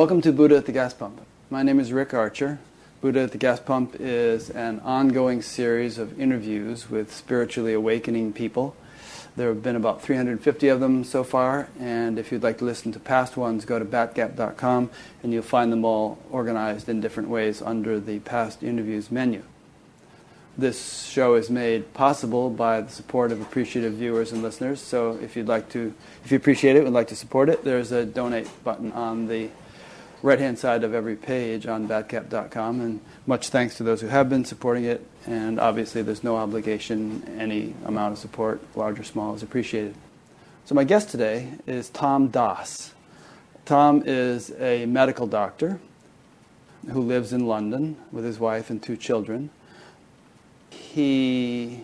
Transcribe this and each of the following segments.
Welcome to Buddha at the Gas Pump. My name is Rick Archer. Buddha at the Gas Pump is an ongoing series of interviews with spiritually awakening people. There have been about 350 of them so far, and if you'd like to listen to past ones, go to batgap.com and you'll find them all organized in different ways under the past interviews menu. This show is made possible by the support of appreciative viewers and listeners. So if you'd like to, if you appreciate it, would like to support it, there's a donate button on the right-hand side of every page on batgap.com. And much thanks to those who have been supporting it. And obviously, there's no obligation. Any amount of support, large or small, is appreciated. So my guest today is Tom Das. Tom is a medical doctor who lives in London with his wife and two children he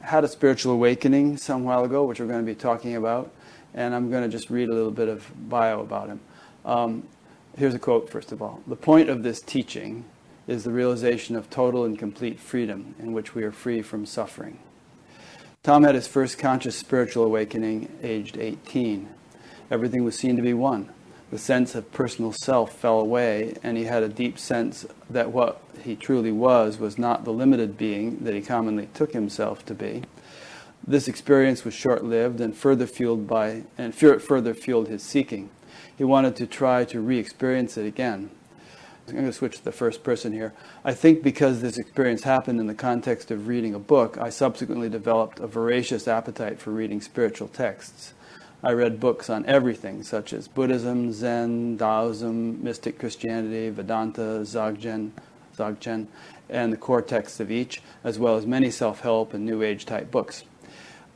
had a spiritual awakening some while ago, which we're going to be talking about, and I'm going to just read a little bit of bio about him. Um, here's a quote, first of all. The point of this teaching is the realization of total and complete freedom in which we are free from suffering. Tom had his first conscious spiritual awakening aged 18. Everything was seen to be one the sense of personal self fell away, and he had a deep sense that what he truly was was not the limited being that he commonly took himself to be. This experience was short-lived and further fueled by and further fueled his seeking. He wanted to try to re-experience it again. I'm going to switch to the first person here. I think because this experience happened in the context of reading a book, I subsequently developed a voracious appetite for reading spiritual texts. I read books on everything, such as Buddhism, Zen, Taoism, mystic Christianity, Vedanta, Dzogchen, Dzogchen, and the core texts of each, as well as many self-help and New Age type books.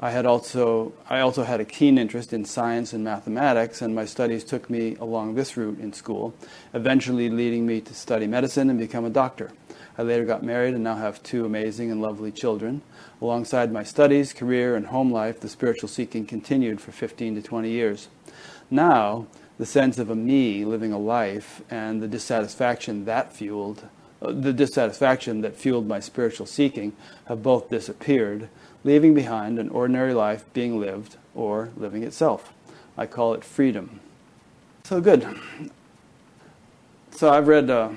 I had also I also had a keen interest in science and mathematics, and my studies took me along this route in school, eventually leading me to study medicine and become a doctor. I later got married and now have two amazing and lovely children. Alongside my studies, career, and home life, the spiritual seeking continued for 15 to 20 years. Now, the sense of a me living a life and the dissatisfaction that fueled, uh, the dissatisfaction that fueled my spiritual seeking have both disappeared, leaving behind an ordinary life being lived or living itself. I call it freedom. So good. So I've read. Uh,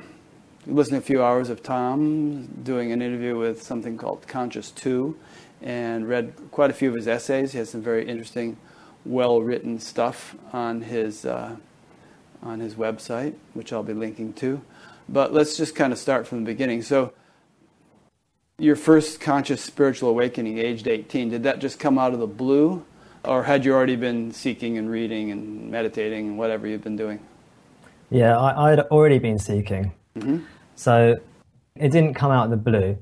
listening to a few hours of Tom doing an interview with something called Conscious 2 and read quite a few of his essays. He has some very interesting, well written stuff on his, uh, on his website, which I'll be linking to. But let's just kind of start from the beginning. So, your first conscious spiritual awakening, aged 18, did that just come out of the blue? Or had you already been seeking and reading and meditating and whatever you've been doing? Yeah, I, had already been seeking. Mm-hmm. So it didn't come out of the blue.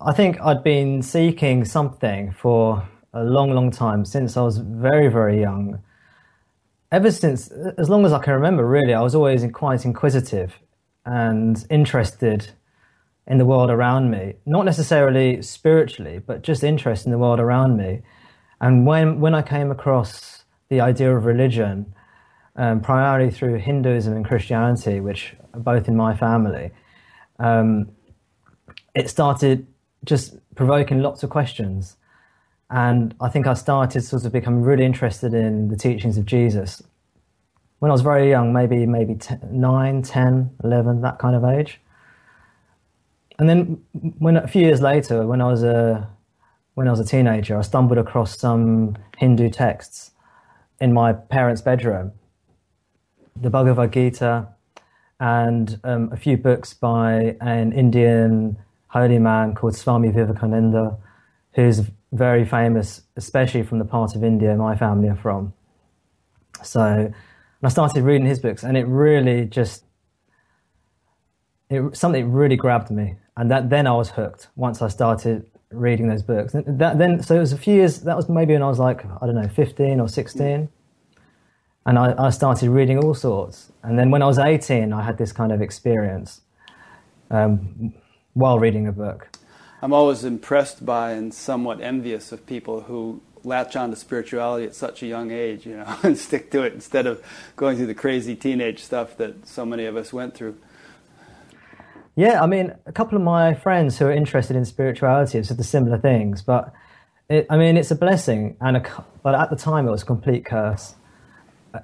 I think I'd been seeking something for a long, long time since I was very, very young. Ever since, as long as I can remember, really, I was always quite inquisitive and interested in the world around me. Not necessarily spiritually, but just interested in the world around me. And when, when I came across the idea of religion, um, primarily through Hinduism and Christianity, which are both in my family, um, it started just provoking lots of questions. And I think I started sort of becoming really interested in the teachings of Jesus when I was very young, maybe maybe 10, 9, 10, 11, that kind of age. And then when a few years later, when I was a when I was a teenager, I stumbled across some Hindu texts in my parents' bedroom. The Bhagavad Gita, and um, a few books by an Indian holy man called Swami Vivekananda, who's very famous, especially from the part of India my family are from. So I started reading his books, and it really just it, something really grabbed me, and that then I was hooked. Once I started reading those books, that, then so it was a few years. That was maybe when I was like I don't know, fifteen or sixteen and I, I, started reading all sorts. And then when I was 18, I had this kind of experience um, while reading a book. I'm always impressed by and somewhat envious of people who latch on to spirituality at such a young age, you know, and stick to it instead of going through the crazy teenage stuff that so many of us went through. Yeah, I mean, a couple of my friends who are interested in spirituality have said the similar things, but it, I mean, it's a blessing, and a, but at the time it was a complete curse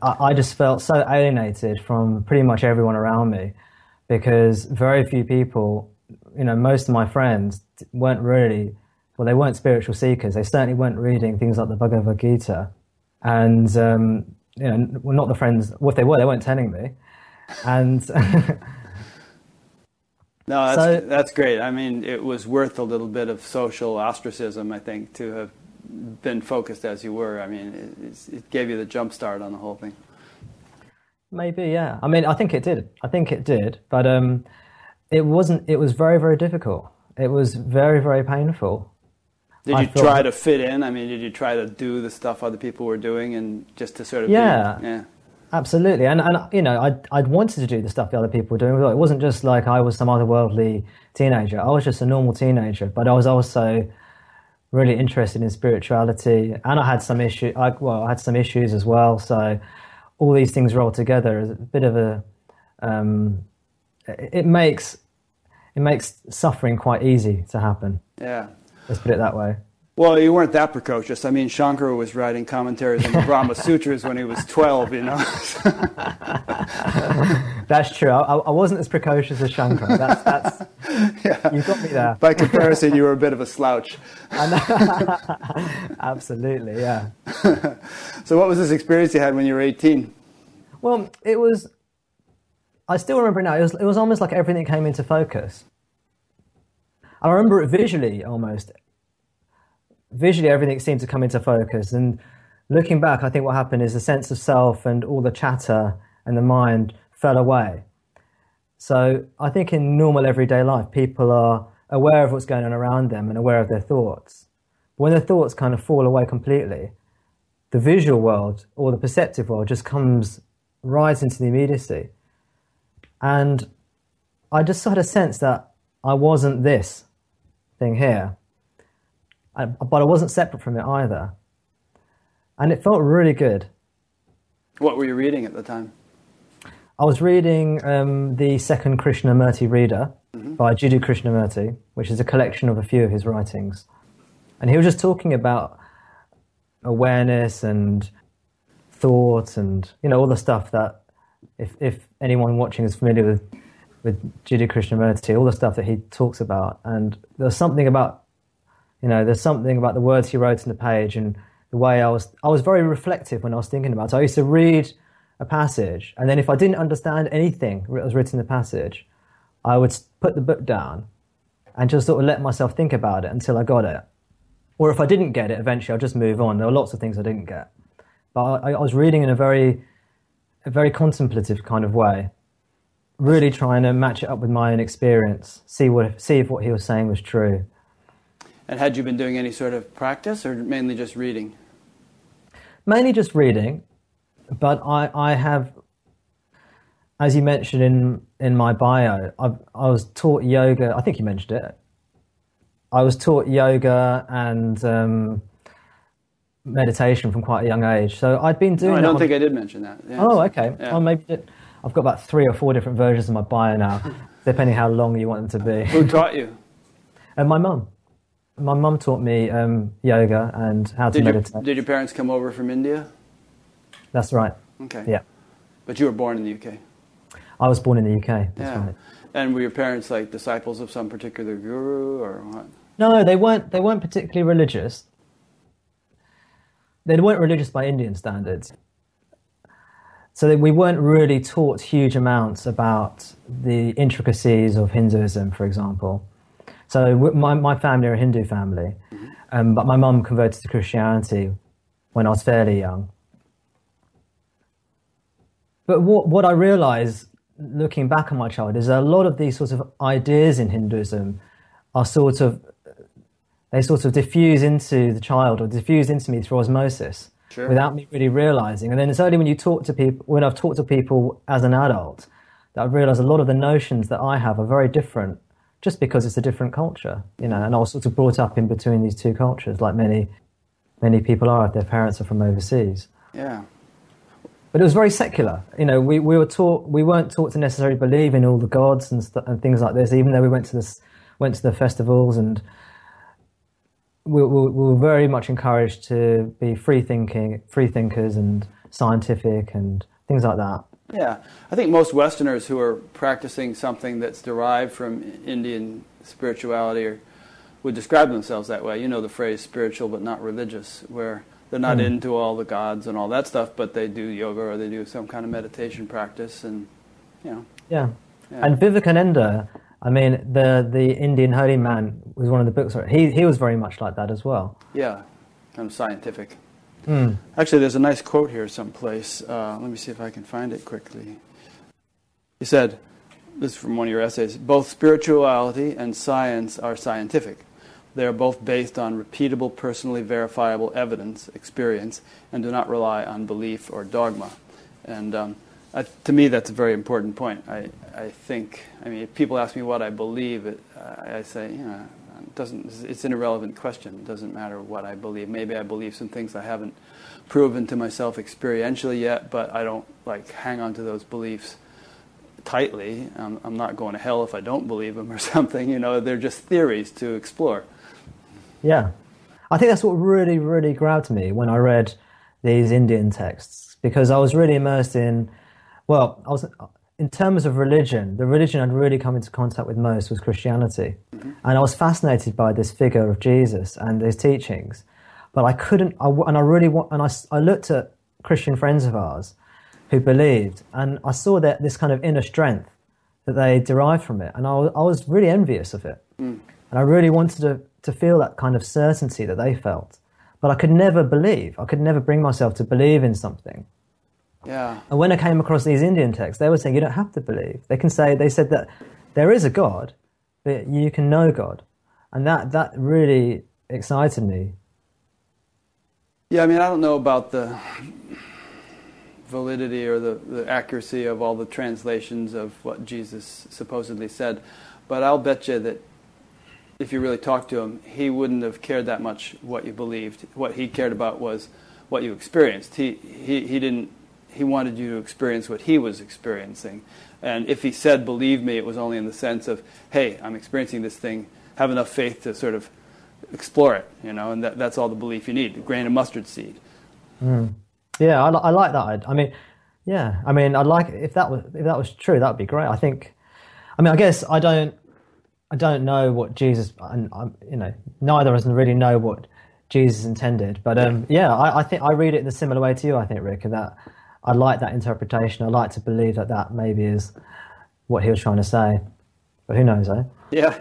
I, I just felt so alienated from pretty much everyone around me because very few people, you know, most of my friends weren't really, well, they weren't spiritual seekers. They certainly weren't reading things like the Bhagavad Gita. And, um, you know, well, not the friends, well, if they were, they weren't telling me. And, No, that's, so, that's great. I mean, it was worth a little bit of social ostracism, I think, to have been focused as you were. I mean, it, it gave you the jump start on the whole thing. Maybe, yeah. I mean, I think it did. I think it did, but um, it wasn't. It was very, very difficult. It was very, very painful. Did you try to fit in? I mean, did you try to do the stuff other people were doing, and just to sort of yeah, be, yeah, absolutely. And and you know, I I'd wanted to do the stuff the other people were doing. It wasn't just like I was some otherworldly teenager. I was just a normal teenager, but I was also really interested in spirituality, and I had some issue. I, well, I had some issues as well. So all these things rolled together is a bit of a. Um, it makes it makes suffering quite easy to happen. Yeah. Let's put it that way. Well, you weren't that precocious. I mean, Shankara was writing commentaries on the Brahma Sutras when he was 12, you know. that's true. I, I, wasn't as precocious as Shankara. That's, that's, yeah. You got me there. By comparison, you were a bit of a slouch. Absolutely, yeah. so, what was this experience you had when you were 18? Well, it was, I still remember now, it was, it was almost like everything came into focus. I remember it visually almost visually everything seemed to come into focus. And looking back, I think what happened is the sense of self and all the chatter and the mind fell away. So I think in normal everyday life, people are aware of what's going on around them and aware of their thoughts. But when their thoughts kind of fall away completely, the visual world or the perceptive world just comes right into the immediacy. And I just had a sense that I wasn't this thing here. I, but I wasn't separate from it either. And it felt really good. What were you reading at the time? I was reading um, the second Krishnamurti Reader mm-hmm. by Jiddu Krishnamurti, which is a collection of a few of his writings. And he was just talking about awareness and thought and, you know, all the stuff that if, if anyone watching is familiar with, with Jiddu Krishnamurti, all the stuff that he talks about. And there's something about you know, there's something about the words he wrote on the page and the way I was. I was very reflective when I was thinking about it. I used to read a passage, and then if I didn't understand anything that was written in the passage, I would put the book down and just sort of let myself think about it until I got it. Or if I didn't get it, eventually I'd just move on. There were lots of things I didn't get, but I, I was reading in a very, a very contemplative kind of way, really trying to match it up with my own experience, see what see if what he was saying was true. And had you been doing any sort of practice or mainly just reading? Mainly just reading, but I, I have, as you mentioned in, in my bio, I've, I was taught yoga. I think you mentioned it. I was taught yoga and um, meditation from quite a young age. So I'd been doing. No, I don't think I did mention that. Yes. Oh, okay. Yeah. Maybe I've got about three or four different versions of my bio now, depending how long you want them to be. Who taught you? And my mum my mum taught me um, yoga and how to did meditate. Your, did your parents come over from India? That's right. Okay. Yeah. But you were born in the UK. I was born in the UK. yeah. Right. And were your parents like disciples of some particular guru or what? No, they weren't. They weren't particularly religious. They weren't religious by Indian standards. So we weren't really taught huge amounts about the intricacies of Hinduism, for example. So my, my family are a Hindu family, mm-hmm. um, but my mum converted to Christianity when I was fairly young. But what, what I realized looking back on my childhood is a lot of these sorts of ideas in Hinduism are sort of, they sort of diffuse into the child or diffuse into me through osmosis sure. without me really realizing. And then it's only when you talk to people, when I've talked to people as an adult, that I've realized a lot of the notions that I have are very different just because it's a different culture, you know. And I was sort of brought up in between these two cultures, like many, many people are if their parents are from overseas. Yeah. But it was very secular. You know, we, we were taught we weren't taught to necessarily believe in all the gods and, st- and things like this. Even though we went to this went to the festivals and we, we, we were very much encouraged to be free thinking, free thinkers, and scientific and things like that. Yeah, I think most Westerners who are practicing something that's derived from Indian spirituality or, would describe themselves that way. You know the phrase spiritual but not religious, where they're not mm. into all the gods and all that stuff, but they do yoga or they do some kind of meditation practice, and you know. Yeah, yeah. and Vivekananda. I mean, the the Indian holy man was one of the books. He he was very much like that as well. Yeah, kind of scientific. Mm. Actually, there's a nice quote here someplace. Uh, let me see if I can find it quickly. He said, this is from one of your essays both spirituality and science are scientific. They are both based on repeatable, personally verifiable evidence, experience, and do not rely on belief or dogma. And um, uh, to me, that's a very important point. I, I think, I mean, if people ask me what I believe, it, uh, I say, you know, doesn't, it's an irrelevant question. It doesn't matter what I believe. Maybe I believe some things I haven't proven to myself experientially yet, but I don't like hang on to those beliefs tightly. I'm, I'm not going to hell if I don't believe them or something. You know, they're just theories to explore. Yeah. I think that's what really, really grabbed me when I read these Indian texts because I was really immersed in, well, I was in terms of religion, the religion I'd really come into contact with most was Christianity. Mm-hmm. And I was fascinated by this figure of Jesus and his teachings. But I couldn't, I, and I really, want, and I, I looked at Christian friends of ours who believed, and I saw that this kind of inner strength that they derived from it. And I, I was really envious of it. Mm. And I really wanted to, to feel that kind of certainty that they felt. But I could never believe, I could never bring myself to believe in something yeah. And when I came across these Indian texts, they were saying you don't have to believe. They can say they said that there is a God, but you can know God, and that that really excited me. Yeah, I mean, I don't know about the validity or the, the accuracy of all the translations of what Jesus supposedly said, but I'll bet you that if you really talked to him, he wouldn't have cared that much what you believed. What he cared about was what you experienced. He he he didn't he wanted you to experience what he was experiencing. And if he said, believe me, it was only in the sense of, hey, I'm experiencing this thing, have enough faith to sort of explore it, you know, and that, that's all the belief you need, a grain of mustard seed. Mm. Yeah, I, I, like that. I mean, yeah, I mean, I'd like, if that was, if that was true, that would be great. I think, I mean, I guess I don't, I don't know what Jesus, and I'm, you know, neither of us really know what Jesus intended. But um, yeah, I, I, think I read it in a similar way to you. I think Rick, and that I like that interpretation. I like to believe that that maybe is what he was trying to say. But who knows, eh? Yeah.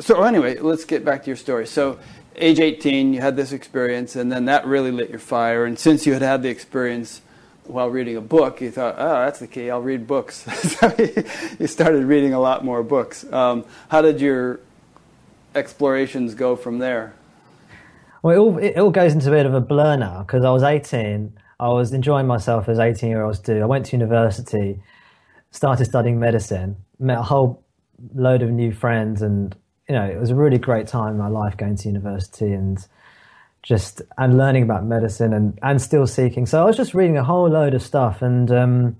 So anyway, let's get back to your story. So, age 18, you had this experience, and then that really lit your fire. And since you had had the experience while reading a book, you thought, oh, that's the key. I'll read books. so you started reading a lot more books. Um, how did your explorations go from there? Well, it all, it all goes into a bit of a blur now because I was 18 I was enjoying myself as 18 year olds do. I went to university, started studying medicine, met a whole load of new friends, and you know, it was a really great time in my life going to university and just and learning about medicine and and still seeking. So I was just reading a whole load of stuff and. Um,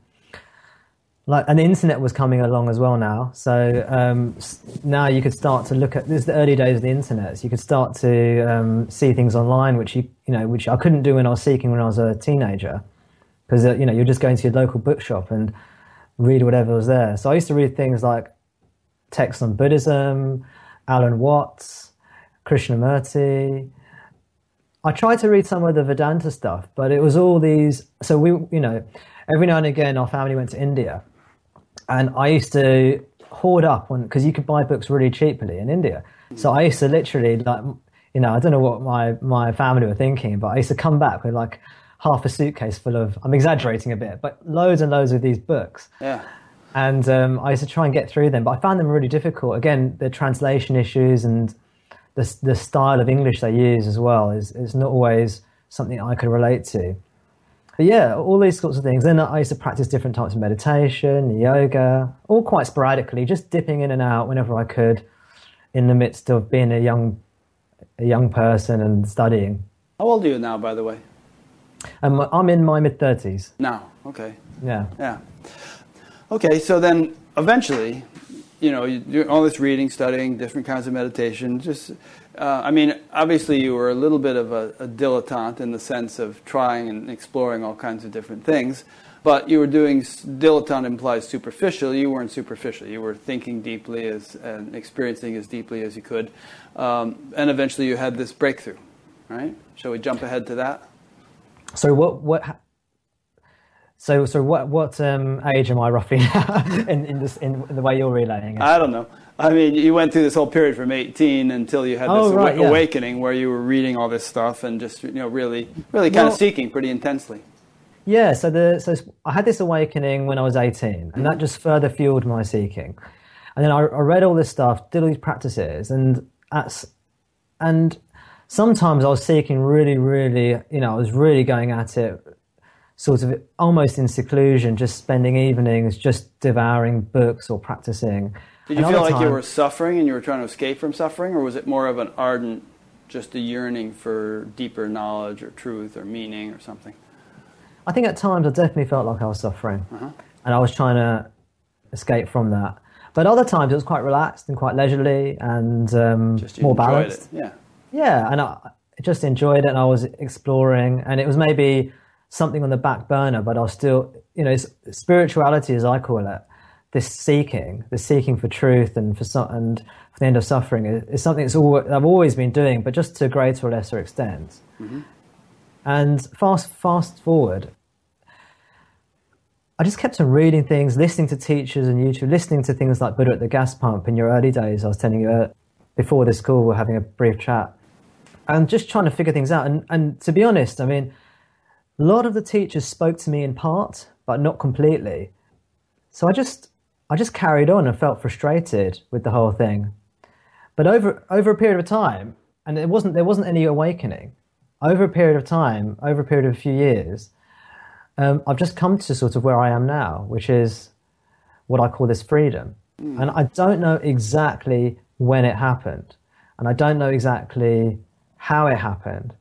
like and the internet was coming along as well now. So um, now you could start to look at this is the early days of the internet. So you could start to um, see things online which you you know which i couldn't do when i was seeking when i was a teenager. Because uh, you know you're just going to your local bookshop and read whatever was there. So i used to read things like texts on buddhism alan watts krishnamurti. I tried to read some of the vedanta stuff but it was all these so we you know every now and again our family went to india and I used to hoard up on because you could buy books really cheaply in India. So I used to literally like you know I don't know what my my family were thinking, but I used to come back with like half a suitcase full of I'm exaggerating a bit, but loads and loads of these books. Yeah. And um, I used to try and get through them, but I found them really difficult. Again, the translation issues and the the style of English they use as well is is not always something I could relate to. But yeah, all these sorts of things. Then I used to practice different types of meditation, yoga, all quite sporadically, just dipping in and out whenever I could, in the midst of being a young, a young person and studying. How old are you now, by the way? Um, I'm in my mid thirties now. Okay. Yeah. Yeah. Okay, so then eventually you know, you do all this reading, studying, different kinds of meditation. Just, uh, I mean, obviously you were a little bit of a, a dilettante in the sense of trying and exploring all kinds of different things. But you were doing dilettante implies superficial. You weren't superficial. You were thinking deeply as and experiencing as deeply as you could, um, and eventually you had this breakthrough. Right? Shall we jump ahead to that? So what what so, so what what um, age am I roughly in in, this, in the way you're relaying it? I don't know. I mean, you went through this whole period from 18 until you had oh, this oh, right, awa- yeah. awakening where you were reading all this stuff and just you know really really kind Well- of seeking pretty intensely. Yeah, so the so I had this awakening when I was 18, and that just further fueled my seeking. And then I, I read all this stuff, did all these practices, and at, and sometimes I was seeking really, really, you know, I was really going at it, sort of almost in seclusion, just spending evenings just devouring books or practicing. Did you feel like you were suffering and you were trying to escape from suffering, or was it more of an ardent, just a yearning for deeper knowledge or truth or meaning or something? I think at times I definitely felt like I was suffering, Uh-huh. and I was trying to escape from that. But other times it was quite relaxed and quite leisurely and um, more balanced. it. Yeah. Yeah, and I I just enjoyed it, and I was exploring, and it was maybe something on the back burner, but I was still, you know, spirituality, as I call it, this seeking, the seeking for truth and for and for the end of suffering is, is something that's all, I've always been doing, but just to a greater or lesser extent. And fast fast forward, I just kept on reading things, listening to teachers and YouTube, listening to things like Buddha at the gas pump in your early days. I was telling you uh, before this call, we're having a brief chat, and just trying to figure things out. And, and to be honest, I mean, a lot of the teachers spoke to me in part, but not completely. So I just I just carried on and felt frustrated with the whole thing. But over over a period of time, and it wasn't there wasn't any awakening. Over a period of time, over a period of a few years, um, I've just come to sort of where I am now, which is what I call this freedom. And I don't know exactly when it happened, and I don't know exactly how it happened.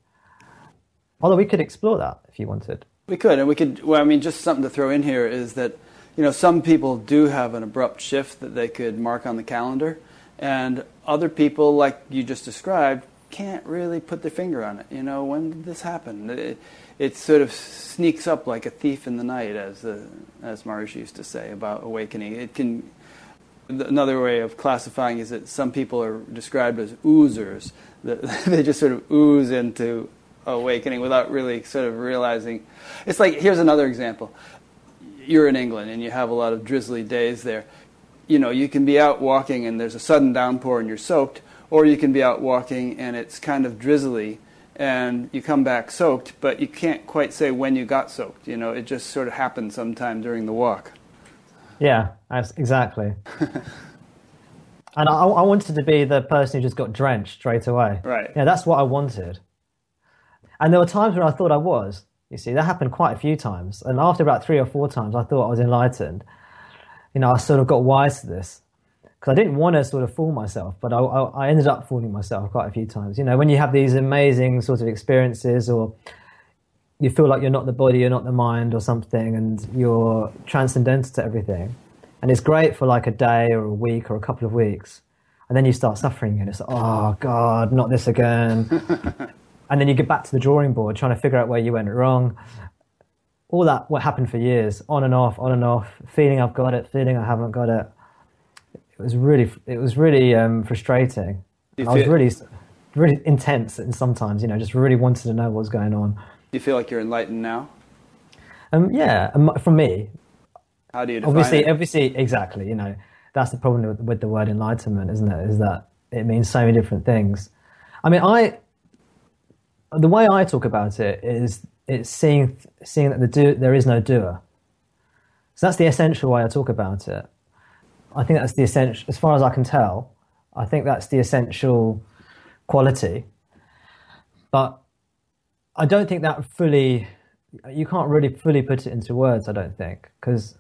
Although we could explore that if you wanted. We could, and we could. Well, I mean, just something to throw in here is that you know some people do have an abrupt shift that they could mark on the calendar, and other people, like you just described, can't really put their finger on it. You know, when did this happen? It, it sort of sneaks up like a thief in the night, as the, as Maharishi used to say about awakening. It can. Another way of classifying is that some people are described as oozers. They just sort of ooze into awakening without really sort of realizing. It's like here's another example. You're in England and you have a lot of drizzly days there. You know, you can be out walking and there's a sudden downpour and you're soaked, or you can be out walking and it's kind of drizzly and you come back soaked, but you can't quite say when you got soaked. You know, it just sort of happened sometime during the walk. Yeah, exactly. and I, I wanted to be the person who just got drenched straight away. Right. Yeah, that's what I wanted. And there were times when I thought I was. You see, that happened quite a few times. And after about three or four times, I thought I was enlightened. You know, I sort of got wise to this because I didn't want to sort of fool myself, but I, I, I ended up fooling myself quite a few times. You know, when you have these amazing sort of experiences or you feel like you're not the body, you're not the mind or something, and you're transcendental to everything. And it's great for like a day or a week or a couple of weeks. And then you start suffering and it's like, oh God, not this again. and then you get back to the drawing board trying to figure out where you went wrong. All that, what happened for years, on and off, on and off, feeling I've got it, feeling I haven't got it. It was really, it was really um, frustrating. I was really, really intense and sometimes, you know, just really wanted to know what was going on. Do you feel like you're enlightened now? Um, yeah, um, for me, How do you obviously, it? obviously, exactly. You know, that's the problem with, with the word enlightenment, isn't it? Is that it means so many different things. I mean, I the way I talk about it is it's seeing seeing that the do, there is no doer. So that's the essential way I talk about it. I think that's the essential, as far as I can tell. I think that's the essential quality. But I don't think that fully. You can't really fully put it into words. I don't think because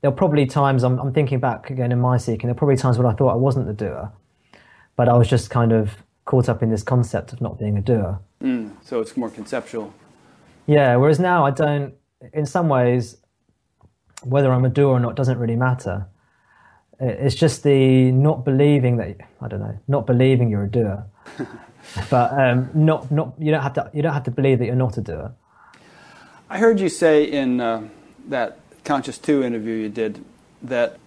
there'll probably times I'm, I'm thinking back again in my seeking. There'll probably times when I thought I wasn't the doer, but I was just kind of caught up in this concept of not being a doer. Mm, so it's more conceptual. Yeah. Whereas now I don't. In some ways, whether I'm a doer or not doesn't really matter. It's just the not believing that I don't know, not believing you're a doer, but um, not not you don't have to you don't have to believe that you're not a doer. I heard you say in uh, that Conscious Two interview you did that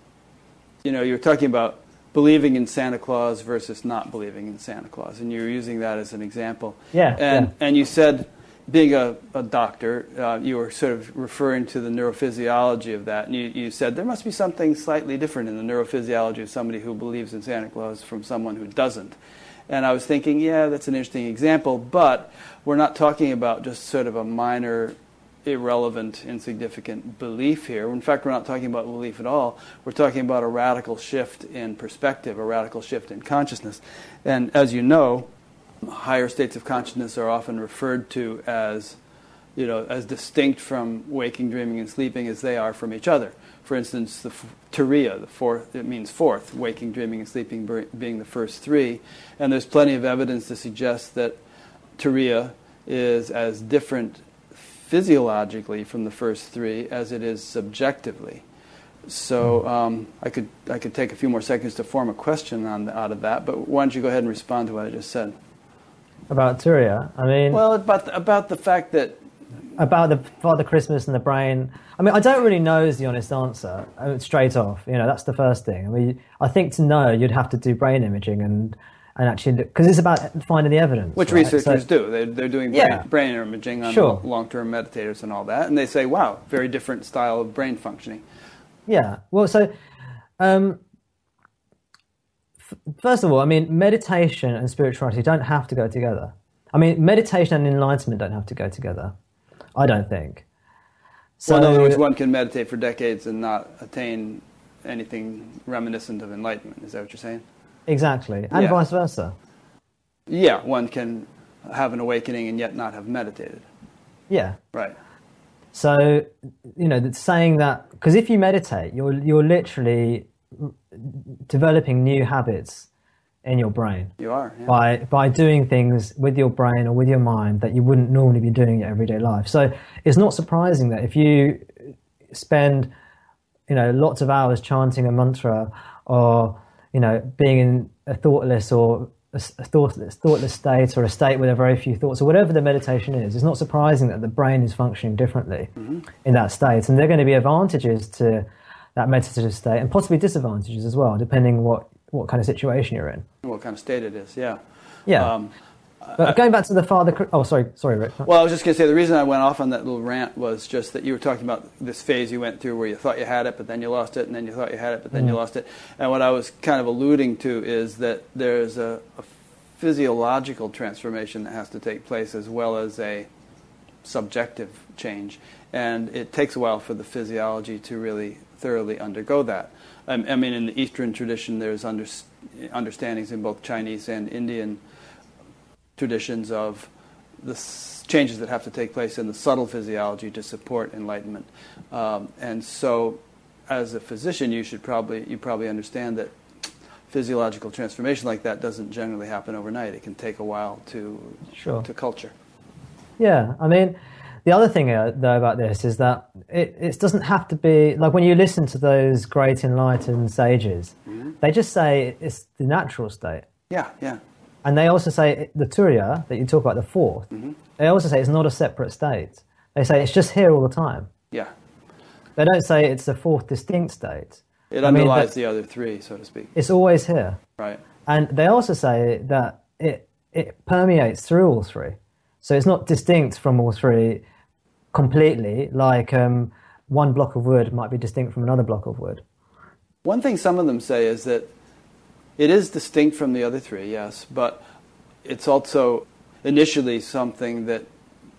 you know you were talking about believing in Santa Claus versus not believing in Santa Claus, and you were using that as an example. Yeah, and yeah. and you said being a, a doctor, uh, you were sort of referring to the neurophysiology of that, and you, you said there must be something slightly different in the neurophysiology of somebody who believes in Santa Claus from someone who doesn't. And I was thinking, yeah, that's an interesting example, but we're not talking about just sort of a minor, irrelevant, insignificant belief here. In fact, we're not talking about belief at all. We're talking about a radical shift in perspective, a radical shift in consciousness. And as you know, higher states of consciousness are often referred to as you know as distinct from waking dreaming and sleeping as they are from each other for instance the f- turiya the fourth it means fourth waking dreaming and sleeping ber- being the first three and there's plenty of evidence to suggest that turiya is as different physiologically from the first three as it is subjectively so um, I could I could take a few more seconds to form a question on the, out of that, but why don't you go ahead and respond to what I just said? About Turiya, I mean, Well, about the, about the fact that about the Father Christmas and the brain. I mean, I don't really know is the honest answer uh, straight off. You know, that's the first thing. I mean, I think to know you'd have to do brain imaging and and actually because it's about finding the evidence. which right? researchers So- do, they, they're doing Yeah. brain, brain imaging on Sure. long-term meditators and all that, and they say, "Wow, very different style of brain functioning." Yeah. Well, so um, f- first of all, I mean, meditation and spirituality don't have to go together. I mean, meditation and enlightenment don't have to go together. I don't think. So, well, in other words, one can meditate for decades and not attain anything reminiscent of enlightenment. Is that what you're saying? Exactly, and Yeah. vice versa. Yeah, one can have an awakening and yet not have meditated. Yeah. Right. So, you know, saying that because if you meditate, you're you're literally developing new habits in your brain You are. Yeah. by by doing things with your brain or with your mind that you wouldn't normally be doing in your everyday life. So it's not surprising that if you spend, you know, lots of hours chanting a mantra or you know being in a thoughtless or a thoughtless, thoughtless state or a state with a very few thoughts or whatever the meditation is, it's not surprising that the brain is functioning differently in that state. And there are going to be advantages to that meditative state and possibly disadvantages as well, depending what, what kind of situation you're in. What kind of state it is? Yeah. Yeah. Um, But uh, going back to the father, oh sorry, sorry, Rick. Well, I was just going to say the reason I went off on that little rant was just that you were talking about this phase you went through where you thought you had it, but then you lost it, and then you thought you had it, but then you mm. lost it. And what I was kind of alluding to is that there's a, a physiological transformation that has to take place as well as a subjective change. And it takes a while for the physiology to really thoroughly undergo that. I, I mean, in the Eastern tradition, there's under, understandings in both Chinese and Indian traditions of the changes that have to take place in the subtle physiology to support enlightenment. Um, and so, as a physician, you should probably you probably understand that physiological transformation like that doesn't generally happen overnight. It can take a while to Sure. to culture. Yeah, I mean, the other thing uh, though about this is that it, it doesn't have to be like when you listen to those great enlightened sages, they just say it's the natural state. Yeah, yeah. And they also say the Turiya that you talk about, the 4th they also say it's not a separate state. They say it's just here all the time. Yeah. They don't say it's a fourth distinct state. It I mean, underlies that- the other three, so to speak. It's always here. Right. And they also say that it, it permeates through all three. So it's not distinct from all three completely, like um, one block of wood might be distinct from another block of wood. One thing some of them say is that it is distinct from the other three, yes, but it's also initially something that,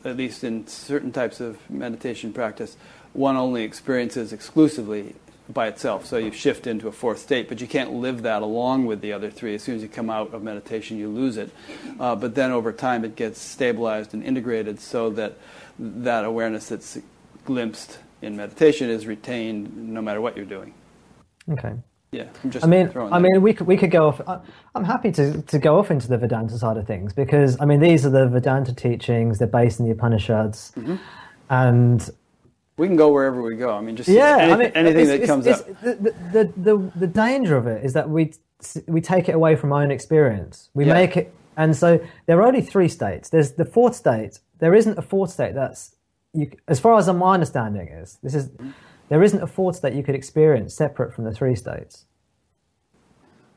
at least in certain types of meditation practice, one only experiences exclusively by itself. So you shift into a fourth state, but you can't live that along with the other three. As soon as you come out of meditation, you lose it. Uh, but then over time, it gets stabilized and integrated so that that awareness that's glimpsed in meditation is retained no matter what you're doing. Okay. Yeah, I'm just I mean, I mean, we could we could go off. I- I'm happy to to go off into the Vedanta side of things because I mean these are the Vedanta teachings. They're based in the Upanishads, Mm-hmm. and We can go wherever we go. I mean, just yeah, any, I mean, anything that comes it's, up. The, the, the, the danger of it is that we we take it away from our own experience. We Yeah. make it, and so there are only three states. There's the fourth state. There isn't a fourth state that's, you, as far as my understanding is, this is, there isn't a fourth state you could experience separate from the three states.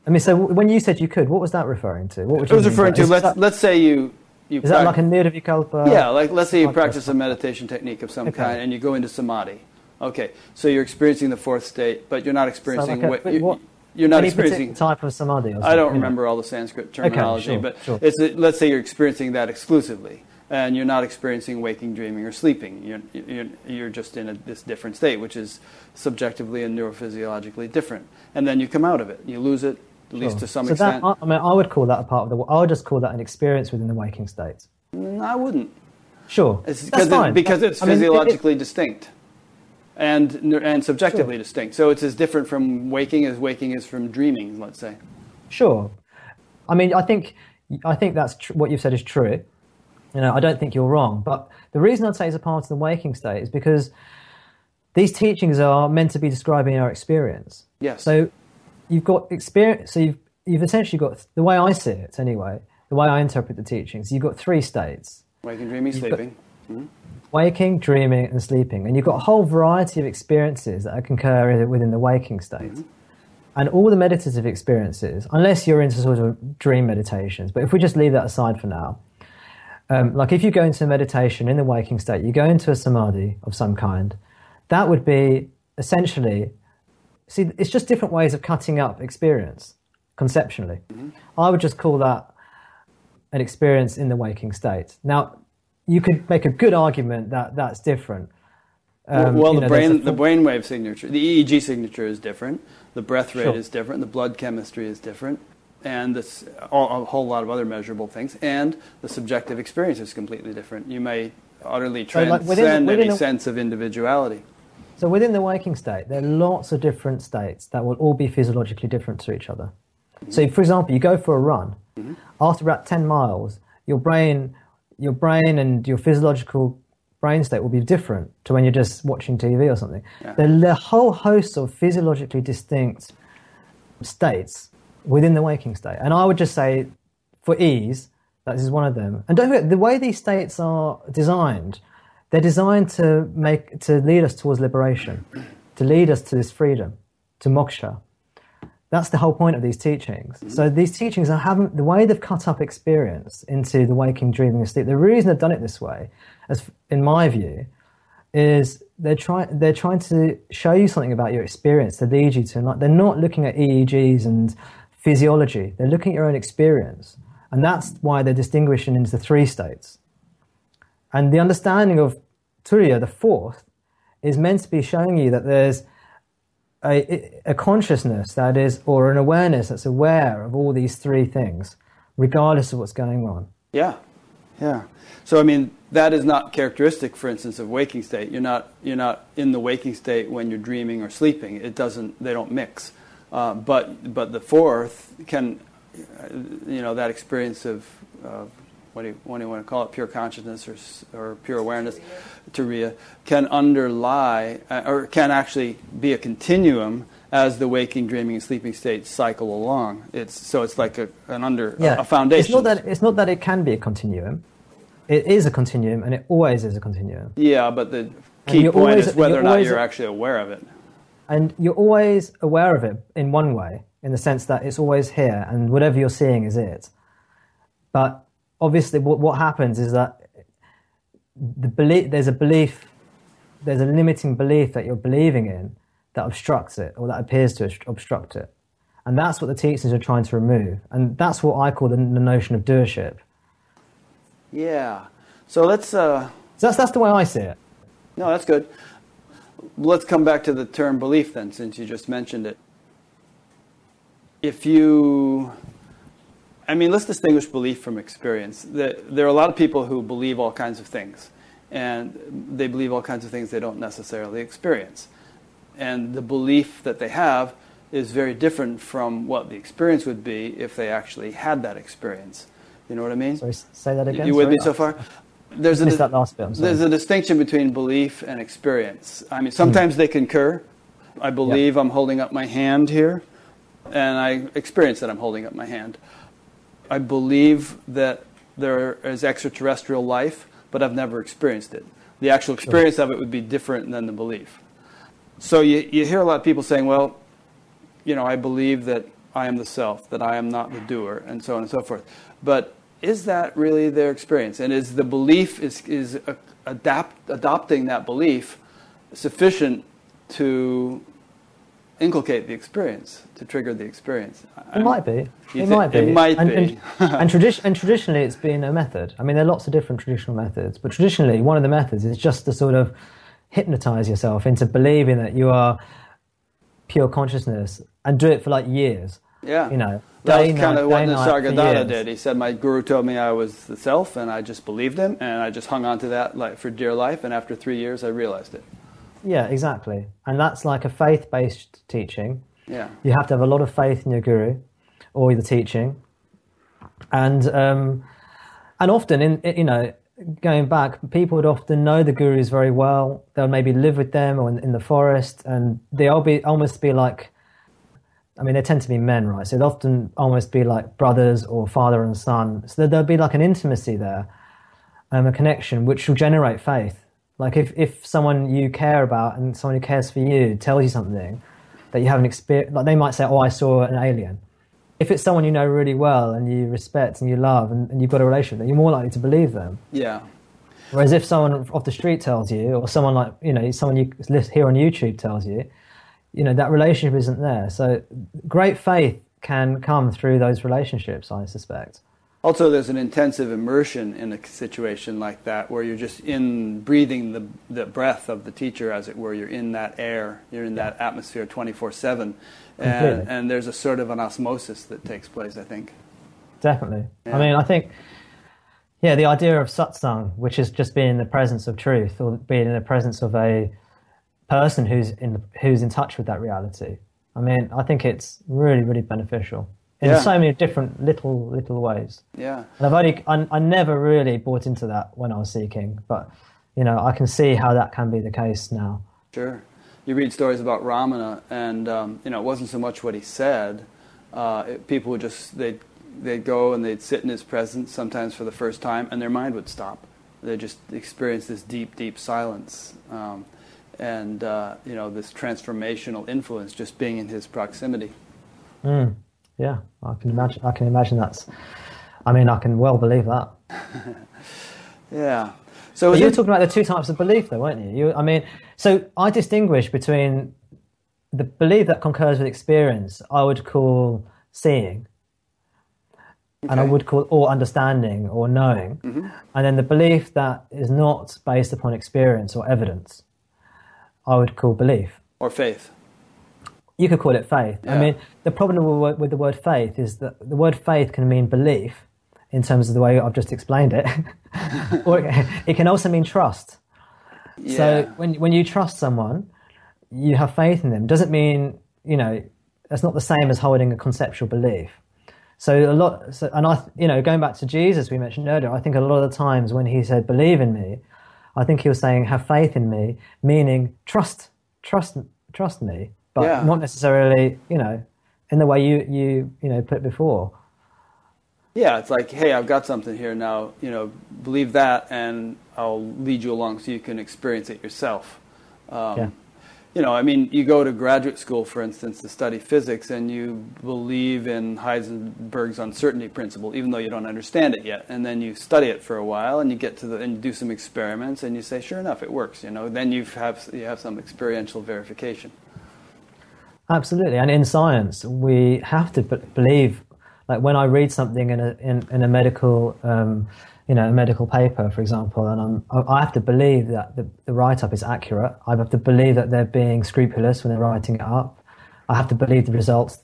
I mean, so when you said you could, what was that referring to? What would I you was referring to let's that- let's say you you Is that like a nirvikalpa? yeah like let's say you practice a meditation technique of some Okay. kind and you go into samadhi. Okay, so you're experiencing the fourth state, but you're not So experiencing like a- what, but you, what- you're not any experiencing. type of samadhi. Or I don't remember all the Sanskrit terminology, sure, but sure. it's let's say you're experiencing that exclusively, and you're not experiencing waking, dreaming, or sleeping. You're you're, you're just in a, this different state, which is subjectively and neurophysiologically different. And then you come out of it. You lose it, at least to some so extent. That, I, mean, I would call that a part of the. I would just call that an experience within the waking state. Mm, I wouldn't. Sure, It's that's because, fine. it, because it's I mean, it- it- physiologically distinct and, and subjectively distinct. So it's as different from waking as waking is from dreaming, let's say. Sure. I mean, I think I think that's tr- what you've said is true. You know, I don't think you're wrong. But the reason I'd say it's a part of the waking state is because these teachings are meant to be describing our experience. Yes. So you've got experience. So you've you've essentially got the way I see it anyway. The way I interpret the teachings, you've got three states: waking, dreaming, got- sleeping. Hmm? waking, dreaming, and sleeping. And you've got a whole variety of experiences that can occur within the waking state. Mm-hmm. And all the meditative experiences, unless you're into sort of dream meditations, but if we just leave that aside for now, um, like if you go into meditation in the waking state, you go into a samadhi of some kind, that would be essentially, see, it's just different ways of cutting up experience conceptually. I would just call that an experience in the waking state. Now, you could make a good argument that that's different. Um, well, the know, brain, a the brainwave signature, the EEG signature is different. The breath rate Sure. is different. The blood chemistry is different, and this all, a whole lot of other measurable things. And the subjective experience is completely different. You may utterly So, like, transcend within within any the- sense of individuality. So within the waking state, there are lots of different states that will all be physiologically different to each other. Mm-hmm. So, for example, you go for a run. Mm-hmm. After about ten miles, your brain, your brain, and your physiological brain state will be different to when you're just watching TV or something. Yeah. There are a whole host of physiologically distinct states within the waking state, and I would just say, for ease, that is one of them. And don't forget the way these states are designed. They're designed to make to lead us towards liberation, to lead us to this freedom, to moksha. That's the whole point of these teachings. So these teachings are haven't the way they've cut up experience into the waking, dreaming, and sleep. The reason they've done it this way, as in my view, is they're trying they're trying to show you something about your experience to lead you to like they're not looking at EEGs and physiology. They're looking at your own experience, and that's why they're distinguishing into three states. And the understanding of Turiya, the fourth, is meant to be showing you that there's a, a consciousness that is, or an awareness that's aware of all these three things, regardless of what's going on. Yeah, yeah. So I mean, that is not characteristic, for instance, of waking state. You're not you're not in the waking state when you're dreaming or sleeping. It doesn't. They don't mix. Uh, but but the fourth can, uh, you know, that experience of. what do, you, what do you want to call it? Pure consciousness or, or pure awareness, Turiya, can underlie uh, or can actually be a continuum as the waking, dreaming, and sleeping states cycle along. It's so it's like a, an under a foundation. It's not that it's not that it can be a continuum. It is a continuum, and it always is a continuum. Yeah, but the key point always- is whether or not always- you're actually aware of it. And you're always aware of it in one way, in the sense that it's always here, and whatever you're seeing is it. But obviously, what, what happens is that the belief there's a belief, there's a limiting belief that you're believing in that obstructs it, or that appears to obstruct it, and that's what the teachings are trying to remove, and that's what I call the, the notion of doership. Yeah. So let's. Uh, So that's that's the way I see it. no, that's good. Let's come back to the term belief then, since you just mentioned it. If you, I mean, let's distinguish belief from experience. There are a lot of people who believe all kinds of things, and they believe all kinds of things they don't necessarily experience. And the belief that they have is very different from what the experience would be if they actually had that experience. You know what I mean? Sorry, say that again. You with me so far? There's a that last bit. There's a distinction between belief and experience. I mean, sometimes they concur. I believe I'm holding up my hand here, and I experience that I'm holding up my hand. I believe that there is extraterrestrial life, but I've never experienced it. The actual experience of it would be different than the belief. So you, you hear a lot of people saying, well, you know, I believe that I am the self, that I am not the doer, and so on and so forth. But is that really their experience? And is the belief, is, is adapt, adopting that belief sufficient to inculcate the experience, to trigger the experience? It might be. It might be. it might and, be. And, and, tradi- and traditionally, it's been a method. I mean, there are lots of different traditional methods, but traditionally, one of the methods is just to sort of hypnotize yourself into believing that you are pure consciousness and do it for like years. Yeah. You know, that was kind night, of what Nisargadatta did. He said, My guru told me I was the self, and I just believed him, and I just hung on to that like, for dear life, and after three years, I realized it. Yeah, exactly. And that's like a faith based teaching. Yeah. You have to have a lot of faith in your guru or the teaching. And um, and often in you know going back, people would often know the gurus very well. They'll maybe live with them or in, in the forest, and they'll be almost be like. I mean, they tend to be men, right? So they'll often almost be like brothers or father and son. So there'll be like an intimacy there, um, a connection, which will generate faith. Like if, if someone you care about and someone who cares for you tells you something that you haven't experienced, like they might say, "Oh, I saw an alien." If it's someone you know really well and you respect and you love and, and you've got a relationship, then you're more likely to believe them. Yeah. Whereas if someone off the street tells you, or someone like you know, someone you list here on YouTube tells you, you know, that relationship isn't there. So great faith can come through those relationships, I suspect. Also, there's an intensive immersion in a situation like that where you're just in breathing the, the breath of the teacher, as it were. You're in that air, you're in that atmosphere 24 7. And, and there's a sort of an osmosis that takes place, I think. Definitely. Yeah. I mean, I think, yeah, the idea of satsang, which is just being in the presence of truth or being in the presence of a person who's in who's in touch with that reality. I mean, I think it's really, really beneficial in Yeah. so many different little little ways. Yeah. And I've only, I, I never really bought into that when I was seeking, but you know, I can see how that can be the case now. Sure. You read stories about Ramana, and um, you know it wasn't so much what he said. Uh, it, people would just they'd they'd go and they'd sit in his presence sometimes for the first time, and their mind would stop. They just experience this deep, deep silence, um, and uh, you know this transformational influence just being in his proximity. Mm, yeah, I can imagine. I can imagine that's. I mean, I can well believe that. Yeah. So you were talking about the two types of belief, though, weren't you? you? I mean, so I distinguish between the belief that concurs with experience. I would call seeing, and I would call or understanding or knowing, and then the belief that is not based upon experience or evidence. I would call belief. or faith? You could call it faith. I mean, the problem with, with the word faith is that the word faith can mean belief in terms of the way I've just explained it, or it, it can also mean trust. Yeah. So when when you trust someone, you have faith in them. Doesn't mean you know that's not the same as holding a conceptual belief. So a lot, so, and I, you know, going back to Jesus, we mentioned earlier. I think a lot of the times when he said "believe in me," I think he was saying "have faith in me," meaning trust, trust, trust me, but Yeah. not necessarily, you know, in the way you you you know put before. Yeah, it's like, hey, I've got something here now. You know, believe that, and I'll lead you along so you can experience it yourself. Um, Yeah. You know, I mean, you go to graduate school, for instance, to study physics, and you believe in Heisenberg's uncertainty principle, even though you don't understand it yet. And then you study it for a while, and you get to the and do some experiments, and you say, sure enough, it works. You know, then you have you have some experiential verification. Absolutely, and in science, we have to believe. Like when I read something in a in, in a medical, um, you know, a medical paper, for example, and I'm I have to believe that the, the write up is accurate. I have to believe that they're being scrupulous when they're writing it up. I have to believe the results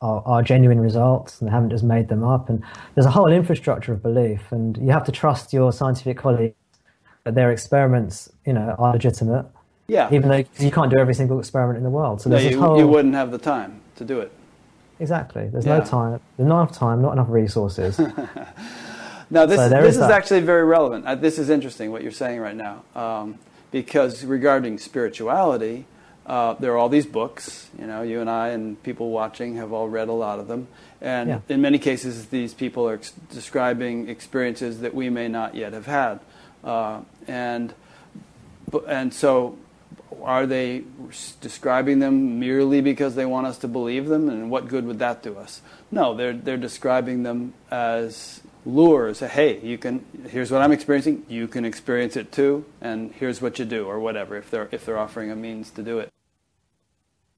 are, are genuine results and they haven't just made them up. And there's a whole infrastructure of belief, and you have to trust your scientific colleagues that their experiments, you know, are legitimate. Yeah. Even though you can't do every single experiment in the world, so No, you, whole you wouldn't have the time to do it. Exactly. There's Yeah. no time. There's not enough time, not enough resources. Now, this, So is, this is is that. actually very relevant. Uh, this is interesting what you're saying right now. Um, because regarding spirituality, uh, there are all these books. You know, you and I and people watching have all read a lot of them. And Yeah. in many cases, these people are ex- describing experiences that we may not yet have had. Uh, and, and so, are they describing them merely because they want us to believe them? And what good would that do us? No, they're, they're describing them as lures. Hey, you can. Here's what I'm experiencing. You can experience it too, and here's what you do, or whatever. If they're if they're offering a means to do it.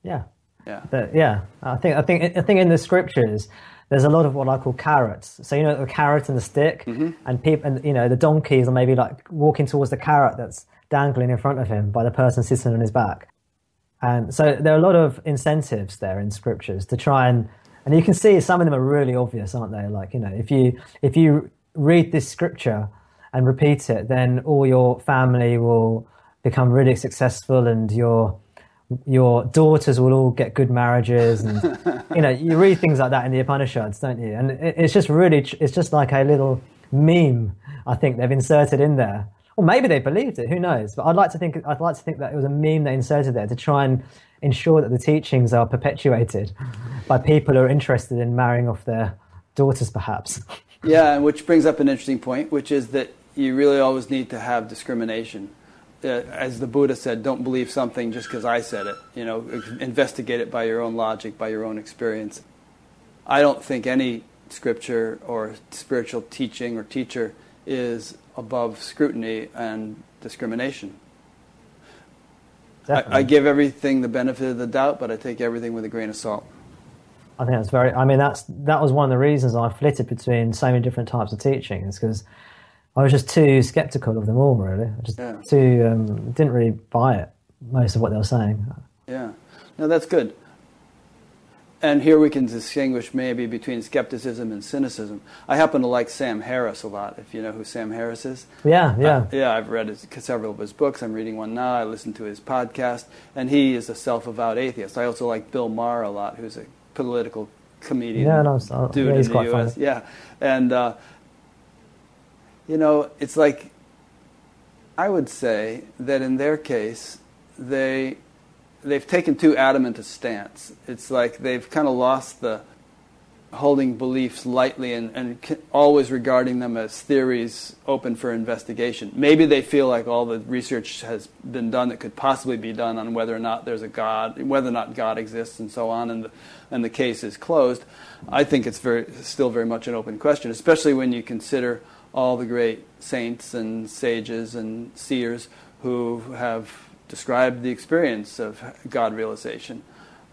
Yeah. Yeah. But yeah, I think I think I think in the scriptures there's a lot of what I call carrots. So you know the carrot and the stick, mm-hmm. and people and you know the donkeys are maybe like walking towards the carrot that's dangling in front of him by the person sitting on his back. And so there are a lot of incentives there in scriptures to try and and you can see some of them are really obvious, aren't they? Like you know if you if you read this scripture and repeat it, then all your family will become really successful and your your daughters will all get good marriages and you know you read things like that in the upanishads don't you? And it, it's just really it's just like a little meme i think they've inserted in there. Or maybe they believed it who knows? But i'd like to think i'd like to think that it was a meme they inserted there to try and ensure that the teachings are perpetuated by people who are interested in marrying off their daughters perhaps Yeah, which brings up an interesting point, which is that you really always need to have discrimination. Uh, as the Buddha said, don't believe something just because I said it. You know, investigate it by your own logic, by your own experience. I don't think any scripture or spiritual teaching or teacher is above scrutiny and discrimination. I, Definitely. I give everything the benefit of the doubt, but I take everything with a grain of salt. I think that's very. I mean, that's that was one of the reasons I flitted between so many different types of teachings because I was just too skeptical of them all. Really, I just Yeah. too um, didn't really buy it. Most of what they were saying. Yeah, no, that's good. And here we can distinguish maybe between skepticism and cynicism. I happen to like Sam Harris a lot, if you know who Sam Harris is. Yeah, yeah, Uh, yeah, I've read his, several of his books. I'm reading one now. I listen to his podcast, and he is a self-avowed atheist. I also like Bill Maher a lot, who's a political comedian Yeah, no, so- dude yeah, he's in the quite U.S. funny. Yeah, and uh, you know, it's like I would say that in their case, they they've taken too adamant a stance. It's like they've kind of lost the holding beliefs lightly and, and always regarding them as theories open for investigation. Maybe they feel like all the research has been done that could possibly be done on whether or not there's a God, whether or not God exists, and so on, and the, and the case is closed. I think it's very, still very much an open question, especially when you consider all the great saints and sages and seers who have described the experience of God realization.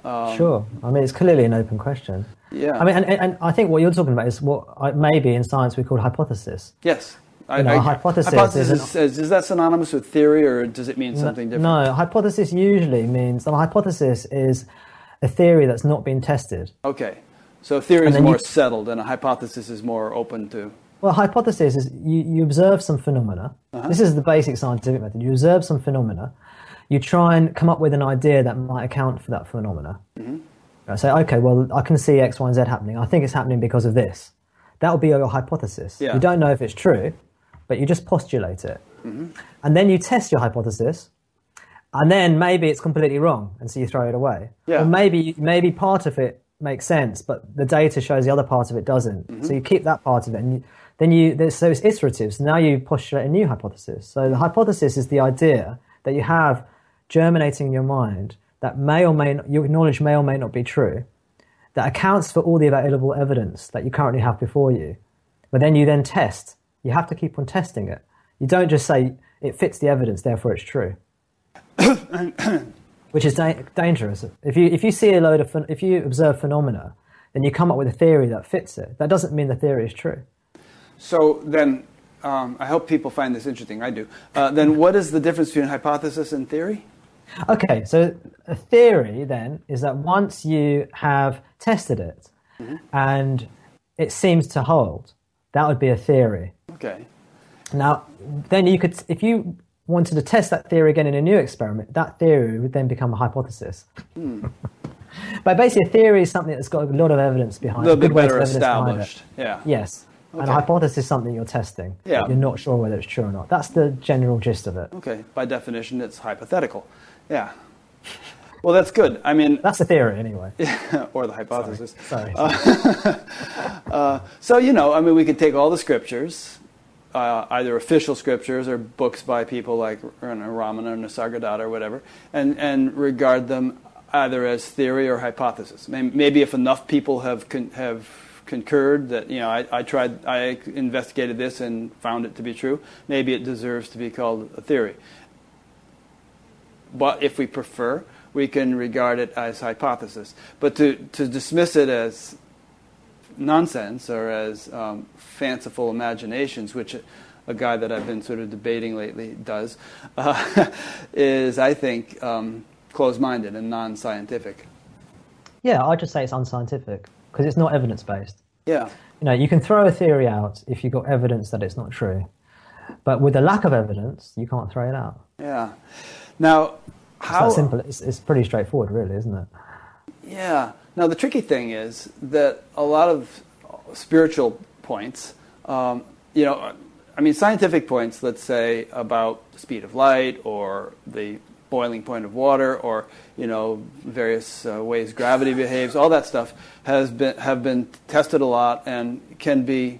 Um, sure. I mean, it's clearly an open question. Yeah. I mean, and, and, I think what you're talking about is what I, maybe in science we call hypothesis. Yes. I, You know, I- a hypothesis hypothesis is an- is, is that synonymous with theory, or does it mean something different? No, hypothesis usually means a hypothesis is a theory that's not been tested. Okay. So a theory is more you- settled, and a hypothesis is more open to. Well, hypothesis is you, you observe some phenomena. Uh-huh. This is the basic scientific method. You observe some phenomena. You try and come up with an idea that might account for that phenomena. Mm-hmm. I say, okay, well, I can see X, Y, and Z happening. I think it's happening because of this. That will be your hypothesis. Yeah. You don't know if it's true, but you just postulate it. Mm-hmm. And then you test your hypothesis, and then maybe it's completely wrong, and so you throw it away. Yeah. Or maybe maybe part of it makes sense, but the data shows the other part of it doesn't. Mm-hmm. So you keep that part of it, and you, then you there's, so it's iterative. So now you postulate a new hypothesis. So the hypothesis is the idea that you have germinating in your mind that may or may not, you acknowledge may or may not be true, that accounts for all the available evidence that you currently have before you. But then you then test. You have to keep on testing it. You don't just say it fits the evidence, therefore it's true. Which is da- dangerous. If you if you see a load of if you observe phenomena, then you come up with a theory that fits it. That doesn't mean the theory is true. So then, um, I hope people find this interesting. I do. Uh, then, what is the difference between hypothesis and theory? Okay, so a theory then is that once you have tested it mm-hmm. and it seems to hold, that would be a theory. Okay. Now, then you could, if you wanted to test that theory again in a new experiment, that theory would then become a hypothesis. Hmm. but basically, a theory is something that's got a lot of evidence A behind little it. bit better of evidence behind it. established. Yeah. Yes. And a hypothesis is something you're testing. Yeah. You're not sure whether it's true or not. That's the general gist of it. Okay, by definition, it's hypothetical. Yeah. Well, that's good. I mean, That's the theory, anyway. or the hypothesis. Sorry. Uh, so you know, I mean, we could take all the scriptures, uh, either official scriptures or books by people like Ramana or Nisargadatta or whatever, and and regard them either as theory or hypothesis. Maybe if enough people have con- have concurred that you know I, I tried I investigated this and found it to be true, maybe it deserves to be called a theory. But if we prefer, we can regard it as hypothesis. But to, to dismiss it as nonsense or as um, fanciful imaginations, which a guy that I've been sort of debating lately does, uh, is, I think, um, closed minded and non scientific. Yeah, I just say it's unscientific because it's not evidence based. Yeah. You know, you can throw a theory out if you've got evidence that it's not true. But with a lack of evidence, you can't throw it out. Yeah. Now, It's how that simple. It's, it's pretty straightforward, really, isn't it? Yeah. Now the tricky thing is that a lot of spiritual points, um, you know, I mean, scientific points, let's say about the speed of light or the boiling point of water or you know various uh, ways gravity behaves, all that stuff has been have been tested a lot and can be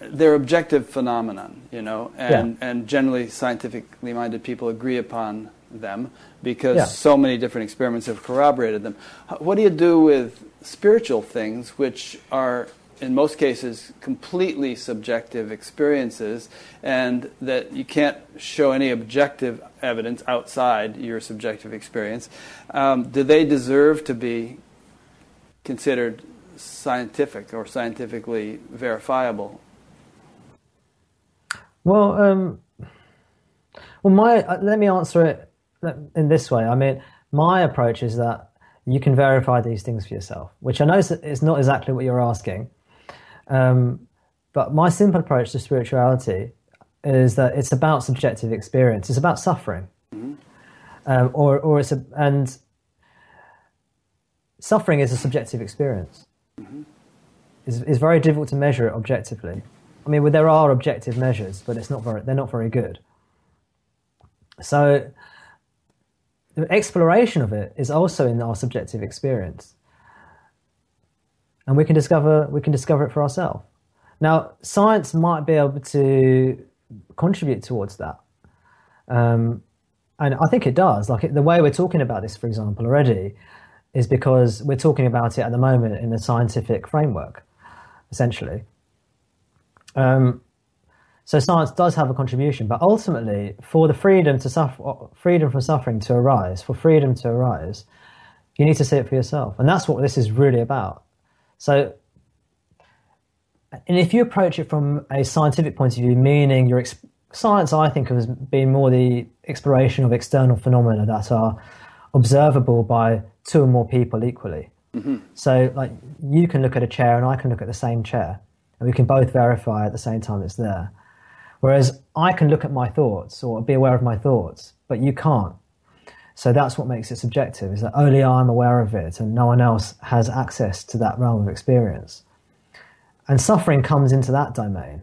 they're objective phenomenon, you know, and Yeah. and generally scientifically minded people agree upon them because Yeah. so many different experiments have corroborated them. What do you do with spiritual things, which are in most cases completely subjective experiences, and that you can't show any objective evidence outside your subjective experience? Um, do they deserve to be considered scientific or scientifically verifiable? Well, um, well, my uh, let me answer it in this way. I mean, my approach is that you can verify these things for yourself, which I know is, not exactly what you're asking. Um, but my simple approach to spirituality is that it's about subjective experience. It's about suffering, um, or or it's a, and suffering is a subjective experience. It's, it's very difficult to measure it objectively. I mean, well, there are objective measures, but it's not very, they're not very good. So, the exploration of it is also in our subjective experience, and we can discover we can discover it for ourselves. Now, science might be able to contribute towards that, um, and I think it does. Like the way we're talking about this, for example, already, is because we're talking about it at the moment in a scientific framework, essentially. Um, so science does have a contribution, but ultimately, for the freedom to suffer, freedom from suffering to arise, for freedom to arise, you need to see it for yourself, and that's what this is really about. So, and if you approach it from a scientific point of view, meaning your science, I think, has been more the exploration of external phenomena that are observable by two or more people equally. Mm-hmm. So, like, you can look at a chair and I can look at the same chair, and we can both verify at the same time it's there. Whereas I can look at my thoughts or be aware of my thoughts, but you can't. So that's what makes it subjective, is that only I'm aware of it and no one else has access to that realm of experience. And suffering comes into that domain.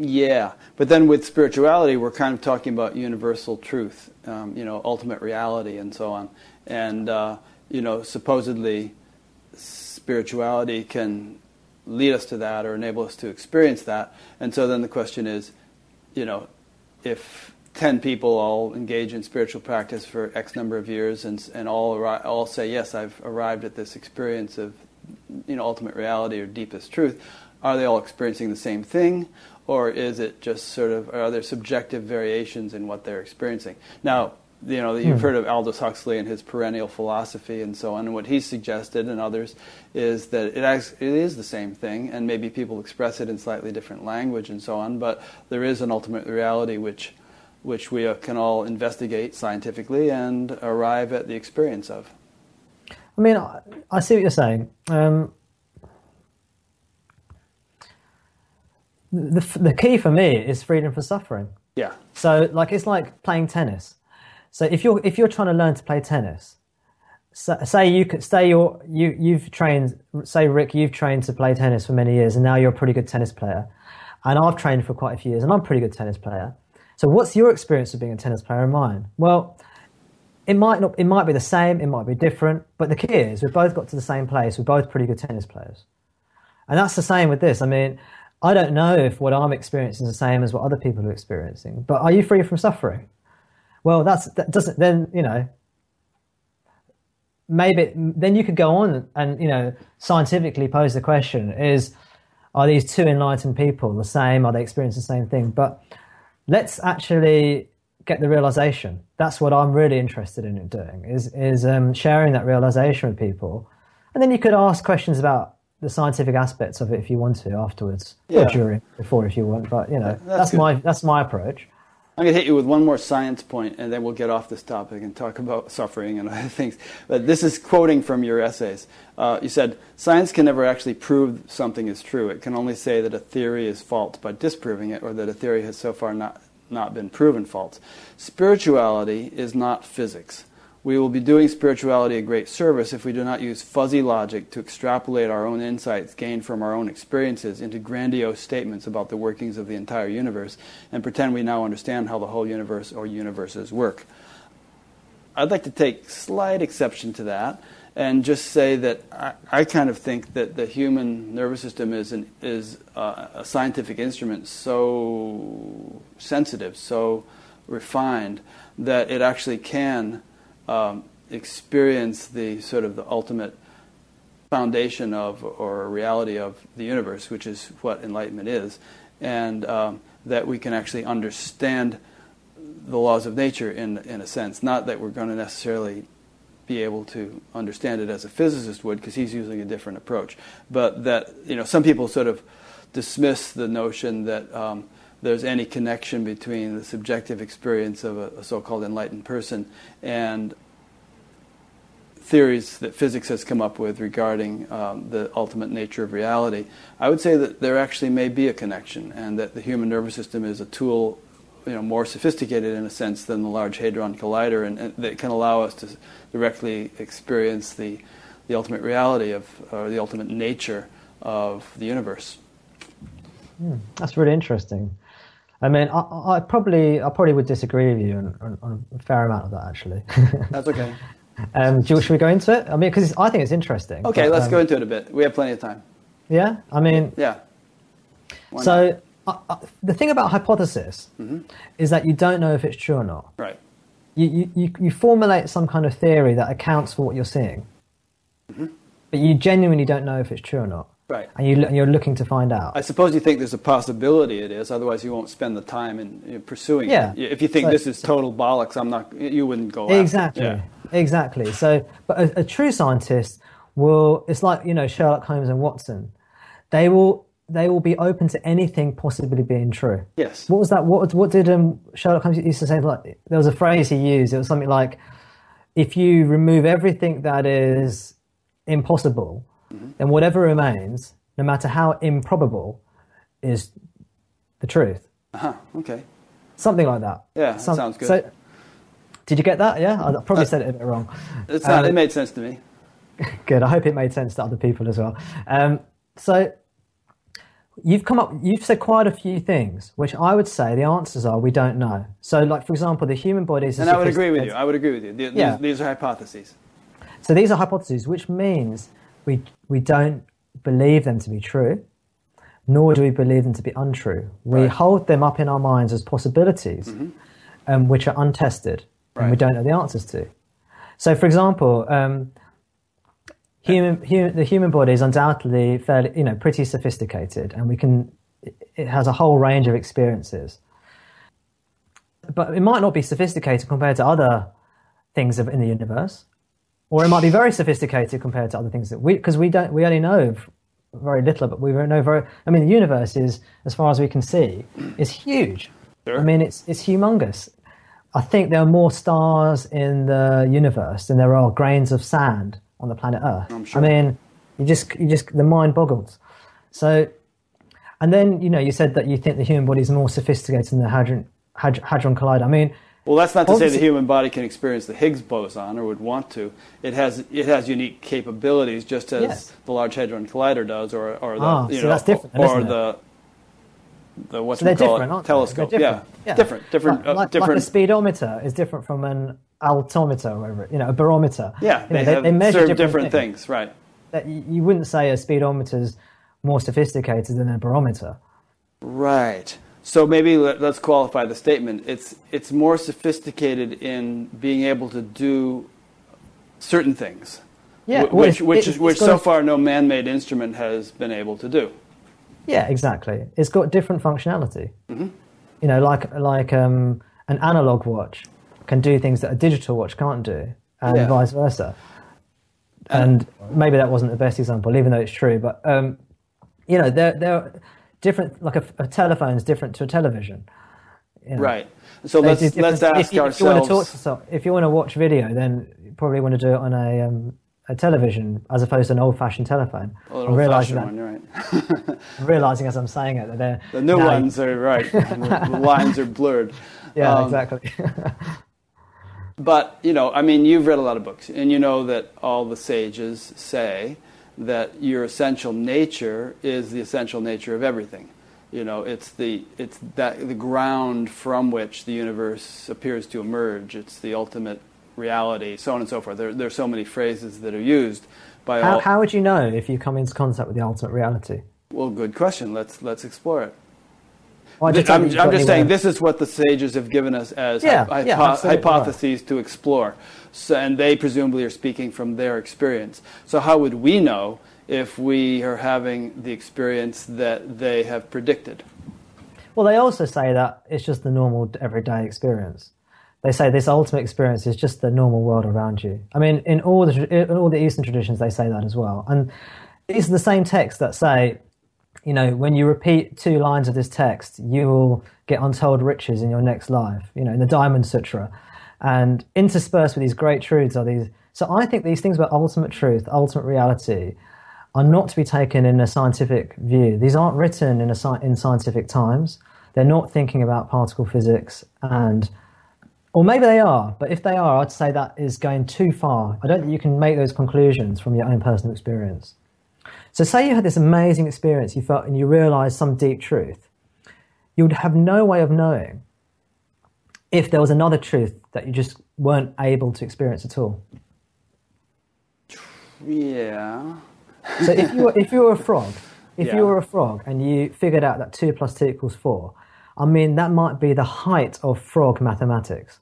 Yeah, but then with spirituality, we're kind of talking about universal truth, um, you know, ultimate reality, and so on. And uh, you know, supposedly, spirituality can lead us to that or enable us to experience that. And so then the question is, you know, if ten people all engage in spiritual practice for X number of years and and all arri- all say yes, I've arrived at this experience of you know ultimate reality or deepest truth, are they all experiencing the same thing, or is it just sort of are there subjective variations in what they're experiencing? Now, you know, you've heard of Aldous Huxley and his perennial philosophy and so on, and what he's suggested and others is that it acts, it is the same thing, and maybe people express it in slightly different language and so on, but there is an ultimate reality which which we can all investigate scientifically and arrive at the experience of. I mean, I, I see what you're saying. Um, the, the key for me is freedom from suffering. Yeah. So, like, it's like playing tennis. So, if you're if you're trying to learn to play tennis, say you could say you're you you've trained say Rick you've trained to play tennis for many years and now you're a pretty good tennis player and I've trained for quite a few years and I'm a pretty good tennis player so what's your experience of being a tennis player and mine well it might not it might be the same it might be different but the key is we've both got to the same place we're both pretty good tennis players and that's the same with this I mean I don't know if what I'm experiencing is the same as what other people are experiencing but are you free from suffering well that's that doesn't then you know maybe then you could go on and you know scientifically pose the question: Is are these two enlightened people the same? Are they experiencing the same thing? But let's actually get the realization. That's what I'm really interested in doing is is um, sharing that realization with people, and then you could ask questions about the scientific aspects of it if you want to afterwards yeah. or during before if you want. But you know that's, that's my that's my approach. I'm going to hit you with one more science point, and then we'll get off this topic and talk about suffering and other things. But this is quoting from your essays. Uh, you said, Science can never actually prove something is true. It can only say that a theory is false by disproving it, or that a theory has so far not, not been proven false. Spirituality is not physics. We will be doing spirituality a great service if we do not use fuzzy logic to extrapolate our own insights gained from our own experiences into grandiose statements about the workings of the entire universe and pretend we now understand how the whole universe or universes work. I'd like to take slight exception to that and just say that I, I kind of think that the human nervous system is, an, is a scientific instrument so sensitive, so refined, that it actually can um, experience the sort of the ultimate foundation of or reality of the universe, which is what enlightenment is, and um, that we can actually understand the laws of nature in in a sense. Not that we're going to necessarily be able to understand it as a physicist would, because he's using a different approach. But that you know, some people sort of dismiss the notion that um, there's any connection between the subjective experience of a, a so-called enlightened person and theories that physics has come up with regarding um, the ultimate nature of reality. I would say that there actually may be a connection, and that the human nervous system is a tool, you know, more sophisticated in a sense than the Large Hadron Collider, and, and that can allow us to directly experience the the ultimate reality of, or the ultimate nature of the universe. Mm, that's really interesting. I mean, I, I, probably I probably would disagree with you on, on, on a fair amount of that, actually. That's okay. um, do, should we go into it? I mean, because I think it's interesting. Okay, but, let's um, go into it a bit. We have plenty of time. Yeah, I mean, yeah. Why so uh, uh, the thing about hypothesis mm-hmm. is that you don't know if it's true or not. Right. You, you, you formulate some kind of theory that accounts for what you're seeing, mm-hmm. but you genuinely don't know if it's true or not. Right. And, you, and you're looking to find out. I suppose you think there's a possibility it is, otherwise you won't spend the time in, in pursuing yeah. it. If you think so, this is total bollocks, I'm not. You wouldn't go. Exactly. Yeah. Exactly. So, but a, a true scientist will. It's like you know Sherlock Holmes and Watson. They will they will be open to anything possibly being true. Yes. What was that? What what did um, Sherlock Holmes used to say? Like there was a phrase he used. It was something like, "If you remove everything that is impossible, mm-hmm. then whatever remains, no matter how improbable, is the truth. Uh huh. Okay. Something like that. Yeah, Some, sounds good. So, did you get that? Yeah, I probably uh, said it a bit wrong. It's not, um, it made sense to me. Good. I hope it made sense to other people as well. Um, so you've come up you've said quite a few things which i would say the answers are we don't know so like for example the human body is and i would agree with you i would agree with you these, yeah. these are hypotheses so these are hypotheses which means we we don't believe them to be true, nor do we believe them to be untrue. We right. hold them up in our minds as possibilities, mm-hmm. um, which are untested right. and we don't know the answers to. So, for example, um, human, human, the human body is undoubtedly fairly, you know, pretty sophisticated, and we can. It has a whole range of experiences, but it might not be sophisticated compared to other things in the universe or it might be very sophisticated compared to other things that we because we don't we only know very little, but we know very. I mean, the universe is, as far as we can see, is huge. Sure. I mean, it's it's humongous. I think there are more stars in the universe than there are grains of sand on the planet Earth. Sure. I mean, you just you just the mind boggles. So, and then you know, you said that you think the human body is more sophisticated than the hadron hadron, hadron collider. I mean, Well, that's not to say the human body can experience the Higgs boson or would want to. It has it has unique capabilities, just as Yes. the Large Hadron Collider does, or or the Ah, you so know, that's different then, or the the what's So they're call different, it aren't telescope. Different. Yeah. different, different, Like, uh, like, different. like a speedometer is different from an altimeter, or whatever. You know, a barometer. yeah, You know, they, have measure serve different, things, right? That you you wouldn't say a speedometer's more sophisticated than a barometer. Right. So maybe let, us qualify the statement. It's it's more sophisticated in being able to do certain things. Yeah, Wh- which which is which so far no man-made instrument has been able to do. Yeah, exactly. It's got different functionality. Mm-hmm. You know, like like um, an analog watch can do things that a digital watch can't do, and Yeah. vice versa. And maybe that wasn't the best example, even though it's true. But um, you know, they're they're different. Like a, a telephone is different to a television. you know. Right. So They let's let's ask if you, if you want to talk ourselves. to some, if you want to watch video, then you probably want to do it on a um, a television as opposed to an old-fashioned telephone. I'm realizing that one, right. Realizing as I'm saying it that they're The new now- ones are right. the lines are blurred. Yeah, Um, exactly. But you know, I mean, you've read a lot of books, and you know that all the sages say that your essential nature is the essential nature of everything. You know, it's the it's that the ground from which the universe appears to emerge. It's the ultimate reality, so on and so forth. There, there are so many phrases that are used by how, all. how would you know if you come into contact with the ultimate reality? well, good question. Let's let's explore it. Well, just I'm, I'm just saying this is what the sages have given us as Yeah, hy- yeah, hypo- hypotheses to explore. So, and they presumably are speaking from their experience. So how would we know if we are having the experience that they have predicted? Well, they also say that it's just the normal everyday experience. They say this ultimate experience is just the normal world around you. I mean, in all the in all the Eastern traditions, they say that as well. And these are the same texts that say, you know, when you repeat two lines of this text, you will get untold riches in your next life. You know, in the Diamond Sutra, and interspersed with these great truths are these. So I think these things about ultimate truth, ultimate reality, are not to be taken in a scientific view. These aren't written in, a, in scientific times. They're not thinking about particle physics and, or maybe they are, but if they are, I'd say that is going too far. I don't think you can make those conclusions from your own personal experience. So, say you had this amazing experience, you felt, and you realized some deep truth. You would have no way of knowing if there was another truth that you just weren't able to experience at all. Yeah. So if you were, if you were a frog, if Yeah. you were a frog and you figured out that two plus two equals four, I mean that might be the height of frog mathematics,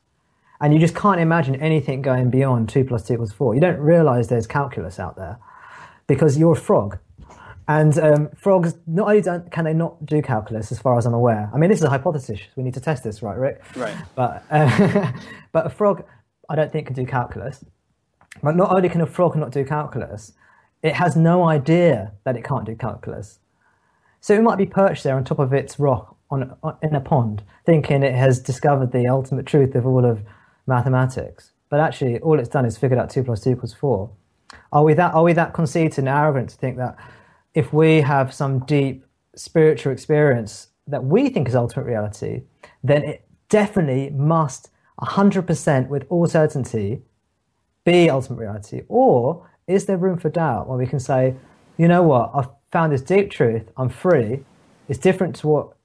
and you just can't imagine anything going beyond two plus two equals four. You don't realize there's calculus out there because you're a frog, and um, frogs not only don't can they not do calculus, as far as I'm aware. I mean this is a hypothesis. We need to test this, right, Rick? Right. But uh, but a frog, I don't think can do calculus. But not only can a frog not do calculus, it has no idea that it can't do calculus. So it might be perched there on top of its rock on, on, in a pond, thinking it has discovered the ultimate truth of all of mathematics. But actually, all it's done is figured out two plus two equals four. Are we that? Are we that conceited and arrogant to think that if we have some deep spiritual experience that we think is ultimate reality, then it definitely must, hundred percent, with all certainty, be ultimate reality? Or is there room for doubt where we can say, you know what, I've found this deep truth, I'm free, it's different to what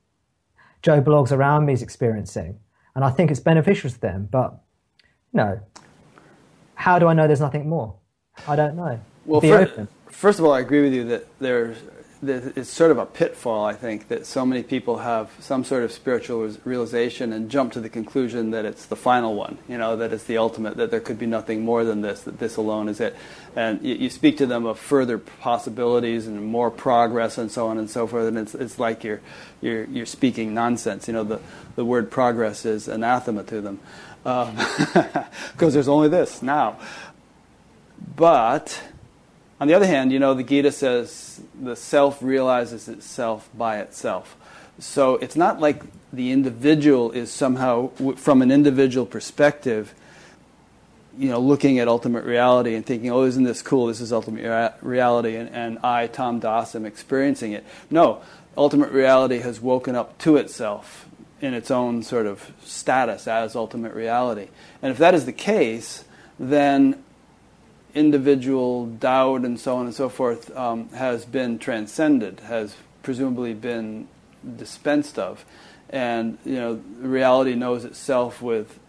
Joe Bloggs around me is experiencing, and I think it's beneficial to them, but no. How do I know there's nothing more? I don't know. Well, Be fir- open. First of all, I agree with you that there's that it's sort of a pitfall. I think that so many people have some sort of spiritual realization and jump to the conclusion that it's the final one. You know, that it's the ultimate. That there could be nothing more than this. That this alone is it. And you, you speak to them of further possibilities and more progress and so on and so forth. And it's it's like you're you're you're speaking nonsense. You know, the the word progress is anathema to them um, because there's only this now. But on the other hand, you know, the Gita says the self realizes itself by itself. So it's not like the individual is somehow, from an individual perspective, you know, looking at ultimate reality and thinking, oh, isn't this cool? This is ultimate rea- reality, and, and I, Tom Das, am experiencing it. No, ultimate reality has woken up to itself in its own sort of status as ultimate reality. And if that is the case, then individual doubt and so on and so forth um, has been transcended, has presumably been dispensed of, and you know reality knows itself with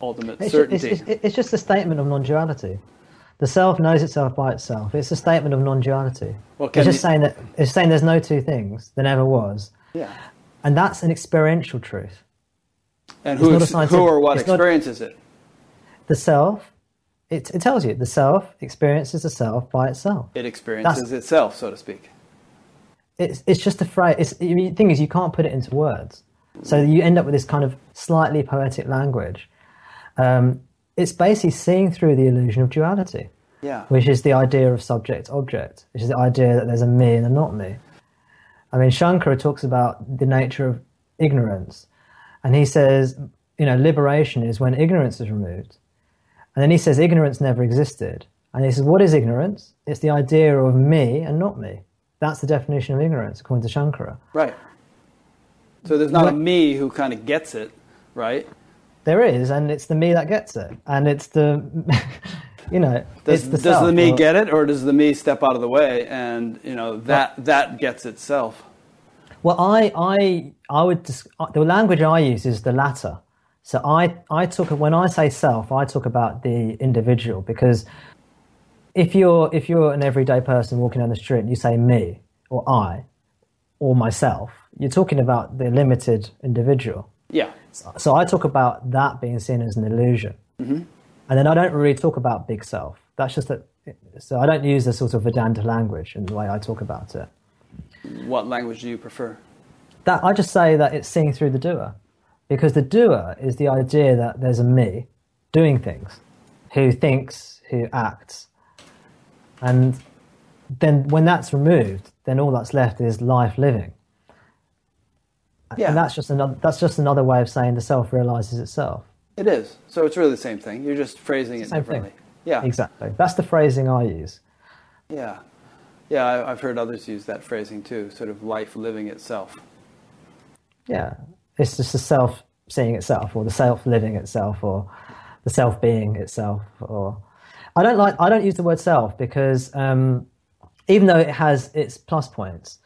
ultimate it's, certainty. It's, it's, it's, just a statement of non-duality. The self knows itself by itself. It's a statement of non-duality. Well, it's just saying that it's saying there's no two things. There never was. Yeah. And that's an experiential truth. And who, who or what experiences not, it? The self. It, it tells you the self experiences the self by itself. It experiences that's, itself, so to speak. It's, it's just a phrase. It's, the thing is, you can't put it into words. So you end up with this kind of slightly poetic language. Um, it's basically seeing through the illusion of duality. Yeah. Which is the idea of subject object, which is the idea that there's a me and a not me. I mean, Shankara talks about the nature of ignorance, and he says, you know, liberation is when ignorance is removed. And then he says ignorance never existed. And he says, what is ignorance? It's the idea of me and not me. That's the definition of ignorance, according to Shankara. Right. So there's not a me who kind of gets it, right? There is, and it's the me that gets it. And it's the, you know, does, the does the me or, get it, or does the me step out of the way and you know that that gets itself? Well, I I I would the language I use is the latter. So I I talk when I say self, I talk about the individual because if you're if you're an everyday person walking down the street and you say me or I or myself, you're talking about the limited individual. Yeah. So, so I talk about that being seen as an illusion. Mm-hmm. And then I don't really talk about big self. That's just that. So I don't use the sort of Vedanta language in the way I talk about it. What language do you prefer? That I just say that it's seeing through the doer, because the doer is the idea that there's a me doing things, who thinks, who acts, and then when that's removed, then all that's left is life living. Yeah. And that's just another that's just another way of saying the self realizes itself. It is. So it's really the same thing. You're just phrasing it differently. Thing. Yeah. Exactly. That's the phrasing I use. Yeah. Yeah, I, have heard others use that phrasing too, sort of life living itself. Yeah. It's just the self seeing itself or the self living itself or the self being itself or I don't like I don't use the word self because um, even though it has its plus points,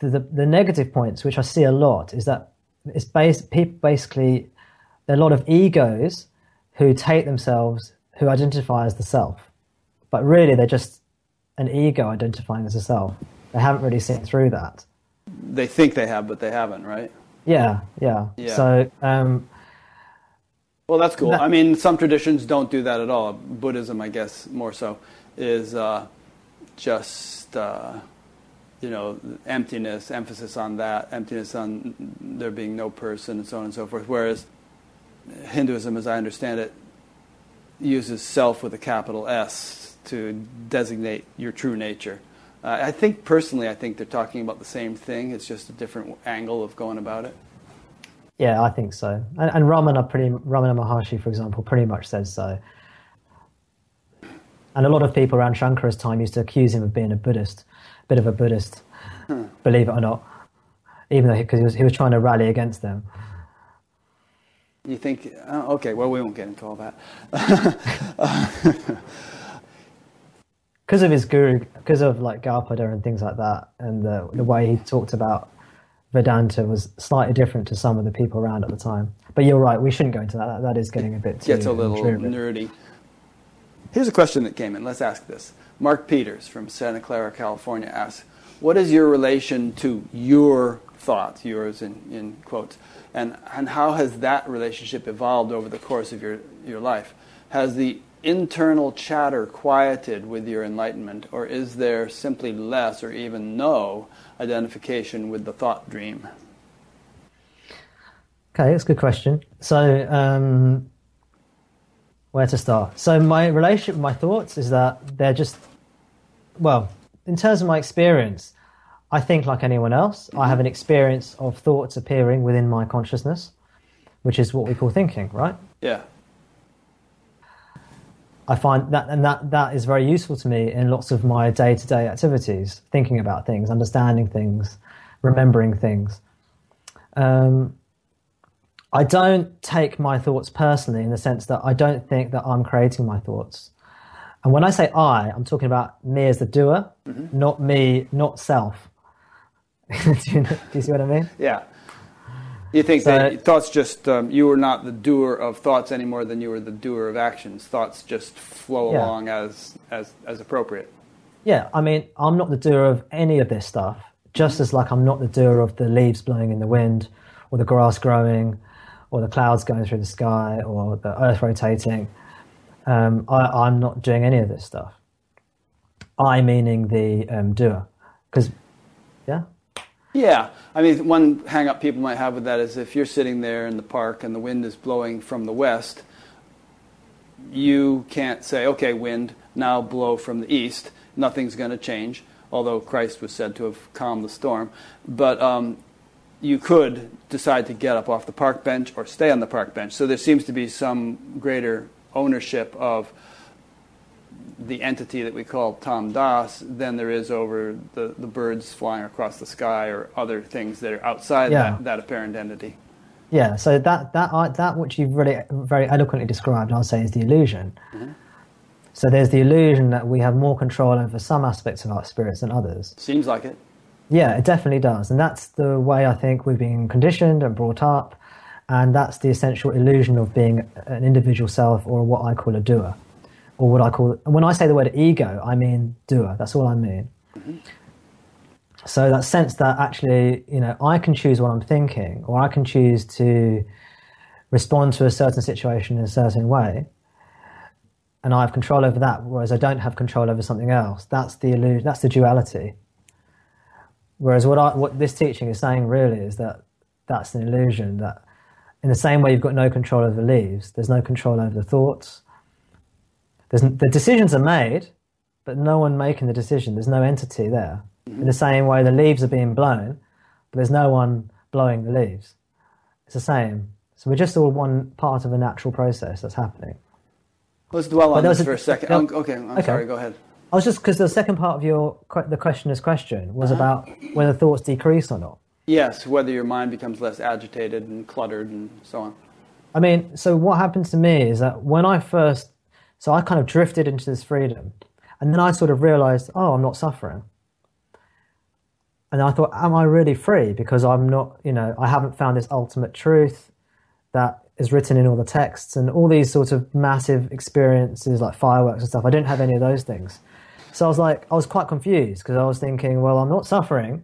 the, the, the negative points which I see a lot is that it's based people basically there are a lot of egos who take themselves, who identify as the self, but really they're just an ego identifying as a self. They haven't really seen through that. They think they have, but they haven't, right? Yeah, yeah. yeah. So, um, well, that's cool. That, I mean, some traditions don't do that at all. Buddhism, I guess, more so, is uh, just uh, you know emptiness, emphasis on that, emptiness on there being no person, and so on and so forth. Whereas Hinduism, as I understand it, uses self with a capital S to designate your true nature. Uh, I think personally, I think they're talking about the same thing. It's just a different angle of going about it. Yeah, I think so. And, and Ramana, pretty Ramana Maharshi, for example, pretty much says so. And a lot of people around Shankara's time used to accuse him of being a Buddhist, a bit of a Buddhist, hmm. believe it or not, even though because he, he, was he was trying to rally against them. You think, oh, okay, well, we won't get into all that. Because of his guru, because of like Gaudapada and things like that, and the, the way he talked about Vedanta was slightly different to some of the people around at the time. But you're right, we shouldn't go into that. That, that is getting a bit too Gets a little nerdy. Here's a question that came in. Let's ask this. Mark Peters from Santa Clara, California asks, What is your relation to your thoughts, yours in, in quotes, and, and how has that relationship evolved over the course of your, your life? Has the internal chatter quieted with your enlightenment, or is there simply less or even no identification with the thought dream? Okay, that's a good question. So, um, where to start? So, my relationship with my thoughts is that they're just, well, in terms of my experience, I think like anyone else. I have an experience of thoughts appearing within my consciousness, which is what we call thinking, right? Yeah. I find that, and that, that is very useful to me in lots of my day to day activities, thinking about things, understanding things, remembering things. Um, I don't take my thoughts personally in the sense that I don't think that I'm creating my thoughts. And when I say I, I'm talking about me as the doer, mm-hmm. not me, not self. do, you know, do, you see what I mean? Yeah. You think so, that thoughts just, um, you were not the doer of thoughts any more than you were the doer of actions. Thoughts just flow yeah. along as, as, as appropriate. Yeah, I mean, I'm not the doer of any of this stuff, just as like I'm not the doer of the leaves blowing in the wind or the grass growing or the clouds going through the sky or the earth rotating. Um, I, am not doing any of this stuff. I meaning the um, doer. Because, yeah? Yeah. I mean, one hang up people might have with that is if you're sitting there in the park and the wind is blowing from the west, you can't say, okay, wind, now blow from the east. Nothing's going to change, although Christ was said to have calmed the storm. But um, you could decide to get up off the park bench or stay on the park bench. So there seems to be some greater ownership of the entity that we call Tom Das than there is over the, the birds flying across the sky or other things that are outside yeah. that, that apparent entity. Yeah, so that that uh, that which you've really very eloquently described, I'll say, is the illusion. Mm-hmm. So there's the illusion that we have more control over some aspects of our spirits than others. Seems like it. Yeah, it definitely does. And that's the way I think we've been conditioned and brought up. And that's the essential illusion of being an individual self or what I call a doer. Or what I call, when I say the word ego, I mean doer. That's all I mean. So that sense that actually, you know, I can choose what I'm thinking or I can choose to respond to a certain situation in a certain way and I have control over that, whereas I don't have control over something else. That's the illusion. That's the duality. Whereas what I, what this teaching is saying really is that that's an illusion. That in the same way you've got no control over leaves, there's no control over the thoughts. There's, the decisions are made, but no one making the decision. There's no entity there. Mm-hmm. In the same way the leaves are being blown, but there's no one blowing the leaves. It's the same. So we're just all one part of a natural process that's happening. Let's dwell on this for a second. okay, I'm okay. sorry. Go ahead. I was just because the second part of your the questioner's question was uh-huh. about whether thoughts decrease or not. Yes, whether your mind becomes less agitated and cluttered and so on. I mean, so what happened to me is that when I first, so I kind of drifted into this freedom, and then I sort of realized, oh, I'm not suffering. And I thought, am I really free? Because I'm not, you know, I haven't found this ultimate truth that is written in all the texts and all these sorts of massive experiences like fireworks and stuff. I didn't have any of those things. So I was like, I was quite confused because I was thinking, well, I'm not suffering,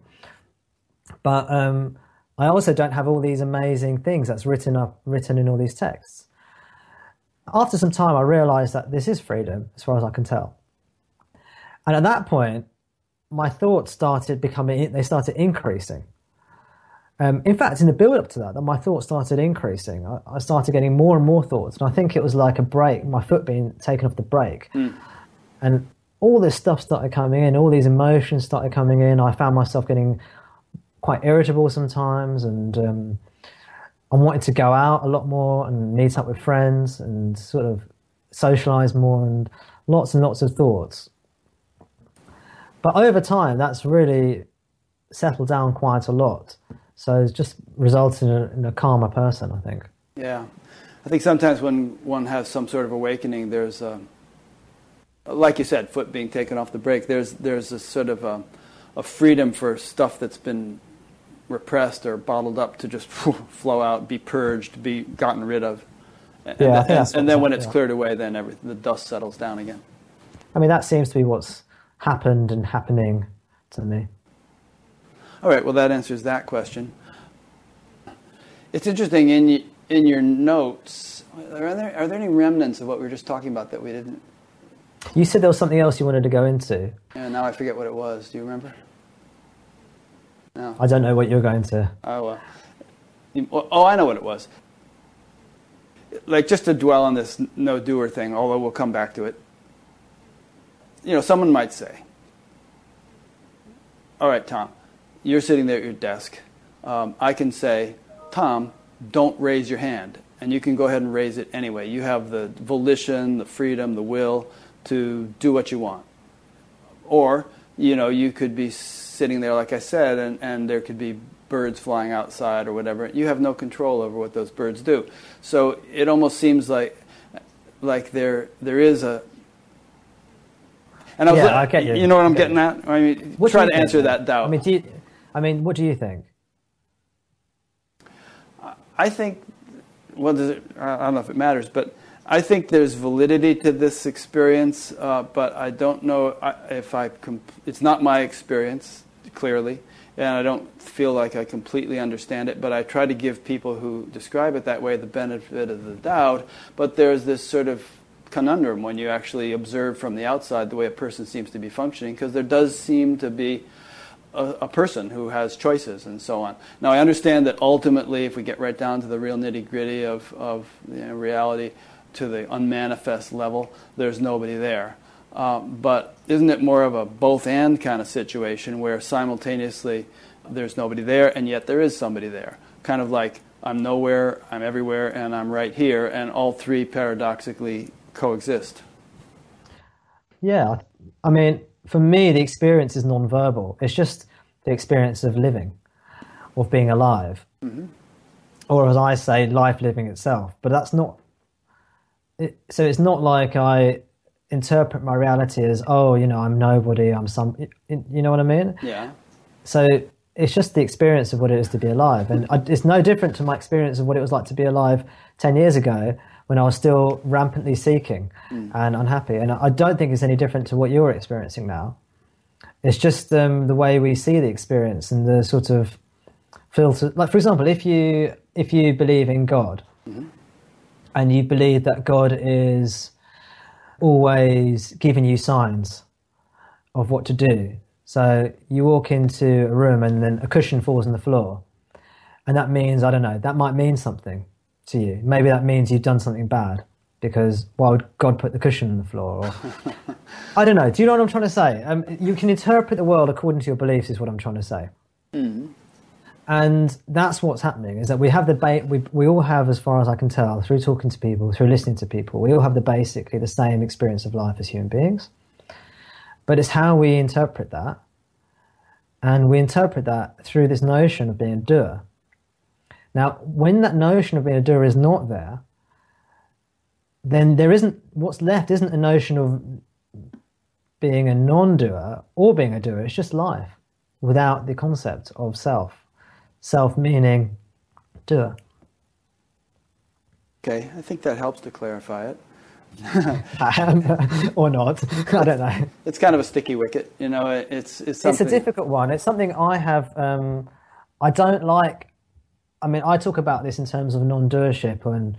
but um, I also don't have all these amazing things that's written up, written in all these texts. After some time, I realized that this is freedom, as far as I can tell. And at that point, my thoughts started becoming, they started increasing. Um, in fact, in the build up to that, that my thoughts started increasing. I, I, started getting more and more thoughts, and I think it was like a break, my foot being taken off the brake. Mm. And all this stuff started coming in, all these emotions started coming in. I found myself getting quite irritable sometimes, and um, I wanted to go out a lot more and meet up with friends and sort of socialize more, and lots and lots of thoughts. But over time, that's really settled down quite a lot. So it's just resulted in a, in a calmer person, I think. Yeah. I think sometimes when one has some sort of awakening, there's a like you said, foot being taken off the brake, there's there's a sort of a, a freedom for stuff that's been repressed or bottled up to just flow out, be purged, be gotten rid of. And, yeah, then, and, and then when it's yeah. cleared away, then everything, the dust settles down again. I mean, that seems to be what's happened and happening to me. All right, well, that answers that question. It's interesting in in your notes. Are there are there any remnants of what we were just talking about that we didn't you said there was something else you wanted to go into. Yeah, now I forget what it was. Do you remember? No. I don't know what you're going to. Oh, well. Oh, I know what it was. Like, just to dwell on this no doer thing, although we'll come back to it. You know, someone might say, All right, Tom, you're sitting there at your desk. Um, I can say, Tom, don't raise your hand. And you can go ahead and raise it anyway. You have the volition, the freedom, the will to do what you want. Or, you know, you could be sitting there, like I said, and, and there could be birds flying outside or whatever. You have no control over what those birds do. So it almost seems like like there there is a and I was, yeah, I get you. You know what I'm getting at? I mean, what try to answer think? that doubt. I mean, you, I mean, what do you think? I think, well, it, I don't know if it matters, but I think there's validity to this experience, uh, but I don't know if I. Comp- it's not my experience, clearly, and I don't feel like I completely understand it. But I try to give people who describe it that way the benefit of the doubt. But there's this sort of conundrum when you actually observe from the outside the way a person seems to be functioning, because there does seem to be a, a, person who has choices and so on. Now, I understand that ultimately, if we get right down to the real nitty gritty of, of you know, reality, to the unmanifest level, there's nobody there. Uh, but isn't it more of a both and kind of situation where simultaneously there's nobody there and yet there is somebody there? Kind of like I'm nowhere, I'm everywhere, and I'm right here, and all three paradoxically coexist. Yeah, I mean, for me, the experience is non-verbal. It's just the experience of living, of being alive, mm-hmm. or as I say, life living itself. But that's not. It, so it's not like I interpret my reality as, oh, you know, I'm nobody. I'm some. You know what I mean? Yeah. So it's just the experience of what it is to be alive, and I, it's no different to my experience of what it was like to be alive ten years ago when I was still rampantly seeking mm. and unhappy. And I don't think it's any different to what you're experiencing now. It's just um, the way we see the experience and the sort of filter. Like, for example, if you if you believe in God mm-hmm. and you believe that God is always giving you signs of what to do. So you walk into a room and then a cushion falls on the floor. And that means, I don't know, that might mean something to you. Maybe that means you've done something bad because why would God put the cushion on the floor? Or, I don't know. Do you know what I'm trying to say? Um, you can interpret the world according to your beliefs, is what I'm trying to say. Mm. And that's what's happening is that we have the ba- we we all have, as far as I can tell, through talking to people, through listening to people, we all have the basically the same experience of life as human beings. But it's how we interpret that, and we interpret that through this notion of being a doer. Now, when that notion of being a doer is not there, then there isn't what's left isn't a notion of being a non-doer or being a doer. It's just life without the concept of self. Self meaning doer. Okay, I think that helps to clarify it. or not. I don't know. It's kind of a sticky wicket, you know. It's it's something... it's a difficult one. It's something I have. Um, I don't like I mean, I talk about this in terms of non-doership, and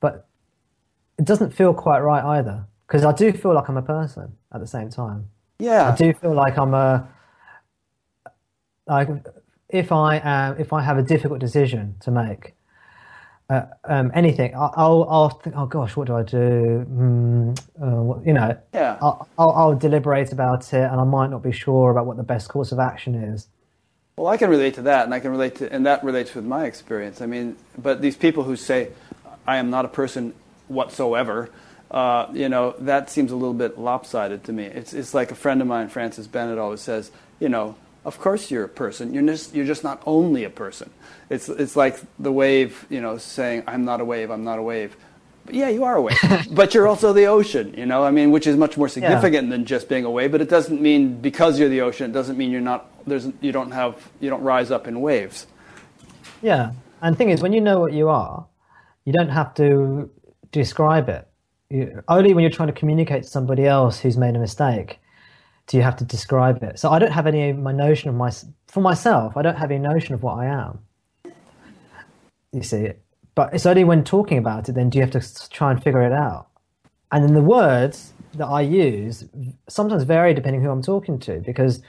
but it doesn't feel quite right either because I do feel like I'm a person at the same time. Yeah, I do feel like I'm a like if I am if I have a difficult decision to make. Uh, um, anything, I'll, I'll think, oh gosh, what do I do? Mm, uh, you know, yeah. I'll, I'll, I'll deliberate about it, and I might not be sure about what the best course of action is. Well, I can relate to that, and I can relate to, and that relates with my experience. I mean, but these people who say, "I am not a person whatsoever," uh, you know, that seems a little bit lopsided to me. It's it's like a friend of mine, Francis Bennett, always says, you know, of course you're a person. You're just you're just not only a person. It's it's like the wave, you know, saying, "I'm not a wave. I'm not a wave." But yeah, you are a wave, but you're also the ocean. You know, I mean, which is much more significant yeah. than just being a wave. But it doesn't mean because you're the ocean, it doesn't mean you're not there's you don't have you don't rise up in waves. Yeah, and the thing is, when you know what you are, you don't have to describe it. You, only when you're trying to communicate to somebody else who's made a mistake do you have to describe it. So I don't have any my notion of my for myself. I don't have any notion of what I am. You see, but it's only when talking about it then do you have to try and figure it out. And then the words that I use sometimes vary depending who I'm talking to because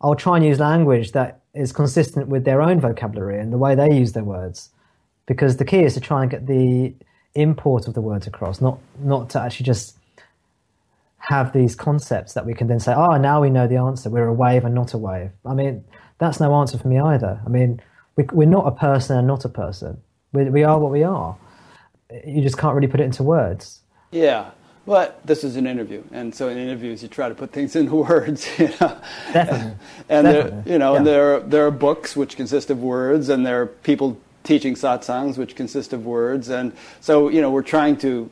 I'll try and use language that is consistent with their own vocabulary and the way they use their words. Because the key is to try and get the import of the words across, not not to actually just have these concepts that we can then say, oh, now we know the answer. We're a wave and not a wave. I mean, that's no answer for me either. I mean, we, we're not a person and not a person. We, we are what we are. You just can't really put it into words. Yeah. But this is an interview, and so in interviews you try to put things into words. You know? Definitely. and Definitely. there, you know, Yeah. and there are, there are books which consist of words, and there are people teaching satsangs which consist of words, and so you know we're trying to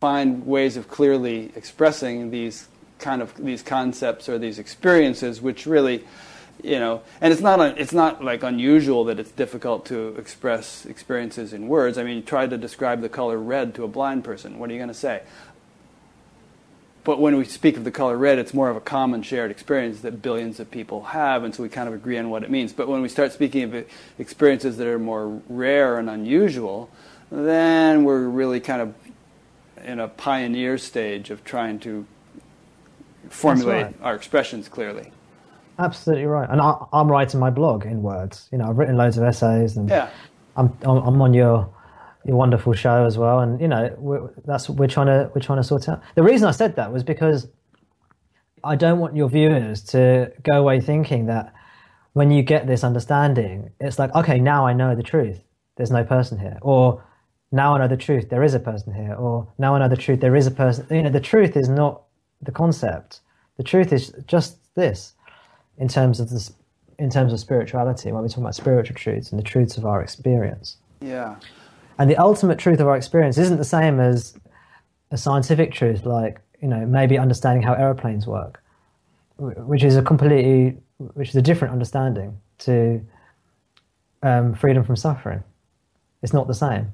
find ways of clearly expressing these kind of these concepts or these experiences, which really, you know, and it's not it's not like unusual that it's difficult to express experiences in words. I mean, you try to describe the color red to a blind person. What are you going to say? But when we speak of the color red, it's more of a common shared experience that billions of people have, and so we kind of agree on what it means. But when we start speaking of experiences that are more rare and unusual, then we're really kind of in a pioneer stage of trying to formulate right. our expressions clearly. Absolutely right. And I, I'm writing my blog in words. You know, I've written loads of essays, and Yeah. I'm I'm I'm on your your wonderful show as well. And you know, we're, that's we're trying to we're trying to sort out. The reason I said that was because I don't want your viewers to go away thinking that when you get this understanding, it's like, okay, now I know the truth. There's no person here, or now I know the truth. There is a person here, or now I know the truth. There is a person. You know, the truth is not the concept. The truth is just this in terms of this, in terms of spirituality, when we're talking about spiritual truths and the truths of our experience. Yeah. And the ultimate truth of our experience isn't the same as a scientific truth, like you know maybe understanding how aeroplanes work, which is a completely, which is a different understanding to um, freedom from suffering. It's not the same.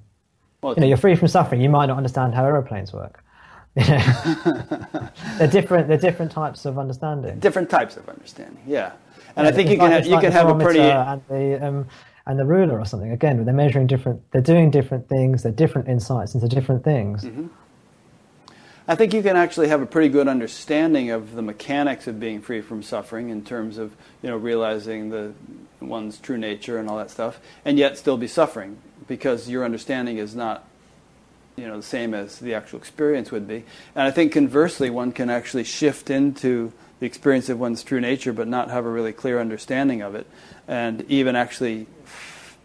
Well, You know, you're free from suffering. You might not understand how aeroplanes work. You know? they're different. They're different types of understanding. different types of understanding. Yeah. And I think you can like- have, you like can have a pretty and the um, and the ruler or something. Again, they're measuring different. They're doing different things. They're different insights into different things. Mm-hmm. I think you can actually have a pretty good understanding of the mechanics of being free from suffering in terms of you know realizing the one's true nature and all that stuff, and yet still be suffering because your understanding is not you know the same as the actual experience would be. And I think conversely, one can actually shift into the experience of one's true nature, but not have a really clear understanding of it, and even actually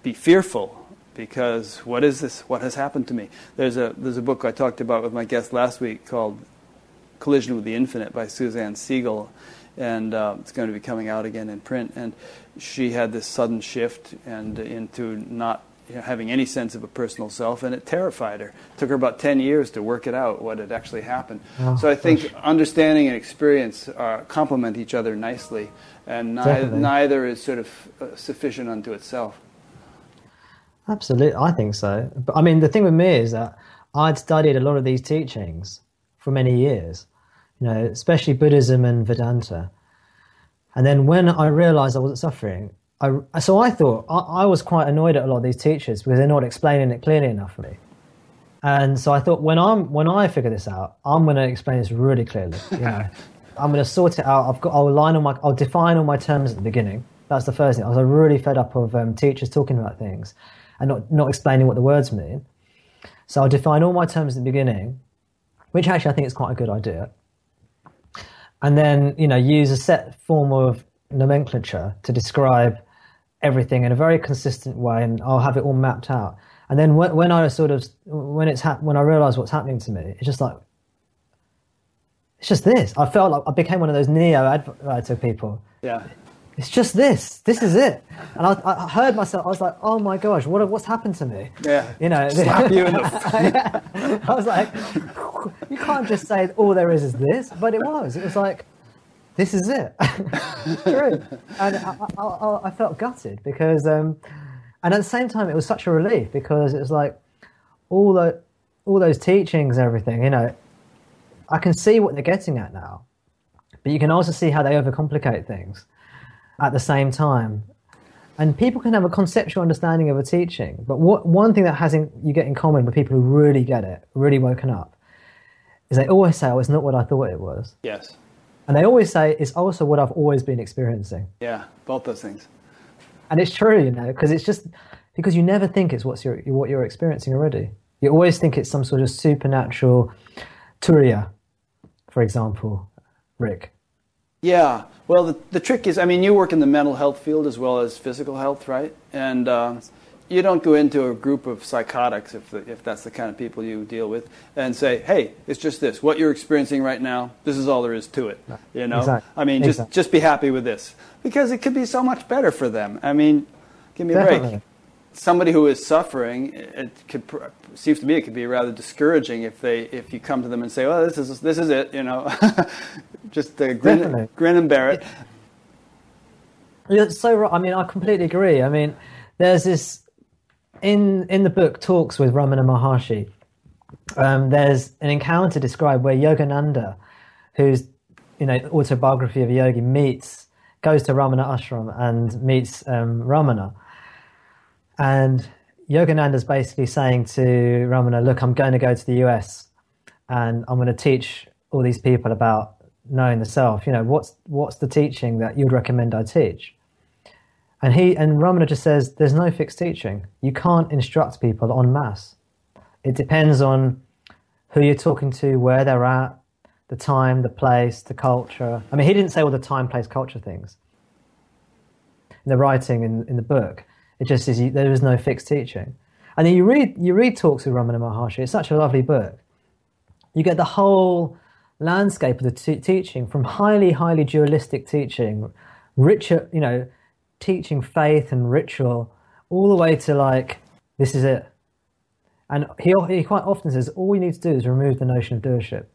be fearful because what is this? What has happened to me? There's a there's a book I talked about with my guest last week called Collision with the Infinite by Suzanne Segal, and uh, it's going to be coming out again in print. And she had this sudden shift and into not you know, having any sense of a personal self, and it terrified her. It took her about ten years to work it out what had actually happened. Oh, so I think understanding and experience uh, complement each other nicely, and ni- neither is sort of uh, sufficient unto itself. Absolutely, I think so. But I mean, the thing with me is that I'd studied a lot of these teachings for many years, you know, especially Buddhism and Vedanta. And then when I realized I wasn't suffering, I, so I thought I, I was quite annoyed at a lot of these teachers because they're not explaining it clearly enough for me. And so I thought when I'm when I figure this out, I'm going to explain this really clearly. You know, I'm going to sort it out. I've got I'll line all my I'll define all my terms at the beginning. That's the first thing. I was really fed up of um, teachers talking about things and not not explaining what the words mean. So I'll define all my terms at the beginning, which actually I think is quite a good idea. And then you know use a set form of nomenclature to describe everything in a very consistent way, and I'll have it all mapped out. And then when, when I sort of when it's when I realise what's happening to me, it's just like it's just this. I felt like I became one of those neo Advaitist people. Yeah. It's just this. This is it. And I, I heard myself. I was like, "Oh my gosh, what what's happened to me?" Yeah. You know, Slap you in the I was like, "You can't just say all there is is this," but it was. It was like, "This is it." True. And I, I, I, I felt gutted because, um, and at the same time, it was such a relief because it was like all the all those teachings and everything. You know, I can see what they're getting at now, but you can also see how they overcomplicate things at the same time. And people can have a conceptual understanding of a teaching, but what one thing that has in, you get in common with people who really get it, really woken up, is they always say, "Oh, it's not what I thought it was," Yes. And they always say, "It's also what I've always been experiencing." Yeah. Both those things. And it's true, you know, because it's just because you never think it's what's your, what you're experiencing already. You always think it's some sort of supernatural turiya, for example, Rick. Yeah. Well, the, the trick is, I mean, you work in the mental health field as well as physical health, right? And uh, you don't go into a group of psychotics if, the, if that's the kind of people you deal with and say, hey, it's just this. What you're experiencing right now, this is all there is to it. You know, exactly. I mean, just Exactly. just be happy with this because it could be so much better for them. I mean, give me a break. Somebody who is suffering, it could seems to me it could be rather discouraging if they if you come to them and say, "Well, this is this is it," you know, just uh, grin, Definitely. grin and bear it. You're so right. I mean, I completely agree. I mean, there's this in in the book talks with Ramana Maharshi. Um, there's an encounter described where Yogananda, who's you know autobiography of a yogi, meets goes to Ramana ashram and meets um, Ramana, and Yogananda's basically saying to Ramana, "Look, I'm going to go to the US, and I'm going to teach all these people about knowing the self. You know, what's what's the teaching that you'd recommend I teach?" And he and Ramana just says, "There's no fixed teaching. You can't instruct people en masse. It depends on who you're talking to, where they're at, the time, the place, the culture. I mean, he didn't say all the time, place, culture things. In the writing in, in the book, it just says there is no fixed teaching. And then you read you read talks with Ramana Maharshi. It's such a lovely book. You get the whole landscape of the t- teaching from highly, highly dualistic teaching, richer, you know, teaching faith and ritual, all the way to like this is it. And he, he quite often says, all you need to do is remove the notion of doership.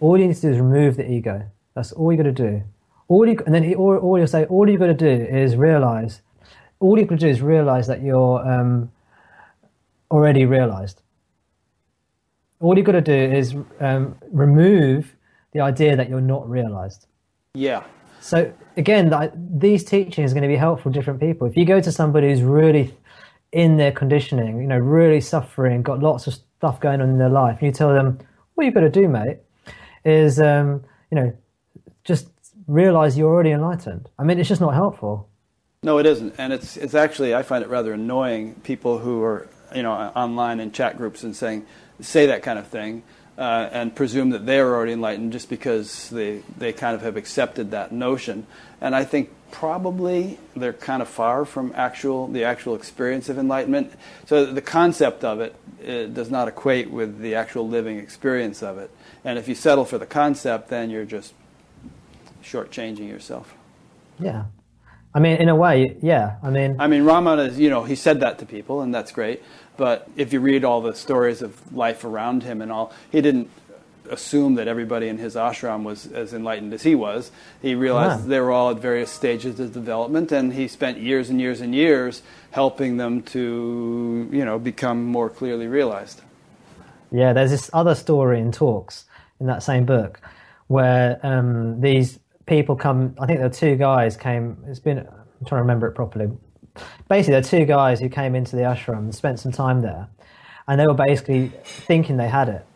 All you need to do is remove the ego. That's all you got to do. All you, and then he, all, all you'll say, all you got to do is realize, all you got to do is realize that you're um, already realized. All you got to do is um, remove the idea that you're not realized. Yeah, So again, these teachings are going to be helpful to different people. If you go to somebody who's really in their conditioning, you know, really suffering, got lots of stuff going on in their life, and you tell them, "What you've got to do, mate, is um, you know, just realize you're already enlightened." I mean, it's just not helpful. No, it isn't, and it's it's actually I find it rather annoying people who are you know online in chat groups and saying say that kind of thing uh, and presume that they're already enlightened just because they they kind of have accepted that notion, and I think probably they're kind of far from actual the actual experience of enlightenment. So the concept of it, it does not equate with the actual living experience of it, and if you settle for the concept, then you're just shortchanging yourself. Yeah, I mean, in a way, yeah. I mean, I mean, Ramana is, you know, he said that to people, and that's great. But if you read all the stories of life around him and all, he didn't assume that everybody in his ashram was as enlightened as he was. He realized Yeah. they were all at various stages of development, and he spent years and years and years helping them to, you know, become more clearly realized. Yeah, there's this other story in talks in that same book where um, these people come. I think there are two guys came. It's been. I'm trying to remember it properly. Basically, there are two guys who came into the ashram and spent some time there, and they were basically thinking they had it.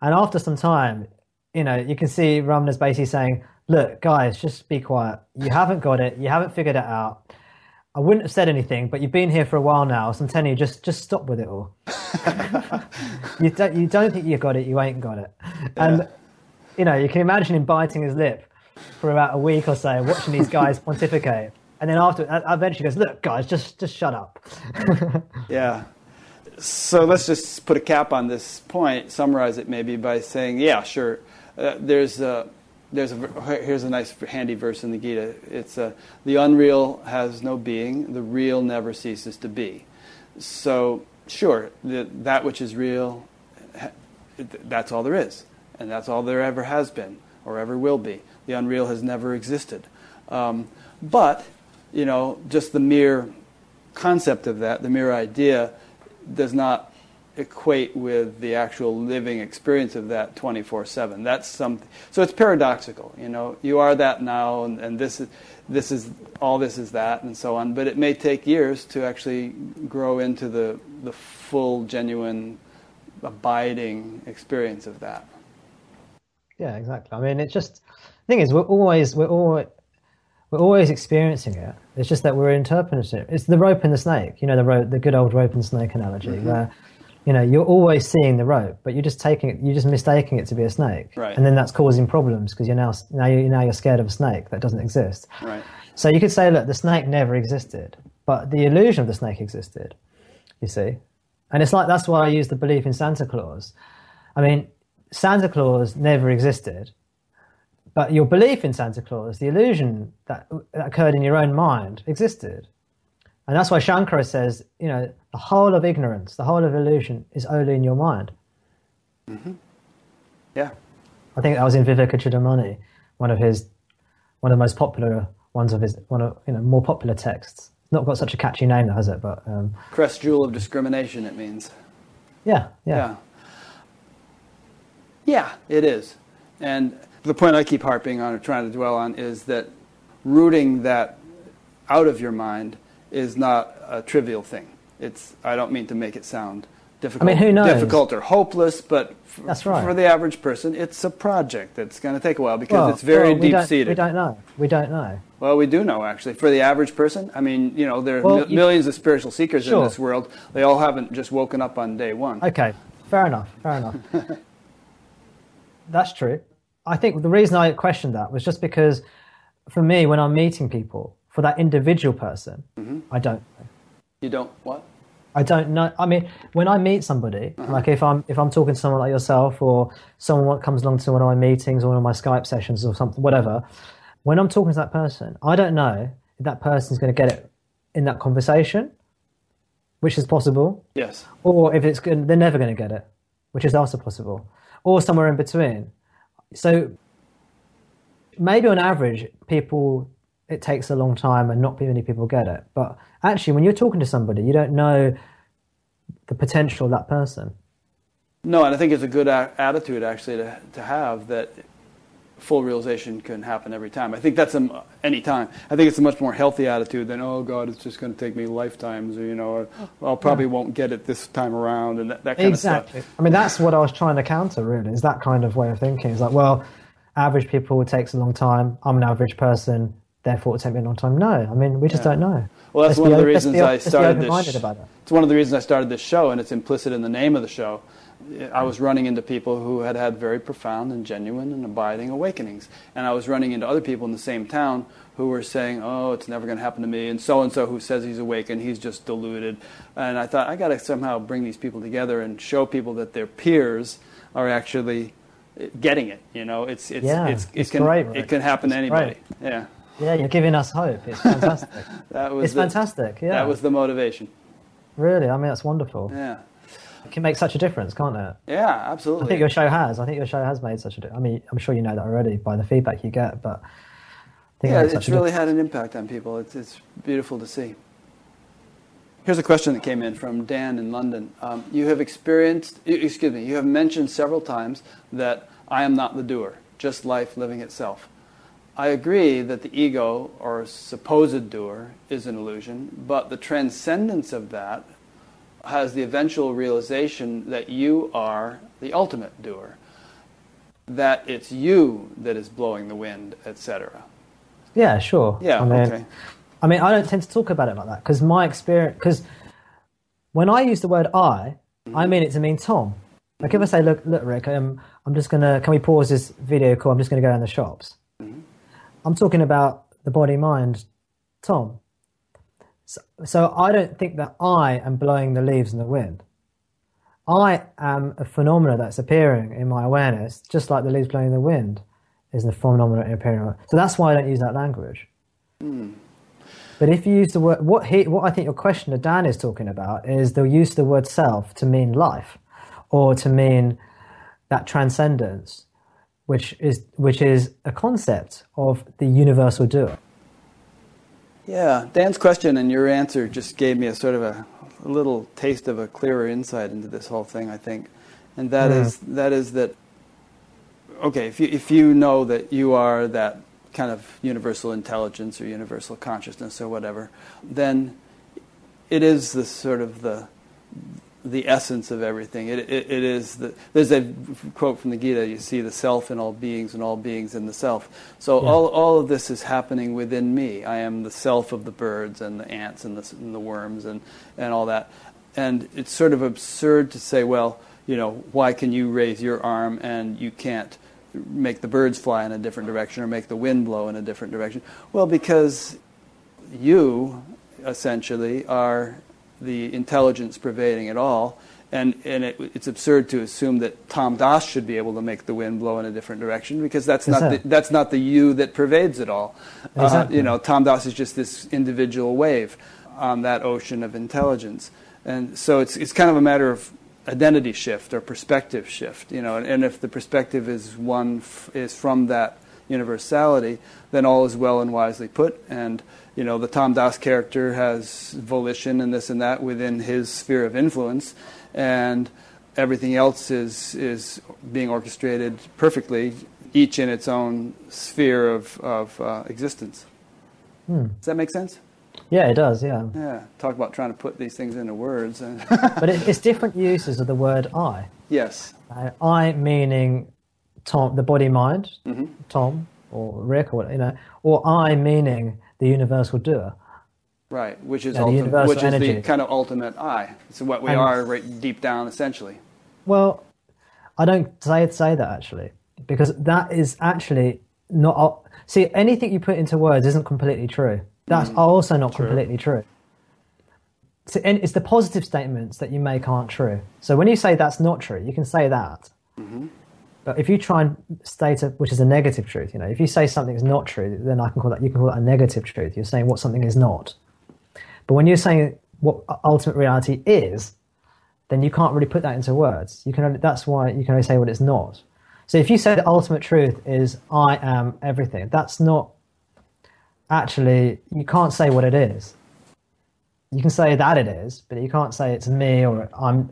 And after some time, you know, you can see Ramana's basically saying, "Look, guys, just be quiet. You haven't got it. You haven't figured it out." I wouldn't have said anything, but you've been here for a while now, so I'm telling you, just just stop with it all. you don't you don't think you've got it, you ain't got it. And you know, you can imagine him biting his lip for about a week or so, watching these guys pontificate. And then after, uh, eventually goes, "Look, guys, just just shut up." Yeah. So let's just put a cap on this point, summarize it maybe by saying, yeah, sure. Uh, there's a, there's a, here's a nice handy verse in the Gita. It's uh, the unreal has no being, the real never ceases to be. So sure, the, that which is real, that's all there is, and that's all there ever has been or ever will be. The unreal has never existed. Um, but you know, just the mere concept of that, the mere idea, does not equate with the actual living experience of that 24/7. That's something. So it's paradoxical. You know, you are that now, and, and this is this is all this is that, and so on. But it may take years to actually grow into the the full, genuine, abiding experience of that. Yeah, exactly. I mean, it's just thing is, we're always we're always we're always experiencing it. It's just that we're interpreting it. It's the rope and the snake. You know, the rope, the good old rope and snake analogy, Mm-hmm. where you know you're always seeing the rope, but you're just taking it, you're just mistaking it to be a snake, Right. and then that's causing problems because you're now now you're now you're scared of a snake that doesn't exist. Right. So you could say, look, the snake never existed, but the illusion of the snake existed. you see. And it's like that's why I use the belief in Santa Claus. I mean, Santa Claus never existed, but your belief in Santa Claus, the illusion that, that occurred in your own mind, existed. And that's why Shankara says, you know, the whole of ignorance, the whole of illusion is only in your mind. Mm-hmm. Yeah. I think that was in Vivekachudamani, one of his, one of the most popular ones of his, one of, you know, more popular texts. Not got such a catchy name, has it? But um, crest jewel of discrimination, it means. Yeah, yeah, yeah, yeah. It is, and the point I keep harping on or trying to dwell on is that rooting that out of your mind is not a trivial thing. It's I don't mean to make it sound difficult, I mean, who knows? difficult or hopeless, but f- That's right. for the average person, it's a project that's going to take a while because well, it's very well, we deep seated. We don't know. We don't know. Well, we do know actually. For the average person, I mean, you know, there are well, mi- millions of spiritual seekers sure. in this world. They all haven't just woken up on day one. Okay, fair enough. Fair enough. That's true. I think the reason I questioned that was just because, for me, when I'm meeting people, for that individual person, mm-hmm. I don't. You don't what? I don't know. I mean, when I meet somebody, uh-huh. like if I'm if I'm talking to someone like yourself, or someone comes along to one of my meetings or one of my Skype sessions or something, whatever. When I'm talking to that person, I don't know if that person's going to get it in that conversation, which is possible. Yes. Or if it's good, they're never going to get it, which is also possible, or somewhere in between. So maybe on average, people it takes a long time and not many people get it. But actually, when you're talking to somebody, you don't know the potential of that person. No, and I think it's a good attitude actually to, to have that full realization can happen every time. I think that's a, any time. I think it's a much more healthy attitude than oh God, it's just going to take me lifetimes, or you know, or, I probably yeah. won't get it this time around, and that, that kind exactly. of stuff. I mean, that's what I was trying to counter. Really, is that kind of way of thinking? It's like, well, average people it takes a long time. I'm an average person therefore it take me a long time. No, I mean we just yeah. don't know. Well, that's let's one of the reasons I started this. About it. It's one of the reasons I started this show, and it's implicit in the name of the show. I was running into people who had had very profound and genuine and abiding awakenings, and I was running into other people in the same town who were saying, "Oh, it's never going to happen to me," and so and so who says he's awakened, he's just deluded. And I thought I got to somehow bring these people together and show people that their peers are actually getting it. You know, it's it's yeah, it's, it can great, it can happen to anybody. Yeah. Yeah, you're giving us hope. It's fantastic. that was it's the, fantastic. Yeah, that was the motivation. Really, I mean, that's wonderful. Yeah, it can make such a difference, can't it? Yeah, absolutely. I think your show has. I think your show has made such a. Di- I mean, I'm sure you know that already by the feedback you get, but yeah, it it's really had an impact on people. It's it's beautiful to see. Here's a question that came in from Dan in London. Um, you have experienced, excuse me, you have mentioned several times that I am not the doer, just life living itself. I agree that the ego, or supposed doer, is an illusion, but the transcendence of that has the eventual realization that you are the ultimate doer, that it's you that is blowing the wind, etc. Yeah, sure. Yeah, I mean, okay. I mean, I don't tend to talk about it like that because my experience, because when I use the word I, mm-hmm. I mean it to mean Tom. Like mm-hmm. if I say, look, look, Rick, I'm, I'm just gonna, can we pause this video call? I'm just gonna go in the shops. Mm-hmm I'm talking about the body mind, Tom. So, so I don't think that I am blowing the leaves in the wind. I am a phenomena that's appearing in my awareness, just like the leaves blowing in the wind is a phenomenon appearing. So that's why I don't use that language. Mm. But if you use the word, what he, what I think your questioner Dan is talking about is they'll use the word self to mean life, or to mean that transcendence which is which is a concept of the universal doer. Yeah, Dan's question and your answer just gave me a sort of a, a little taste of a clearer insight into this whole thing. I think, and that mm. is that is that. Okay, if you if you know that you are that kind of universal intelligence or universal consciousness or whatever, then it is the sort of the the essence of everything. It, it, it is the, there's a quote from the Gita. You see the self in all beings, and all beings in the self. So yeah. all all of this is happening within me. I am the self of the birds and the ants and the, and the worms and and all that. And it's sort of absurd to say, well, you know, why can you raise your arm and you can't make the birds fly in a different direction or make the wind blow in a different direction? Well, because you essentially are the intelligence pervading it all. And, and it, it's absurd to assume that Tom Das should be able to make the wind blow in a different direction because that's not the, that's not the you that pervades it all. Exactly. Uh, you know, Tom Das is just this individual wave on that ocean of intelligence, and so it's it's kind of a matter of identity shift or perspective shift. You know, and, and if the perspective is one f- is from that universality, then all is well and wisely put. And you know, the Tom Das character has volition and this and that within his sphere of influence, and everything else is is being orchestrated perfectly, each in its own sphere of of uh, existence. Hmm. Does that make sense? Yeah, it does. Yeah, Yeah. Talk about trying to put these things into words. And but it, it's different uses of the word "I." yes. Uh, I meaning Tom, the body mind, Mm-hmm. Tom or Rick, or you know, or I meaning the universal doer. Right, which is Yeah, the ulti- universal which is the kind of ultimate I. It's what we And- are right deep down, essentially. Well, I don't say say that actually because that is actually not. See, anything you put into words isn't completely true. That's mm. also not completely true. So, and it's the positive statements that you make aren't true. So when you say that's not true, you can say that. Mm-hmm. But if you try and state it, which is a negative truth, you know, if you say something is not true, then I can call that you can call that a negative truth. You're saying what something is not. But when you're saying what ultimate reality is, then you can't really put that into words. You can only, that's why you can only say what it's not. So if you say the ultimate truth is I am everything, that's not actually you can't say what it is. You can say that it is, but you can't say it's me or I'm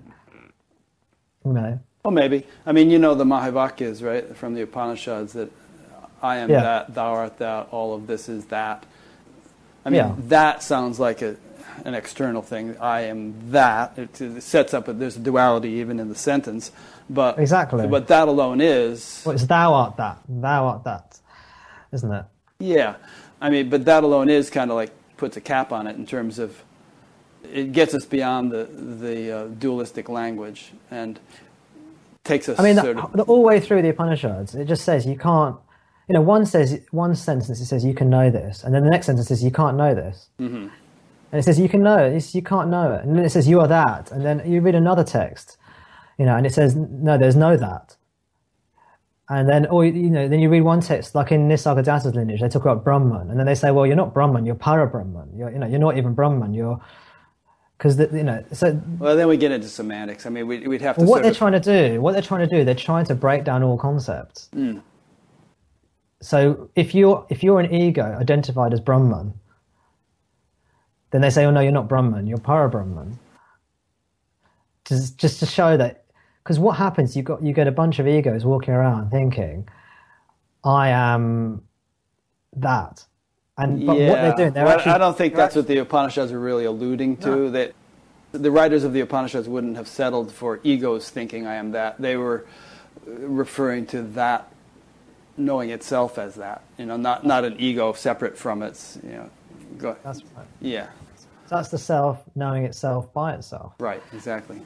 you know. Well, maybe. I mean, you know the Mahavakyas, right, from the Upanishads that I am Yeah. that, thou art that, all of this is that. I mean, Yeah. that sounds like a, an external thing. I am that. It, it sets up, a, there's a duality even in the sentence. But, Exactly. But that alone is. Well, it's thou art that, thou art that, isn't it? Yeah, I mean, but that alone is kind of like puts a cap on it in terms of it gets us beyond the the uh, dualistic language and takes us. I mean, the, the, all the way through the Upanishads, it just says you can't. You know, one says one sentence it says you can know this, and then the next sentence says you can't know this, mm-hmm. and it says you can know it, you can't know it, and then it says you are that, and then you read another text, you know, and it says no, there's no that, and then or you know, then you read one text like in Nisargadatta's lineage, they talk about Brahman, and then they say, well, you're not Brahman, you're para Brahman, you're you know, you're not even Brahman, you're because you know, so well, then we get into semantics. I mean, we, we'd have to. what they're of, trying to do, what they're trying to do, they're trying to break down all concepts. Hmm. So if you're if you're an ego identified as Brahman, then they say, "Oh no, you're not Brahman. You're para Brahman." Just just to show that, because what happens? You got you get a bunch of egos walking around thinking, "I am that," and but yeah. what they're doing, they're Well, actually. I don't think that's what the Upanishads are really alluding to. That the writers of the Upanishads wouldn't have settled for egos thinking I am that. They were uh, referring to that knowing itself as that. You know, not not an ego separate from its. You know, go, That's right. yeah, So that's the self knowing itself by itself. right, exactly.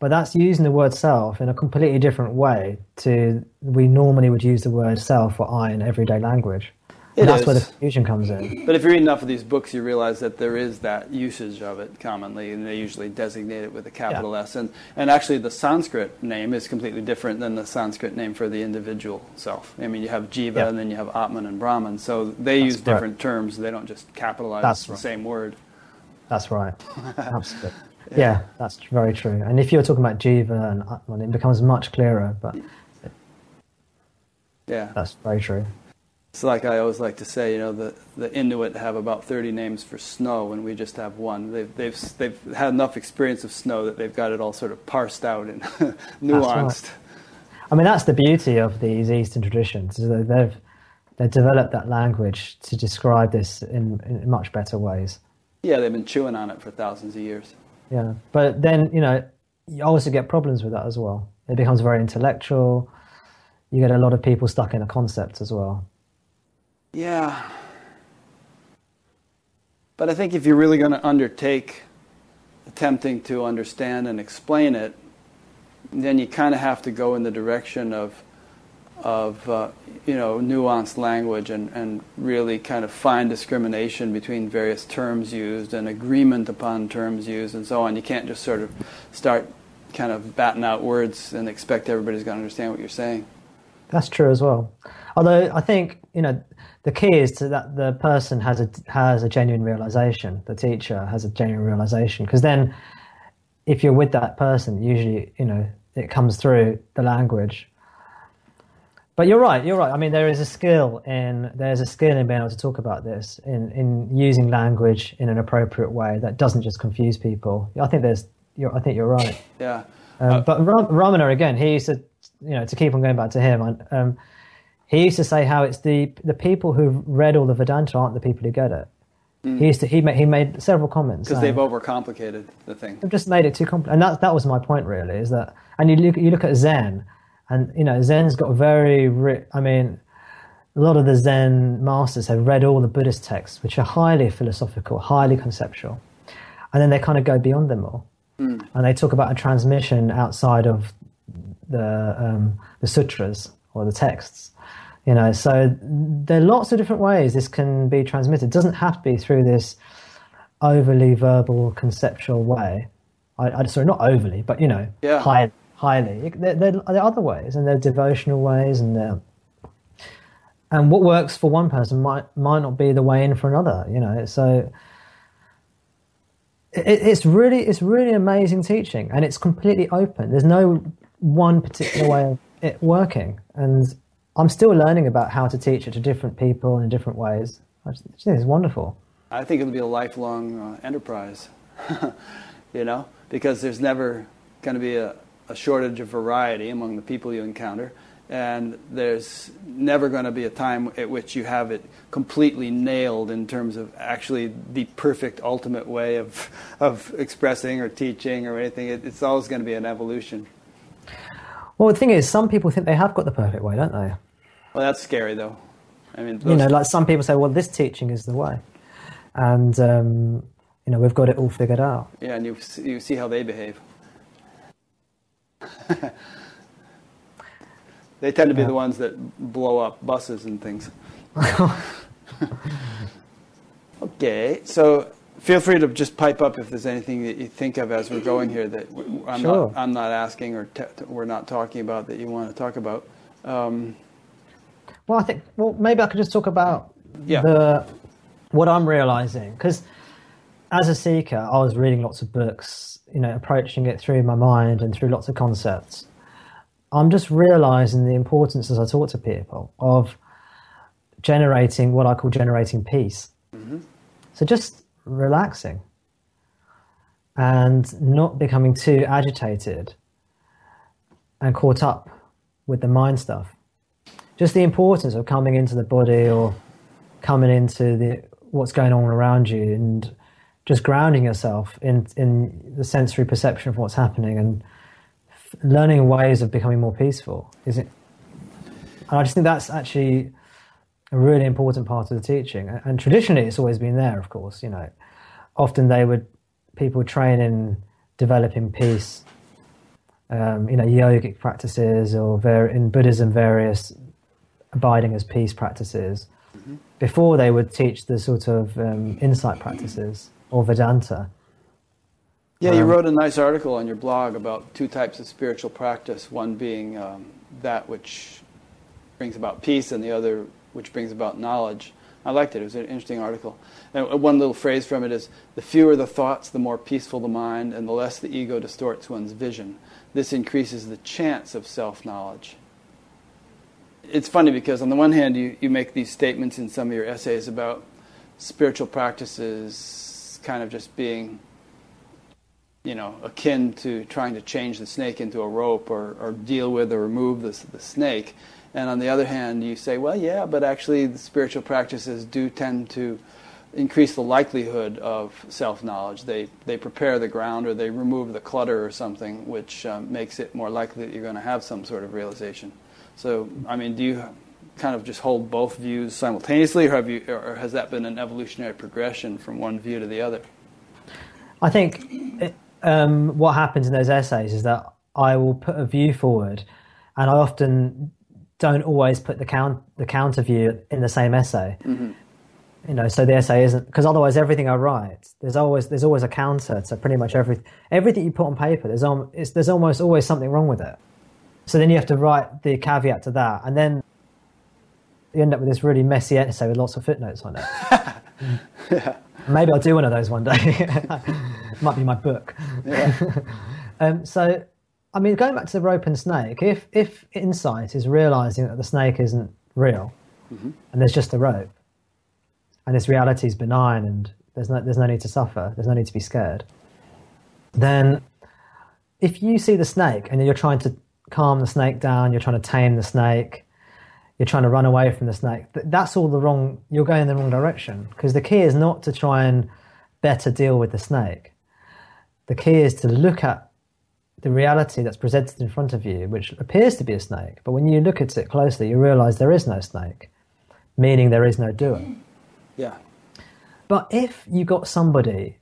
But that's using the word self in a completely different way to we normally would use the word self or I in everyday language. It that's where the is. confusion comes in. But if you read enough of these books, you realize that there is that usage of it commonly, and they usually designate it with a capital Yeah. S. And, and actually, the Sanskrit name is completely different than the Sanskrit name for the individual self. I mean, you have Jiva, Yeah. and then you have Atman and Brahman. So they That's use different terms. They don't just capitalize That's the right. same word. That's right. Absolutely. Yeah. that's very true. And if you're talking about Jiva and Atman, it becomes much clearer, but Yeah. that's very true. It's like I always like to say, you know, the, the Inuit have about 30 names for snow, and we just have one. They've, they've, they've had enough experience of snow that they've got it all sort of parsed out and nuanced. I mean, that's the beauty of these Eastern traditions. is that They've, they've developed that language to describe this in, in much better ways. Yeah, they've been chewing on it for thousands of years. Yeah, but then you know you also get problems with that as well. It becomes very intellectual. You get a lot of people stuck in a concept as well. Yeah. But I think if you're really going to undertake attempting to understand and explain it, then you kind of have to go in the direction of of uh, you know nuanced language and, and really kind of fine discrimination between various terms used and agreement upon terms used and so on. You can't just sort of start kind of batting out words and expect everybody's going to understand what you're saying. That's true as well. Although I think you know the key is to that the person has a has a genuine realization. The teacher has a genuine realization because then, if you're with that person, usually you know it comes through the language. But you're right. You're right. I mean, there is a skill in there's a skill in being able to talk about this in in using language in an appropriate way that doesn't just confuse people. I think there's. I think you're right. Yeah. Um, uh, but Ram- Ramana again, he used to, you know, to keep on going back to him. Um, he used to say how it's the the people who've read all the Vedanta aren't the people who get it. Mm. He used to he made he made several comments because they've overcomplicated the thing. They've just made it too complicated, and that that was my point really. Is that and you look you look at Zen, and you know Zen's got very rich. I mean, a lot of the Zen masters have read all the Buddhist texts, which are highly philosophical, highly conceptual, and then they kind of go beyond them all, mm. and they talk about a transmission outside of the um, the sutras or the texts you know, so there are lots of different ways this can be transmitted. It doesn't have to be through this overly verbal, conceptual way. I, I sorry, not overly, but you know, yeah. high, highly. There, there, there, are other ways, and there are devotional ways, and there, and what works for one person might might not be the way in for another. You know, so it, it's really it's really amazing teaching, and it's completely open. There's no one particular way of it working, and I'm still learning about how to teach it to different people in different ways. I just think it's wonderful. I think it'll be a lifelong uh, enterprise, you know, because there's never going to be a, a shortage of variety among the people you encounter and there's never going to be a time at which you have it completely nailed in terms of actually the perfect ultimate way of of expressing or teaching or anything. It, it's always going to be an evolution. Well, the thing is, some people think they have got the perfect way, don't they? Well, that's scary, though. I mean, you know, like some people say, well, this teaching is the way, and um, you know, we've got it all figured out. Yeah, and you you see how they behave. they tend to be yeah. the ones that blow up buses and things. okay, so feel free to just pipe up if there's anything that you think of as we're going here that I'm sure. not I'm not asking or te- we're not talking about that you want to talk about. Um, well, I think well maybe I could just talk about yeah. the what I'm realizing because as a seeker, I was reading lots of books, you know, approaching it through my mind and through lots of concepts. I'm just realizing the importance as I talk to people of generating what I call generating peace. Mm-hmm. So just relaxing and not becoming too agitated and caught up with the mind stuff. Just the importance of coming into the body or coming into the what's going on around you and just grounding yourself in in the sensory perception of what's happening and learning ways of becoming more peaceful is it? And i just think that's actually a really important part of the teaching and traditionally it's always been there of course you know often they would people train in developing peace um, you know yogic practices or ver- in buddhism various abiding as peace practices mm-hmm. before they would teach the sort of um, insight practices or Vedanta. Yeah, you um, wrote a nice article on your blog about two types of spiritual practice one being um, that which brings about peace, and the other which brings about knowledge. I liked it. It was an interesting article. And one little phrase from it is The fewer the thoughts, the more peaceful the mind, and the less the ego distorts one's vision. This increases the chance of self knowledge it's funny because on the one hand you, you make these statements in some of your essays about spiritual practices kind of just being you know akin to trying to change the snake into a rope or, or deal with or remove the, the snake and on the other hand you say well yeah but actually the spiritual practices do tend to increase the likelihood of self-knowledge they, they prepare the ground or they remove the clutter or something which um, makes it more likely that you're going to have some sort of realization so, I mean, do you kind of just hold both views simultaneously, or, have you, or has that been an evolutionary progression from one view to the other? I think it, um, what happens in those essays is that I will put a view forward, and I often don't always put the count the counter view in the same essay. Mm-hmm. You know, so the essay isn't because otherwise everything I write there's always there's always a counter to pretty much every everything you put on paper. There's um, there's almost always something wrong with it. So then you have to write the caveat to that, and then you end up with this really messy essay with lots of footnotes on it. yeah. Maybe I'll do one of those one day. Might be my book. Yeah. um, so I mean, going back to the rope and snake, if if insight is realizing that the snake isn't real mm-hmm. and there's just a rope, and this reality is benign and there's no there's no need to suffer, there's no need to be scared, then if you see the snake and you're trying to calm the snake down, you're trying to tame the snake, you're trying to run away from the snake, that's all the wrong. You're going in the wrong direction because the key is not to try and better deal with the snake. The key is to look at the reality that's presented in front of you, which appears to be a snake, but when you look at it closely, you realize there is no snake, meaning there is no doer. Yeah. But if you got somebody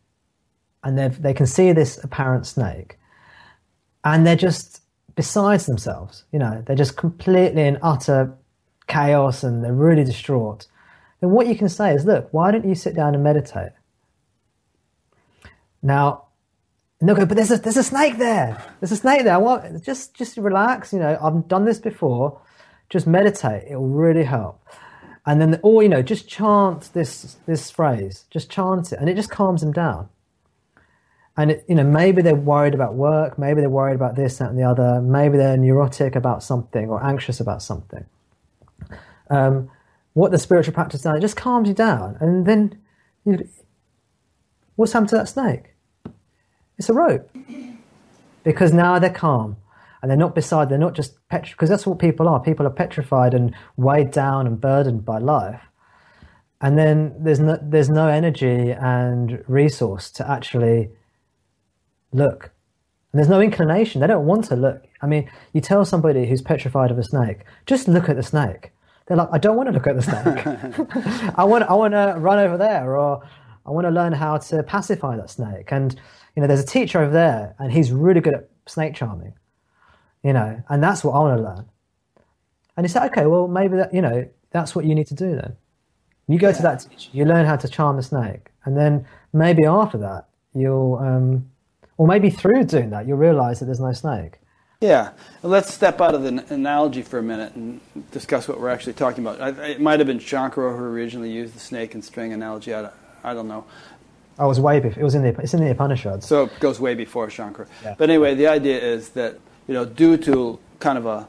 and they can see this apparent snake and they're just besides themselves, you know, they're just completely in utter chaos and they're really distraught, then what you can say is, look, why don't you sit down and meditate? Now, and they'll go, but there's a there's a snake there. There's a snake there. I want just just relax. You know, I've done this before. Just meditate. It will really help. And then, or you know, just chant this this phrase. Just chant it, and it just calms them down. And it, you know, maybe they're worried about work. Maybe they're worried about this, that, and the other. Maybe they're neurotic about something or anxious about something. Um, what the spiritual practice does, it just calms you down, and then, you know, what's happened to that snake? It's a rope. Because now they're calm and they're not beside, they're not just petrified, because that's what people are. People are petrified and weighed down and burdened by life. And then there's no, there's no energy and resource to actually look. And there's no inclination. They don't want to look. I mean, you tell somebody who's petrified of a snake, just look at the snake. They're like, I don't want to look at the snake. I want, I want to run over there, or I want to learn how to pacify that snake. And you know, there's a teacher over there and he's really good at snake charming, you know, and that's what I want to learn. And he said, okay, well, maybe that, you know, that's what you need to do then. You go yeah. to that teacher, you learn how to charm a snake, and then maybe after that, you'll, um, or maybe through doing that, you'll realize that there's no snake. Yeah, let's step out of the analogy for a minute and discuss what we're actually talking about. it might have been Shankara who originally used the snake and string analogy. I, I don't know. I was way before. It was in the it's in the Upanishads. So it goes way before Shankara. Yeah. But anyway, the idea is that you know, due to kind of a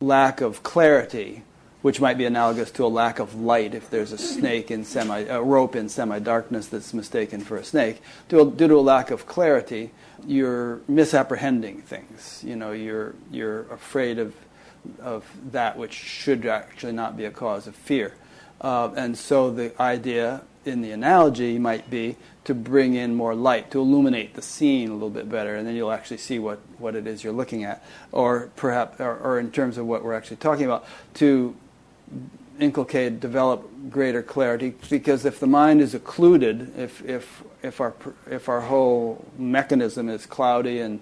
lack of clarity, which might be analogous to a lack of light, if there's a snake in semi a rope in semi-darkness that's mistaken for a snake, due, due to a lack of clarity, you're misapprehending things. You know, you're you're afraid of of that which should actually not be a cause of fear. Uh, and so the idea in the analogy might be to bring in more light, to illuminate the scene a little bit better, and then you'll actually see what, what it is you're looking at. Or perhaps, or, or in terms of what we're actually talking about, to inculcate, develop greater clarity. Because if the mind is occluded, if, if, if, our, if our whole mechanism is cloudy and,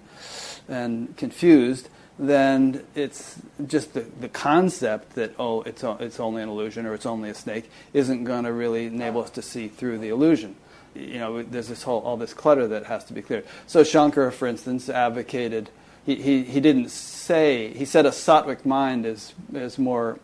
and confused, then it's just the, the concept that oh it's it's only an illusion or it's only a snake isn't going to really enable us to see through the illusion. You know, there's this whole all this clutter that has to be cleared. So Shankara, for instance, advocated. He, he, he didn't say he said a sattvic mind is is more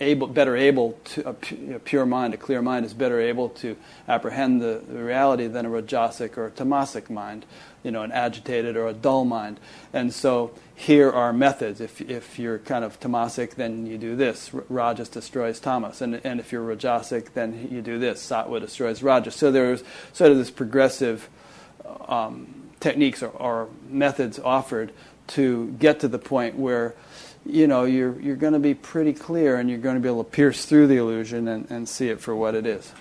able, better able to, a, pure mind, a clear mind is better able to apprehend the, the, reality than a rajasic or a tamasic mind, you know, an agitated or a dull mind. And so here are methods. If, if you're kind of tamasic, then you do this. Rajas destroys tamas. And, and if you're rajasic, then you do this. Sattva destroys rajas. So there's sort of this progressive um, techniques or, or methods offered to get to the point where you know, you're, you're going to be pretty clear and you're going to be able to pierce through the illusion and, and see it for what it is.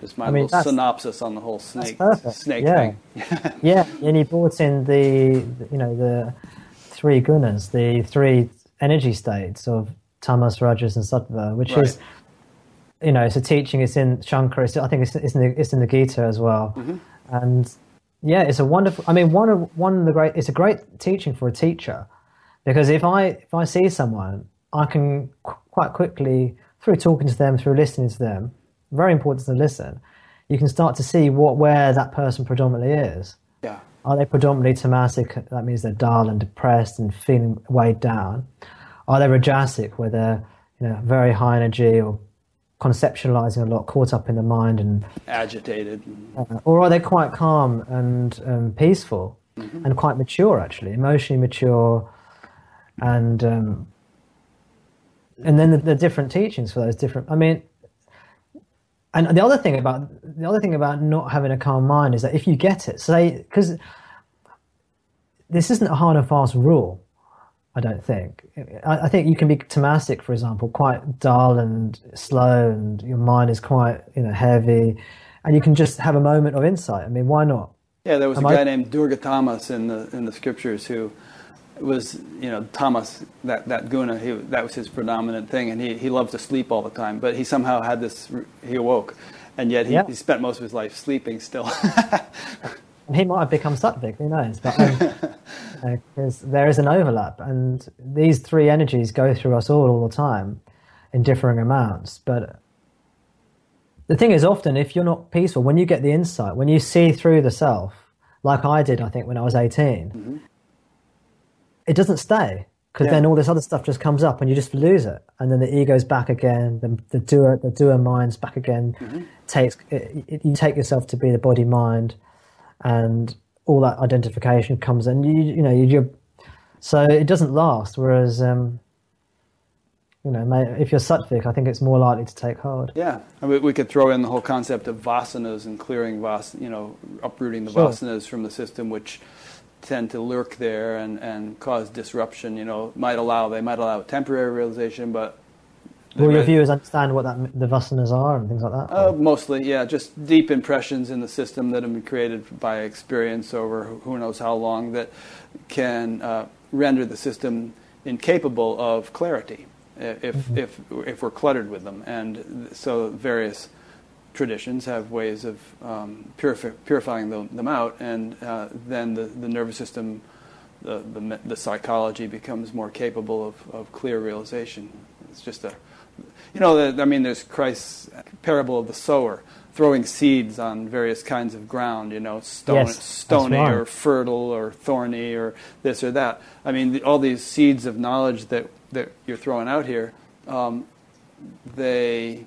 Just my I mean, little synopsis on the whole snake snake yeah. thing. yeah, and he brought in the, you know, the three gunas, the three energy states of tamas, rajas, and sattva, which right. is, you know, it's a teaching. It's in Shankara. It's, I think it's, it's, in the, it's in the Gita as well. Mm-hmm. And yeah, it's a wonderful. I mean, one of one of the great. It's a great teaching for a teacher because if I if I see someone I can qu- quite quickly, through talking to them, through listening to them, very important to listen, you can start to see what where that person predominantly is. Are they predominantly tamasic? That means they're dull and depressed and feeling weighed down. Are they rajasic, where they're you know very high energy or conceptualizing a lot, caught up in the mind and agitated, uh, or are they quite calm and um, peaceful mm-hmm. and quite mature, actually, emotionally mature, and um, and then the, the, different teachings for those different. I mean, and the other thing about the other thing about not having a calm mind is that if you get it, say because this isn't a hard and fast rule. I don't think. I, I, think you can be tamasic, for example, quite dull and slow, and your mind is quite you know heavy, and you can just have a moment of insight. I mean, why not? Yeah, there was Am a guy I... named Durga Thomas in the in the scriptures who was you know tamas that that guna he, that was his predominant thing, and he he loved to sleep all the time. But he somehow had this he awoke, and yet he, yeah. he spent most of his life sleeping still. he might have become Sattvic, who knows? But um, uh, there is an overlap, and these three energies go through us all all the time in differing amounts. But the thing is, often if you're not peaceful, when you get the insight, when you see through the self, like I did, I think when I was 18, mm-hmm. It doesn't stay because yeah. then all this other stuff just comes up and you just lose it, and then the ego's back again, the, the doer, the doer mind's back again. Mm-hmm. Takes it, it, you take yourself to be the body mind and all that identification comes in. You you know you're so it doesn't last. Whereas um, you know, if you're sattvic, I think it's more likely to take hold. Yeah, I mean, we could throw in the whole concept of vasanas and clearing vas, you know, uprooting the sure. vasanas from the system, which tend to lurk there and, and cause disruption. You know, might allow they might allow temporary realization, but Will your viewers understand what that, the vasanas are and things like that? Uh, mostly, yeah. Just deep impressions in the system that have been created by experience over who knows how long that can uh, render the system incapable of clarity if, mm-hmm. if, if we're cluttered with them. And so various traditions have ways of um, purifi- purifying them, them, out, and uh, then the, the nervous system, the, the, the psychology becomes more capable of, of clear realization. It's just a you know, I mean, there's Christ's parable of the sower throwing seeds on various kinds of ground, you know, stone, yes, stony or fertile or thorny or this or that. I mean, the, all these seeds of knowledge that, that you're throwing out here, um, they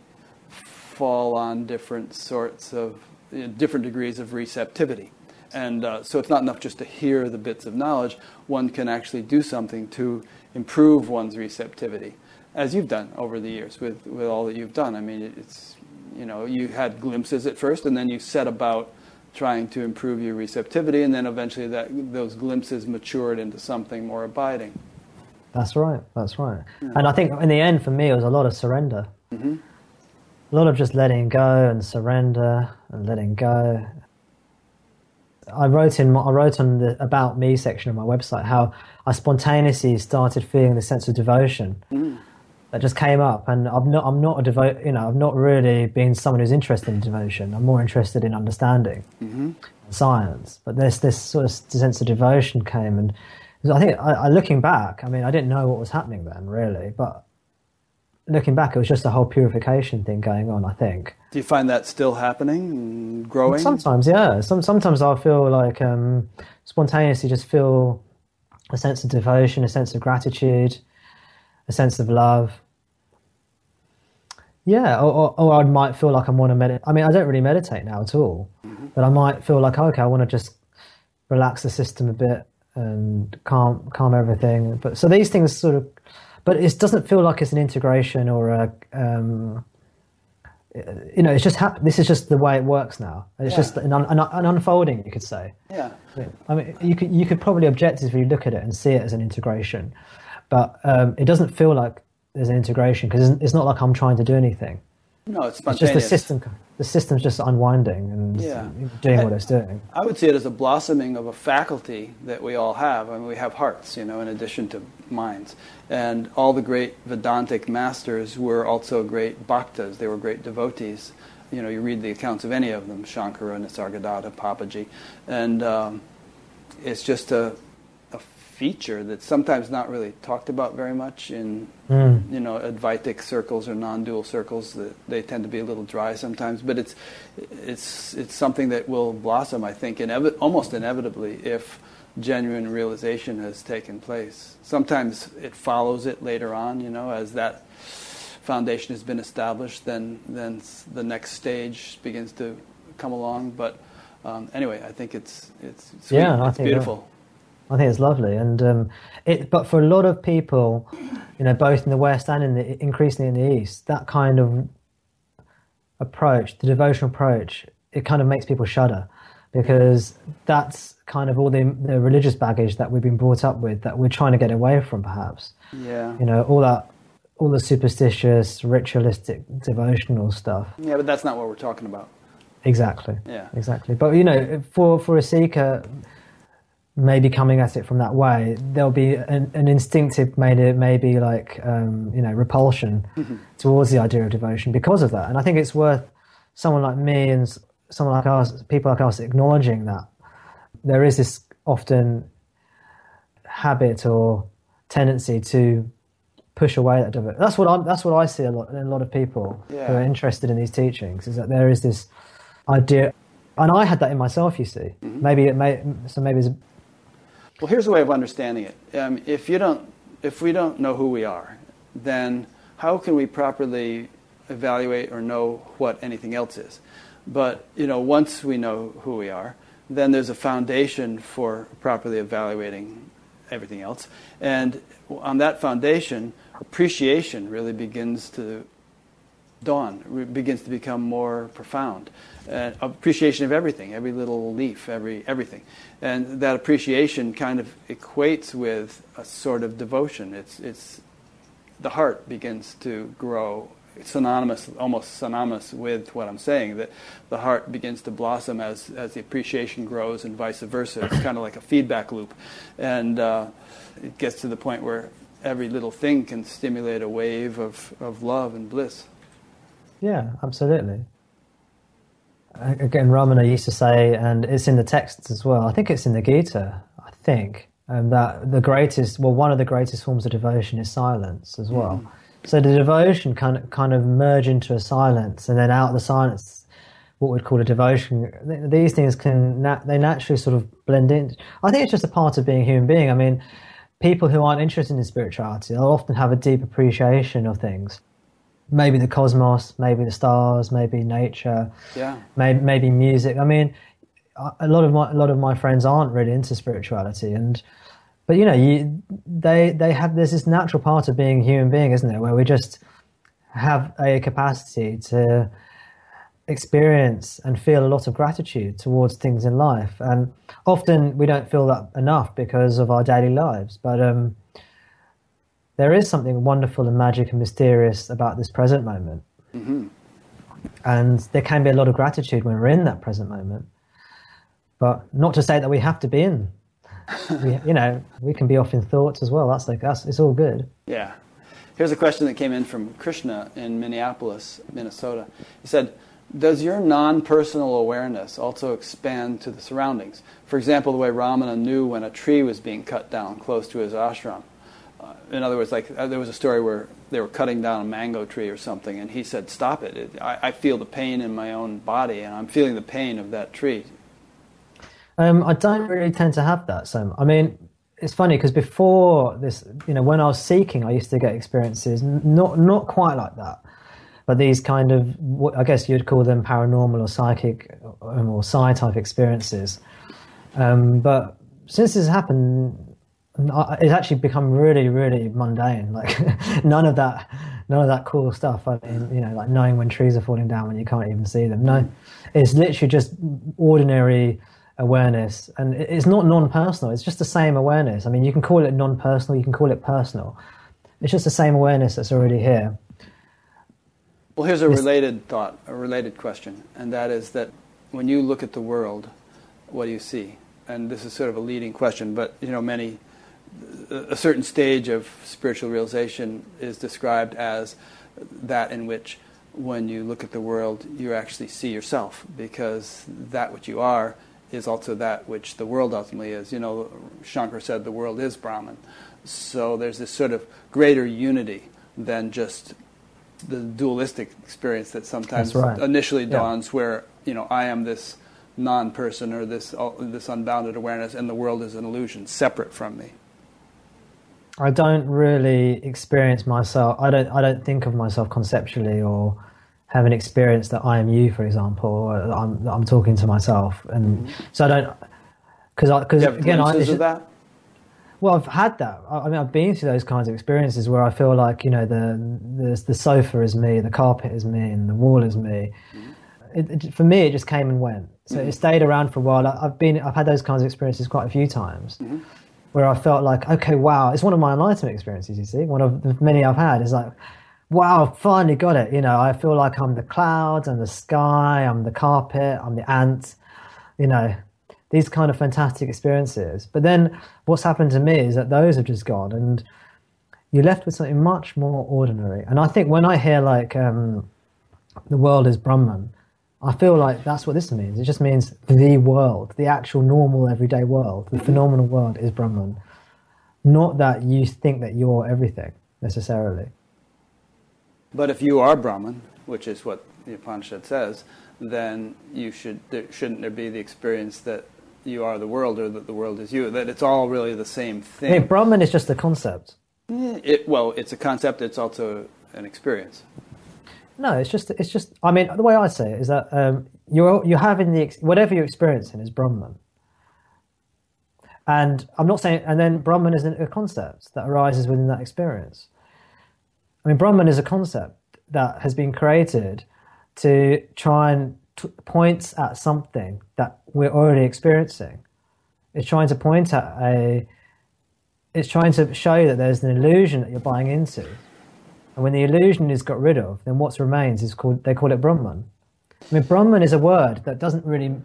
fall on different sorts of, you know, different degrees of receptivity. And uh, so it's not enough just to hear the bits of knowledge, one can actually do something to improve one's receptivity as you've done over the years with, with all that you've done. I mean, it's, you know, you had glimpses at first, and then you set about trying to improve your receptivity, and then eventually that, those glimpses matured into something more abiding. That's right, that's right. Yeah. And I think in the end, for me, it was a lot of surrender. Mm-hmm. A lot of just letting go and surrender and letting go. I wrote in I wrote on the about me section of my website how I spontaneously started feeling the sense of devotion. Mm that just came up, and I'm not I'm not a devote. You know, I've not really been someone who's interested in devotion. I'm more interested in understanding mm-hmm. science. But this this sort of sense of devotion came, and I think I, I, looking back, I mean, I didn't know what was happening then really, but looking back, it was just a whole purification thing going on. I think. Do you find that still happening and growing? Sometimes, yeah. Some sometimes I feel like um, spontaneously just feel a sense of devotion, a sense of gratitude, a sense of love yeah, or, or, or, I might feel like I want to meditate. I mean, I don't really meditate now at all, mm-hmm. but I might feel like, okay, I want to just relax the system a bit and calm calm everything. But so these things sort of, but it doesn't feel like it's an integration or a, um, you know, it's just hap- this is just the way it works now. It's yeah. just an, an, an, unfolding, you could say. Yeah. I mean, you could you could probably objectively look at it and see it as an integration, but um, it doesn't feel like there's an integration because it's not like I'm trying to do anything. No, it's It's just the system. The system's just unwinding and yeah. doing what it's doing. I would see it as a blossoming of a faculty that we all have. I mean, we have hearts, you know, in addition to minds. And all the great Vedantic masters were also great bhaktas. They were great devotees. You know, you read the accounts of any of them, Shankara, Nisargadatta, Papaji, and um, it's just a feature that's sometimes not really talked about very much in Mm. you know Advaitic circles or non-dual circles. That they tend to be a little dry sometimes, but it's it's it's something that will blossom, I think, inevi- almost inevitably if genuine realization has taken place. Sometimes it follows it later on, you know, as that foundation has been established, then then the next stage begins to come along. But um, anyway, I think it's it's sweet. Yeah, it's beautiful. I think it's lovely, and um, it. But for a lot of people, you know, both in the West and in the increasingly in the East, that kind of approach, the devotional approach, it kind of makes people shudder because that's kind of all the, the religious baggage that we've been brought up with that we're trying to get away from, perhaps. Yeah. You know, all that, all the superstitious, ritualistic, devotional stuff. Yeah, but that's not what we're talking about. Exactly. Yeah. Exactly. But you know, for for a seeker, maybe coming at it from that way, there'll be an, an instinctive, maybe maybe like um, you know repulsion towards the idea of devotion because of that. And I think it's worth someone like me and someone like us, people like us, acknowledging that there is this often habit or tendency to push away that devotion. That's what I'm. That's what I see a lot in a lot of people Yeah. who are interested in these teachings. Is that there is this idea, and I had that in myself. You see, maybe it may. So maybe it's Well, here's a way of understanding it. Um, if you don't, if we don't know who we are, then how can we properly evaluate or know what anything else is? But you know, once we know who we are, then there's a foundation for properly evaluating everything else, and on that foundation, appreciation really begins to dawn begins to become more profound. Uh, appreciation of everything, every little leaf, every everything, and that appreciation kind of equates with a sort of devotion. It's it's the heart begins to grow synonymous, almost synonymous with what I'm saying. That the heart begins to blossom as as the appreciation grows, and vice versa. It's kind of like a feedback loop, and uh, it gets to the point where every little thing can stimulate a wave of, of love and bliss. Yeah, absolutely. Again, Ramana used to say, and it's in the texts as well. I think it's in the Gita. I think um, that the greatest, well, one of the greatest forms of devotion is silence as well. So the devotion kind of kind of merge into a silence, and then out of the silence, what we'd call a devotion. th- These things can nat- they naturally sort of blend in. I think it's just a part of being a human being. I mean, people who aren't interested in spirituality, they'll often have a deep appreciation of things maybe the cosmos, maybe the stars, maybe nature, Yeah. maybe, maybe music. I mean, a lot of my a lot of my friends aren't really into spirituality, and but you know, you, they they have there's this natural part of being a human being, isn't there, where we just have a capacity to experience and feel a lot of gratitude towards things in life, and often we don't feel that enough because of our daily lives, but. um there is something wonderful and magic and mysterious about this present moment. Mm-hmm. And there can be a lot of gratitude when we're in that present moment. But not to say that we have to be in. we, you know, we can be off in thoughts as well. That's like us. it's all good. Yeah. Here's a question that came in from Krishna in Minneapolis, Minnesota. He said, Does your non personal awareness also expand to the surroundings? For example, the way Ramana knew when a tree was being cut down close to his ashram. Uh, in other words, like uh, there was a story where they were cutting down a mango tree or something, and he said, Stop it. it I, I feel the pain in my own body, and I'm feeling the pain of that tree. Um, I don't really tend to have that. So I mean, it's funny because before this, you know, when I was seeking, I used to get experiences not not quite like that, but these kind of I guess you'd call them paranormal or psychic um, or psi type experiences. Um, but since this happened, it's actually become really, really mundane. Like none of that, none of that cool stuff. I mean, you know, like knowing when trees are falling down when you can't even see them. No, mm. it's literally just ordinary awareness, and it's not non-personal. It's just the same awareness. I mean, you can call it non-personal, you can call it personal. It's just the same awareness that's already here. Well, here's a related thought, a related question, and that is that when you look at the world, what do you see? And this is sort of a leading question, but you know, many a certain stage of spiritual realization is described as that in which when you look at the world you actually see yourself because that which you are is also that which the world ultimately is. You know, Shankar said the world is Brahman. So there's this sort of greater unity than just the dualistic experience that sometimes right. initially Yeah. dawns where, you know, I am this non-person or this, this unbounded awareness and the world is an illusion separate from me. I don't really experience myself. I don't. I don't think of myself conceptually or have an experience that I am you, for example. Or I'm, I'm talking to myself, and mm-hmm. so I don't. Because I because have again, I, glimpses it's of just- that? well, I've had that. I I mean, I've been through those kinds of experiences where I feel like you know the the, the sofa is me, the carpet is me, and the wall is me. Mm-hmm. It, it, for me, it just came and went. So it mm-hmm. stayed around for a while. I- I've been, I've had those kinds of experiences quite a few times, where I felt like, okay, wow, it's one of my enlightenment experiences. You see, one of the many I've had is like, wow, I've finally got it. You know, I feel like I'm the clouds, I'm the sky, I'm the carpet, I'm the ant. You know, these kind of fantastic experiences. But then what's happened to me is that those have just gone and you're left with something much more ordinary. And I think when I hear like um, the world is Brahman, I feel like that's what this means. It just means the world, the actual normal everyday world, the phenomenal world is Brahman. Not that you think that you're everything necessarily. But if you are Brahman, which is what the Upanishad says, then you should there, shouldn't there be the experience that you are the world or that the world is you? That it's all really the same I thing. mean, Brahman is just a concept. Eh, It, well, it's a concept. It's also an experience. No, it's just it's just. I mean, the way I say it is that um, you're you're having the whatever you're experiencing is Brahman, and I'm not saying. And then Brahman is a concept that arises within that experience. I mean, Brahman is a concept that has been created to try and t- points at something that we're already experiencing. It's trying to point at a. It's trying to show you that there's an illusion that you're buying into. And when the illusion is got rid of, then what remains is called, they call it Brahman. I mean, Brahman is a word that doesn't really,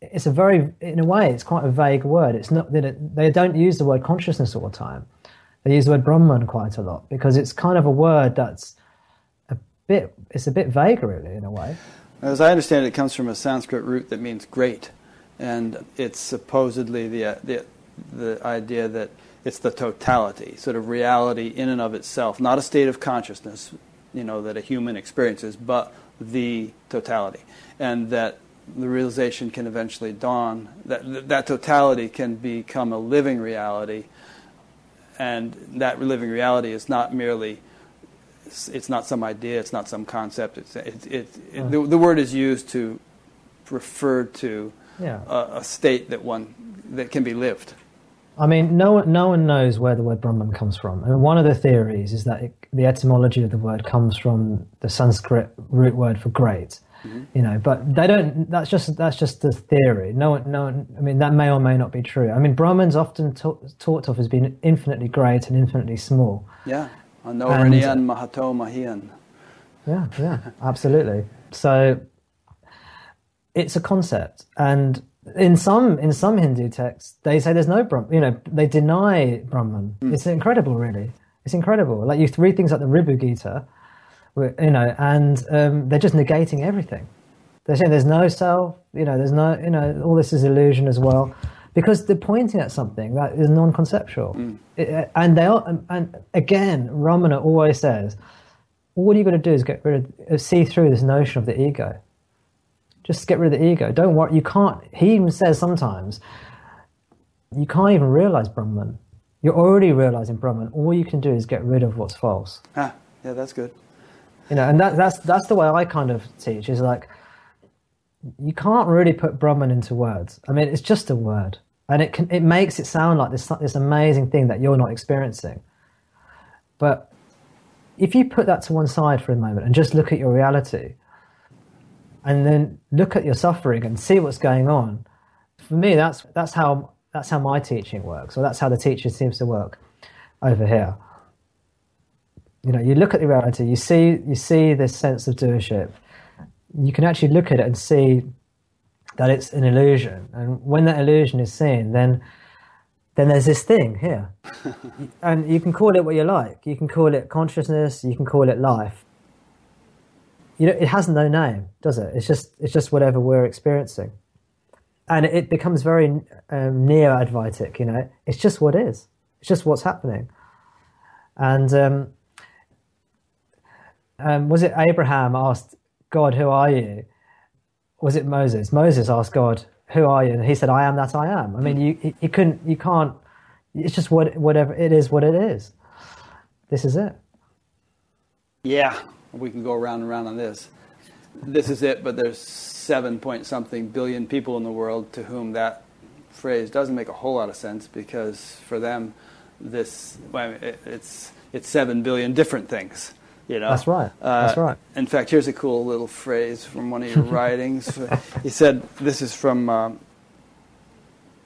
it's a very, in a way, it's quite a vague word. It's not, they don't use the word consciousness all the time. They use the word Brahman quite a lot because it's kind of a word that's a bit, it's a bit vague really in a way. As I understand it, it comes from a Sanskrit root that means great, and it's supposedly the the, the idea that it's the totality, sort of reality in and of itself, not a state of consciousness, you know, that a human experiences, but the totality, and that the realization can eventually dawn that that totality can become a living reality, and that living reality is not merely it's, not some idea, it's not some concept. It's it, it, it, the, the word is used to refer to Yeah. a, a state that one that can be lived. I mean, no one, no one knows where the word Brahman comes from. Mean, one of the theories is that it, the etymology of the word comes from the Sanskrit root word for great. Mm-hmm. You know, but they don't. That's just that's just the theory. No one, no one. I mean, that may or may not be true. I mean, Brahman's often ta- talked of as being infinitely great and infinitely small. Yeah, And- Anoraniyan Mahato Mahiyan. Yeah, yeah, absolutely. So it's a concept, and in some in some Hindu texts, they say there's no Brahman. You know, they deny Brahman. It's incredible, really. It's incredible. Like you read things like the Ribhu Gita, you know, and um, they're just negating everything. They're saying there's no self. You know, there's no. You know, all this is illusion as well. Because they're pointing at something that is non-conceptual, It- and they are. And, again, Ramana always says, all you've got to do is get rid of, see through this notion of the ego. Just get rid of the ego. Don't worry. You can't. He even says sometimes you can't even realize Brahman. You're already realizing Brahman. All you can do is get rid of what's false. Ah, yeah, that's good. You know, and that, that's that's the way I kind of teach. Is like you can't really put Brahman into words. I mean, it's just a word, and it can it makes it sound like this this amazing thing that you're not experiencing. But if you put that to one side for a moment and just look at your reality, and then look at your suffering and see what's going on, for me, that's that's how that's how my teaching works, or that's how the teaching seems to work over here you know, you look at the reality, you see, you see this sense of doership. You can actually look at it and see that it's an illusion, and when that illusion is seen, then then there's this thing here, and you can call it what you like. You can call it consciousness. You can call it life. You know, it has no name, does it? It's just it's just whatever we're experiencing. and it becomes very um, neo-Advaitic. You know, it's just what is. It's just what's happening. And um, um, was it Abraham asked God, "Who are you?" Was it Moses? Moses asked God, "Who are you?" And he said, "I am that I am." I mean, you you couldn't, you can't. It's just what whatever it is, what it is. This is it. Yeah, we can go around and around on this. This is it, but there's seven point something billion people in the world to whom that phrase doesn't make a whole lot of sense because for them, this well, it's it's seven billion different things. You know, that's right. Uh, that's right. In fact, here's a cool little phrase from one of your writings. he said, "This is from." Um,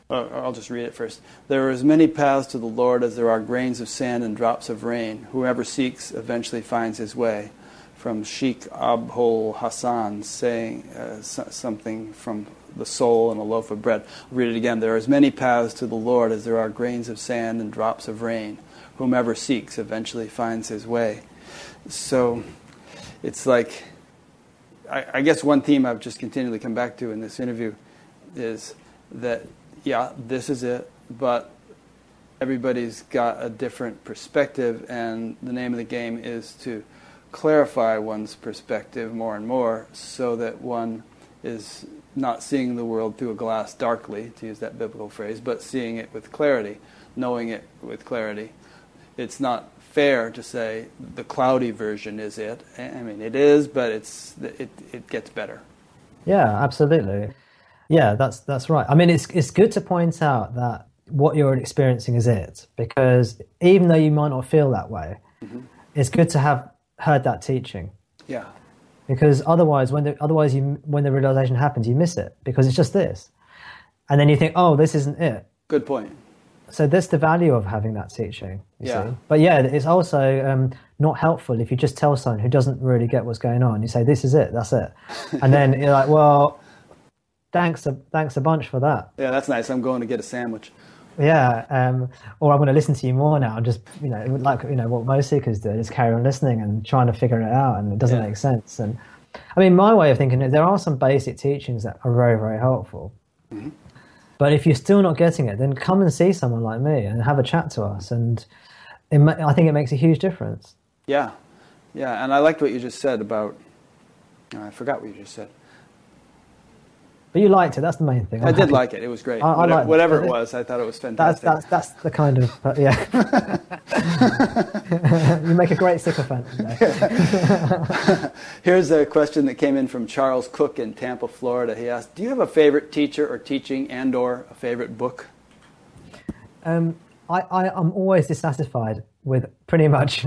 uh, I'll just read it first. There are as many paths to the Lord as there are grains of sand and drops of rain. Whoever seeks eventually finds his way from Sheikh Abul Hassan saying uh, something from the soul and a loaf of bread. I'll read it again. There are as many paths to the Lord as there are grains of sand and drops of rain. Whomever seeks eventually finds his way. So it's like, I, I guess one theme I've just continually come back to in this interview is that, yeah, this is it, but everybody's got a different perspective, and the name of the game is to clarify one's perspective more and more so that one is not seeing the world through a glass darkly, to use that biblical phrase, but seeing it with clarity, knowing it with clarity. It's not fair to say the cloudy version is it. I mean, it is, but it's it, it gets better. Yeah, absolutely. Yeah, that's that's right. I mean, it's it's good to point out that what you're experiencing is it, because even though you might not feel that way, mm-hmm. it's good to have heard that teaching. Yeah. Because otherwise, when the, otherwise you when the realization happens, you miss it because it's just this, and then you think, oh, this isn't it. Good point. So that's the value of having that teaching. yeah. See? But yeah, it's also um, not helpful if you just tell someone who doesn't really get what's going on. You say, "This is it. That's it," and then you're like, "Well, thanks a thanks a bunch for that." Yeah, that's nice. I'm going to get a sandwich. Yeah, um, or I'm going to listen to you more now. Just you know, like you know what most seekers do, is carry on listening and trying to figure it out, and it doesn't yeah. make sense. And I mean, my way of thinking is there are some basic teachings that are very very helpful. Mm-hmm. But if you're still not getting it, then come and see someone like me and have a chat to us, and it, I think it makes a huge difference. Yeah, yeah, and I liked what you just said about. I forgot what you just said. But you liked it. That's the main thing. I'm i did happy. like it. It was great. I, I whatever, whatever it was, I thought it was fantastic. That's that's, that's the kind of uh, yeah. you make a great sycophant. Here's a question that came in from Charles Cook in Tampa, Florida. He asked, "Do you have a favorite teacher or teaching, and/or a favorite book?" Um, I, I am always dissatisfied with pretty much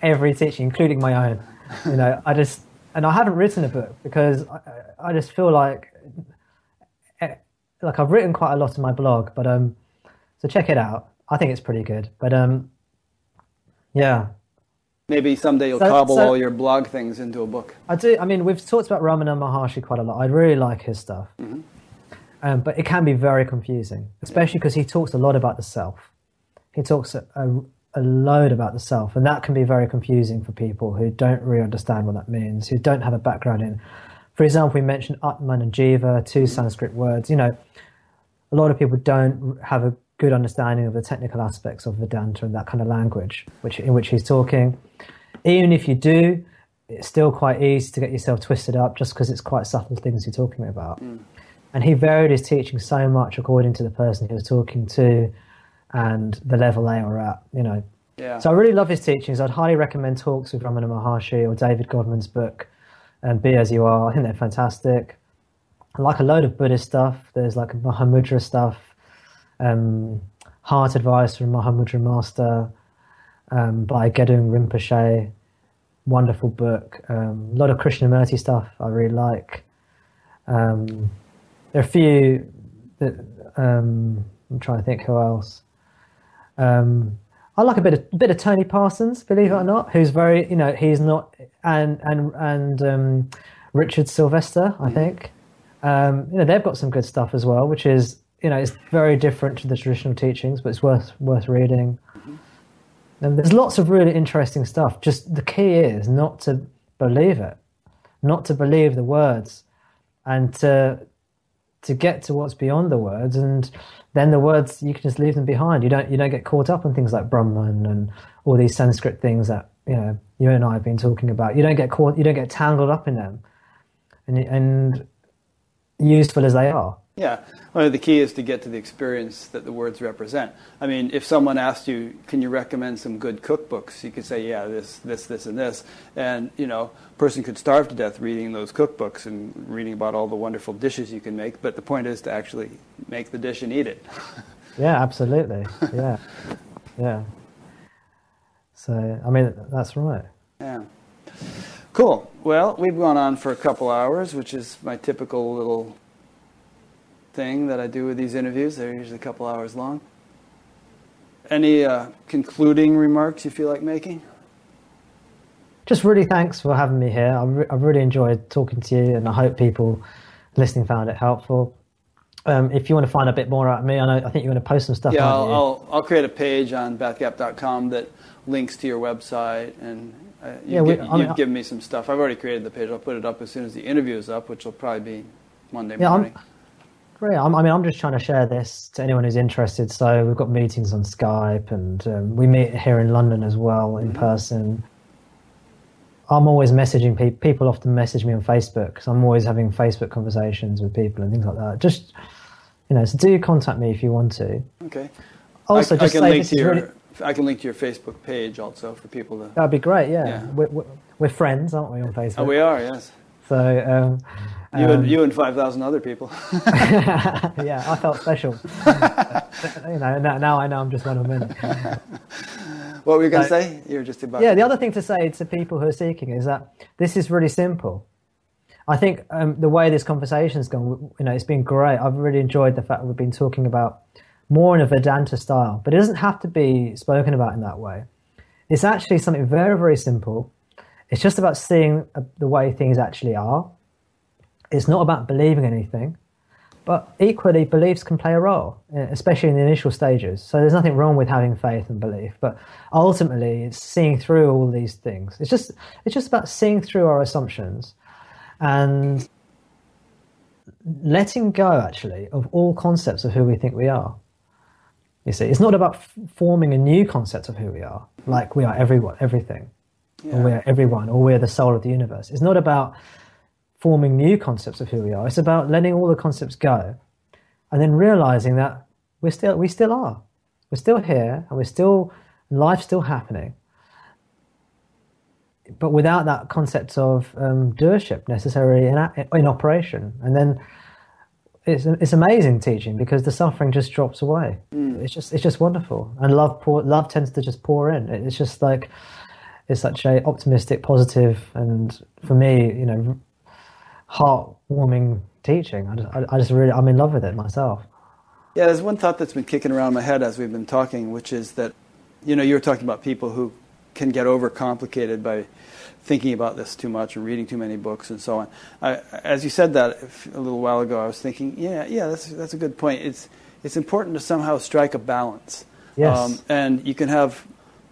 every teaching, including my own. You know, I just and I haven't written a book because I, I just feel like like I've written quite a lot in my blog, but um, so check it out. I think it's pretty good. But um, yeah. Maybe someday you'll so, cobble so, all your blog things into a book. I do. I mean, we've talked about Ramana Maharshi quite a lot. I really like his stuff, mm-hmm. um, but it can be very confusing, especially because yeah. he talks a lot about the self. He talks a, a, a load about the self, and that can be very confusing for people who don't really understand what that means, who don't have a background in for example, we mentioned Atman and Jiva, two Sanskrit words. You know, a lot of people don't have a good understanding of the technical aspects of Vedanta and that kind of language which, in which he's talking. Even if you do, it's still quite easy to get yourself twisted up just because it's quite subtle things you're talking about. Mm. And he varied his teaching so much according to the person he was talking to and the level they were at, you know. Yeah. So I really love his teachings. I'd highly recommend talks with Ramana Maharshi or David Godman's book, and Be As You Are. I think they're fantastic. I like a load of Buddhist stuff. There's like Mahamudra stuff, um, Heart Advice from Mahamudra Master um, by Gendun Rinpoche. Wonderful book. Um, a lot of Krishnamurti stuff I really like. Um, there are a few that um, I'm trying to think who else. Um, I like a bit of bit of Tony Parsons, believe it or not, who's very you know he's not and and and um, Richard Sylvester, I mm. think. Um, you know they've got some good stuff as well, which is you know it's very different to the traditional teachings, but it's worth worth reading. Mm-hmm. And there's lots of really interesting stuff. Just the key is not to believe it, not to believe the words, and to to get to what's beyond the words, and then the words you can just leave them behind. You don't you don't get caught up in things like Brahman and all these Sanskrit things that you know you and I have been talking about. You don't get caught. You don't get tangled up in them, and and useful as they are. Yeah. Well, the key is to get to the experience that the words represent. I mean, if someone asked you, "Can you recommend some good cookbooks?" You could say, "Yeah, this, this, this, and this." And you know, a person could starve to death reading those cookbooks and reading about all the wonderful dishes you can make. But the point is to actually make the dish and eat it. yeah, absolutely. Yeah, yeah. So, I mean, that's right. Yeah. Cool. Well, we've gone on for a couple hours, which is my typical little thing that I do with these interviews. They're usually a couple hours long. Any uh, concluding remarks you feel like making? Just really thanks for having me here. I've, re- I've really enjoyed talking to you, and I hope people listening found it helpful. Um, if you want to find a bit more about me, I know I think you're going to post some stuff. Yeah, I'll, I'll, I'll create a page on batgap.com that links to your website, and uh, you yeah, we, I mean, you've given me some stuff. I've already created the page. I'll put it up as soon as the interview is up, which will probably be Monday yeah, morning. I'm, Great. I'm, i mean, I'm just trying to share this to anyone who's interested. So we've got meetings on Skype, and um, we meet here in London as well in mm-hmm. person. I'm always messaging people. People often message me on Facebook because I'm always having Facebook conversations with people and things like that. Just you know, so do contact me if you want to. Okay. Also, I, just I can link to your. Really, I can link to your Facebook page also for people to. That'd be great. Yeah, yeah. We're, we're, we're, friends, aren't we, on Facebook? Oh, we are. Yes. So um, you and um, you and five thousand other people. yeah, I felt special. you know, now, now, I know I'm just one of many. what were you going to say? You're just about. Yeah, the other thing to say to people who are seeking is that this is really simple. I think um, the way this conversation's gone, you know, it's been great. I've really enjoyed the fact we've been talking about more in a Vedanta style, but it doesn't have to be spoken about in that way. It's actually something very, very simple. It's just about seeing uh, the way things actually are it's not about believing anything, but equally, beliefs can play a role, eh, especially in the initial stages. So there's nothing wrong with having faith and belief, but ultimately, it's seeing through all these things. It's just it's just about seeing through our assumptions and letting go, actually, of all concepts of who we think we are. You see, it's not about f- forming a new concept of who we are, like we are everyone, everything, yeah. or we are everyone, or we're the soul of the universe. It's not about forming new concepts of who we are. It's about letting all the concepts go and then realizing that we're still, we still are. We're still here and we're still, life's still happening. But without that concept of um, doership necessarily in, in operation. And then it's, it's amazing teaching because the suffering just drops away. Mm. It's just, it's just wonderful. And love, pour, love tends to just pour in. It's just like, it's such a optimistic, positive, and for me, you know, heartwarming teaching. I just, I, I just really, I'm in love with it myself. Yeah, there's one thought that's been kicking around my head as we've been talking, which is that, you know, you were talking about people who can get overcomplicated by thinking about this too much and reading too many books and so on. I, as you said that a little while ago, I was thinking, yeah, yeah, that's that's a good point. It's it's important to somehow strike a balance. Yes. Um, and you can have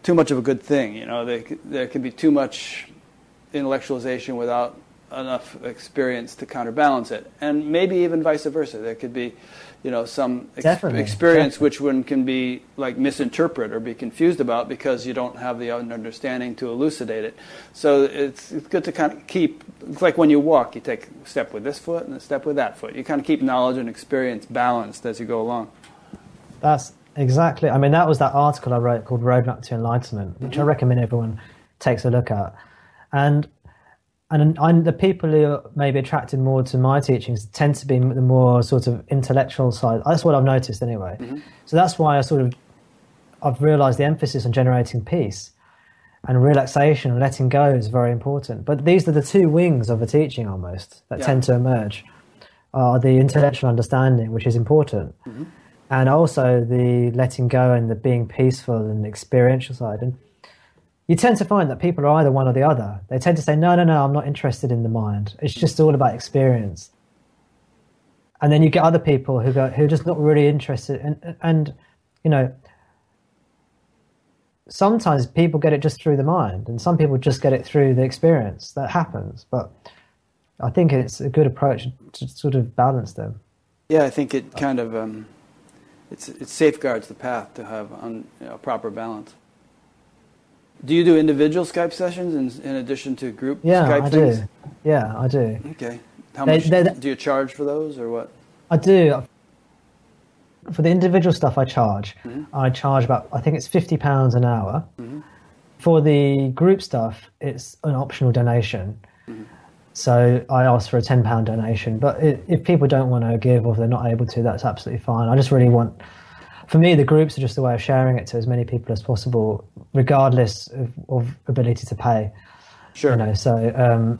too much of a good thing. You know, there there can be too much intellectualization without enough experience to counterbalance it, and maybe even vice versa. There could be, you know, some ex- experience Definitely. which one can be like misinterpreted or be confused about because you don't have the understanding to elucidate it. So it's, it's good to kind of keep. It's like when you walk, you take a step with this foot and a step with that foot. You kind of keep knowledge and experience balanced as you go along. That's exactly. I mean, that was that article I wrote called "Roadmap to Enlightenment," which mm-hmm. I recommend everyone takes a look at. And and, and the people who may be attracted more to my teachings tend to be the more sort of intellectual side. That's what I've noticed anyway. Mm-hmm. So that's why I sort of I've realized the emphasis on generating peace and relaxation and letting go is very important. But these are the two wings of a teaching almost that yeah. tend to emerge are the intellectual understanding, which is important, mm-hmm. and also the letting go and the being peaceful and experiential side. And you tend to find that people are either one or the other. They tend to say, no, no, no, I'm not interested in the mind. It's just all about experience. And then you get other people who go, who are just not really interested. And, and, you know, sometimes people get it just through the mind, and some people just get it through the experience. That happens. But I think it's a good approach to sort of balance them. Yeah, I think it kind of um, it's, it safeguards the path to have un, you know, proper balance. Do you do individual Skype sessions in, in addition to group Yeah, Skype I things? do. Yeah, I do. Okay. How They- much they- do you charge for those, or what? I do. For the individual stuff, I charge. Mm-hmm. I charge about, I think it's fifty pounds an hour. For the group stuff, it's an optional donation. Mm-hmm. So I ask for a ten pound donation. But if people don't want to give or if they're not able to, that's absolutely fine. I just really want. For me, the groups are just a way of sharing it to as many people as possible, regardless of, of ability to pay. Sure. You know, so um,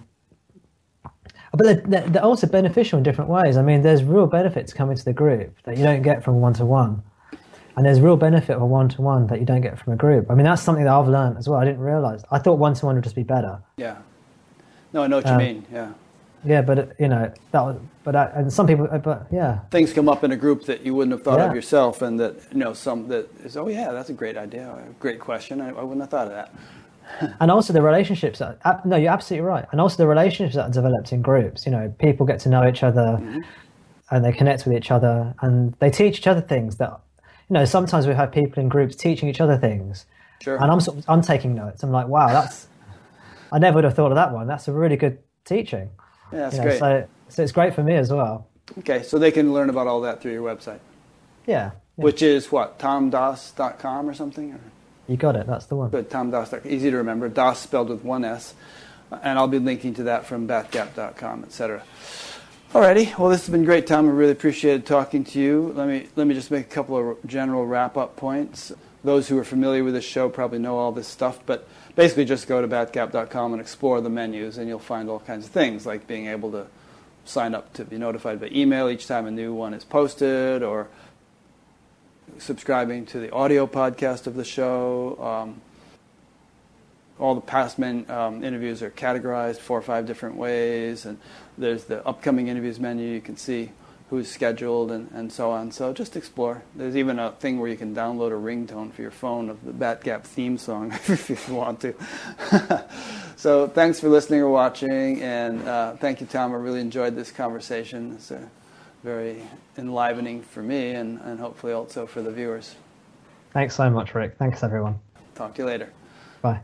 but they're, they're, they're also beneficial in different ways. I mean, there's real benefits coming to the group that you don't get from one to one, and there's real benefit from one to one that you don't get from a group. I mean, that's something that I've learned as well. I didn't realize. I thought one to one would just be better. Yeah. No, I know what you Um, mean. Yeah. Yeah, but you know that was. But I, and some people, but yeah, Things come up in a group that you wouldn't have thought of yourself, and that you know some that is. Oh yeah, that's a great idea. Great question. I, I wouldn't have thought of that. and also the relationships. That, no, you're absolutely right. And also the relationships that are developed in groups. You know, people get to know each other, mm-hmm. and they connect with each other, and they teach each other things that. You know, sometimes we have people in groups teaching each other things, Sure. and I'm sort of, I'm taking notes. I'm like, wow, that's I never would have thought of that one. That's a really good teaching. Yeah, that's You know, great. So so it's great for me as well. okay, so they can learn about all that through your website, Yeah, yeah. which is what tomdas.com or something. Or? you got it. That's the one. Good, tomdas.com. Easy to remember. DAS spelled with one S. And I'll be linking to that from batgap.com, etc. Alrighty. Well, this has been great, Tom. I really appreciated talking to you. Let me let me just make a couple of general wrap-up points. Those who are familiar with this show probably know all this stuff, but basically just go to batgap.com and explore the menus, and you'll find all kinds of things like being able to sign up to be notified by email each time a new one is posted, or subscribing to the audio podcast of the show. Um, all the past men, um, interviews are categorized four or five different ways, and there's the upcoming interviews menu. You can see who's scheduled and, and so on. So just explore. There's even a thing where you can download a ringtone for your phone of the Batgap theme song if you want to. so thanks for listening or watching, and uh, thank you, Tom. I really enjoyed this conversation. It's uh, very enlivening for me, and, and hopefully also for the viewers. Thanks so much, Rick. Thanks everyone. Talk to you later. Bye.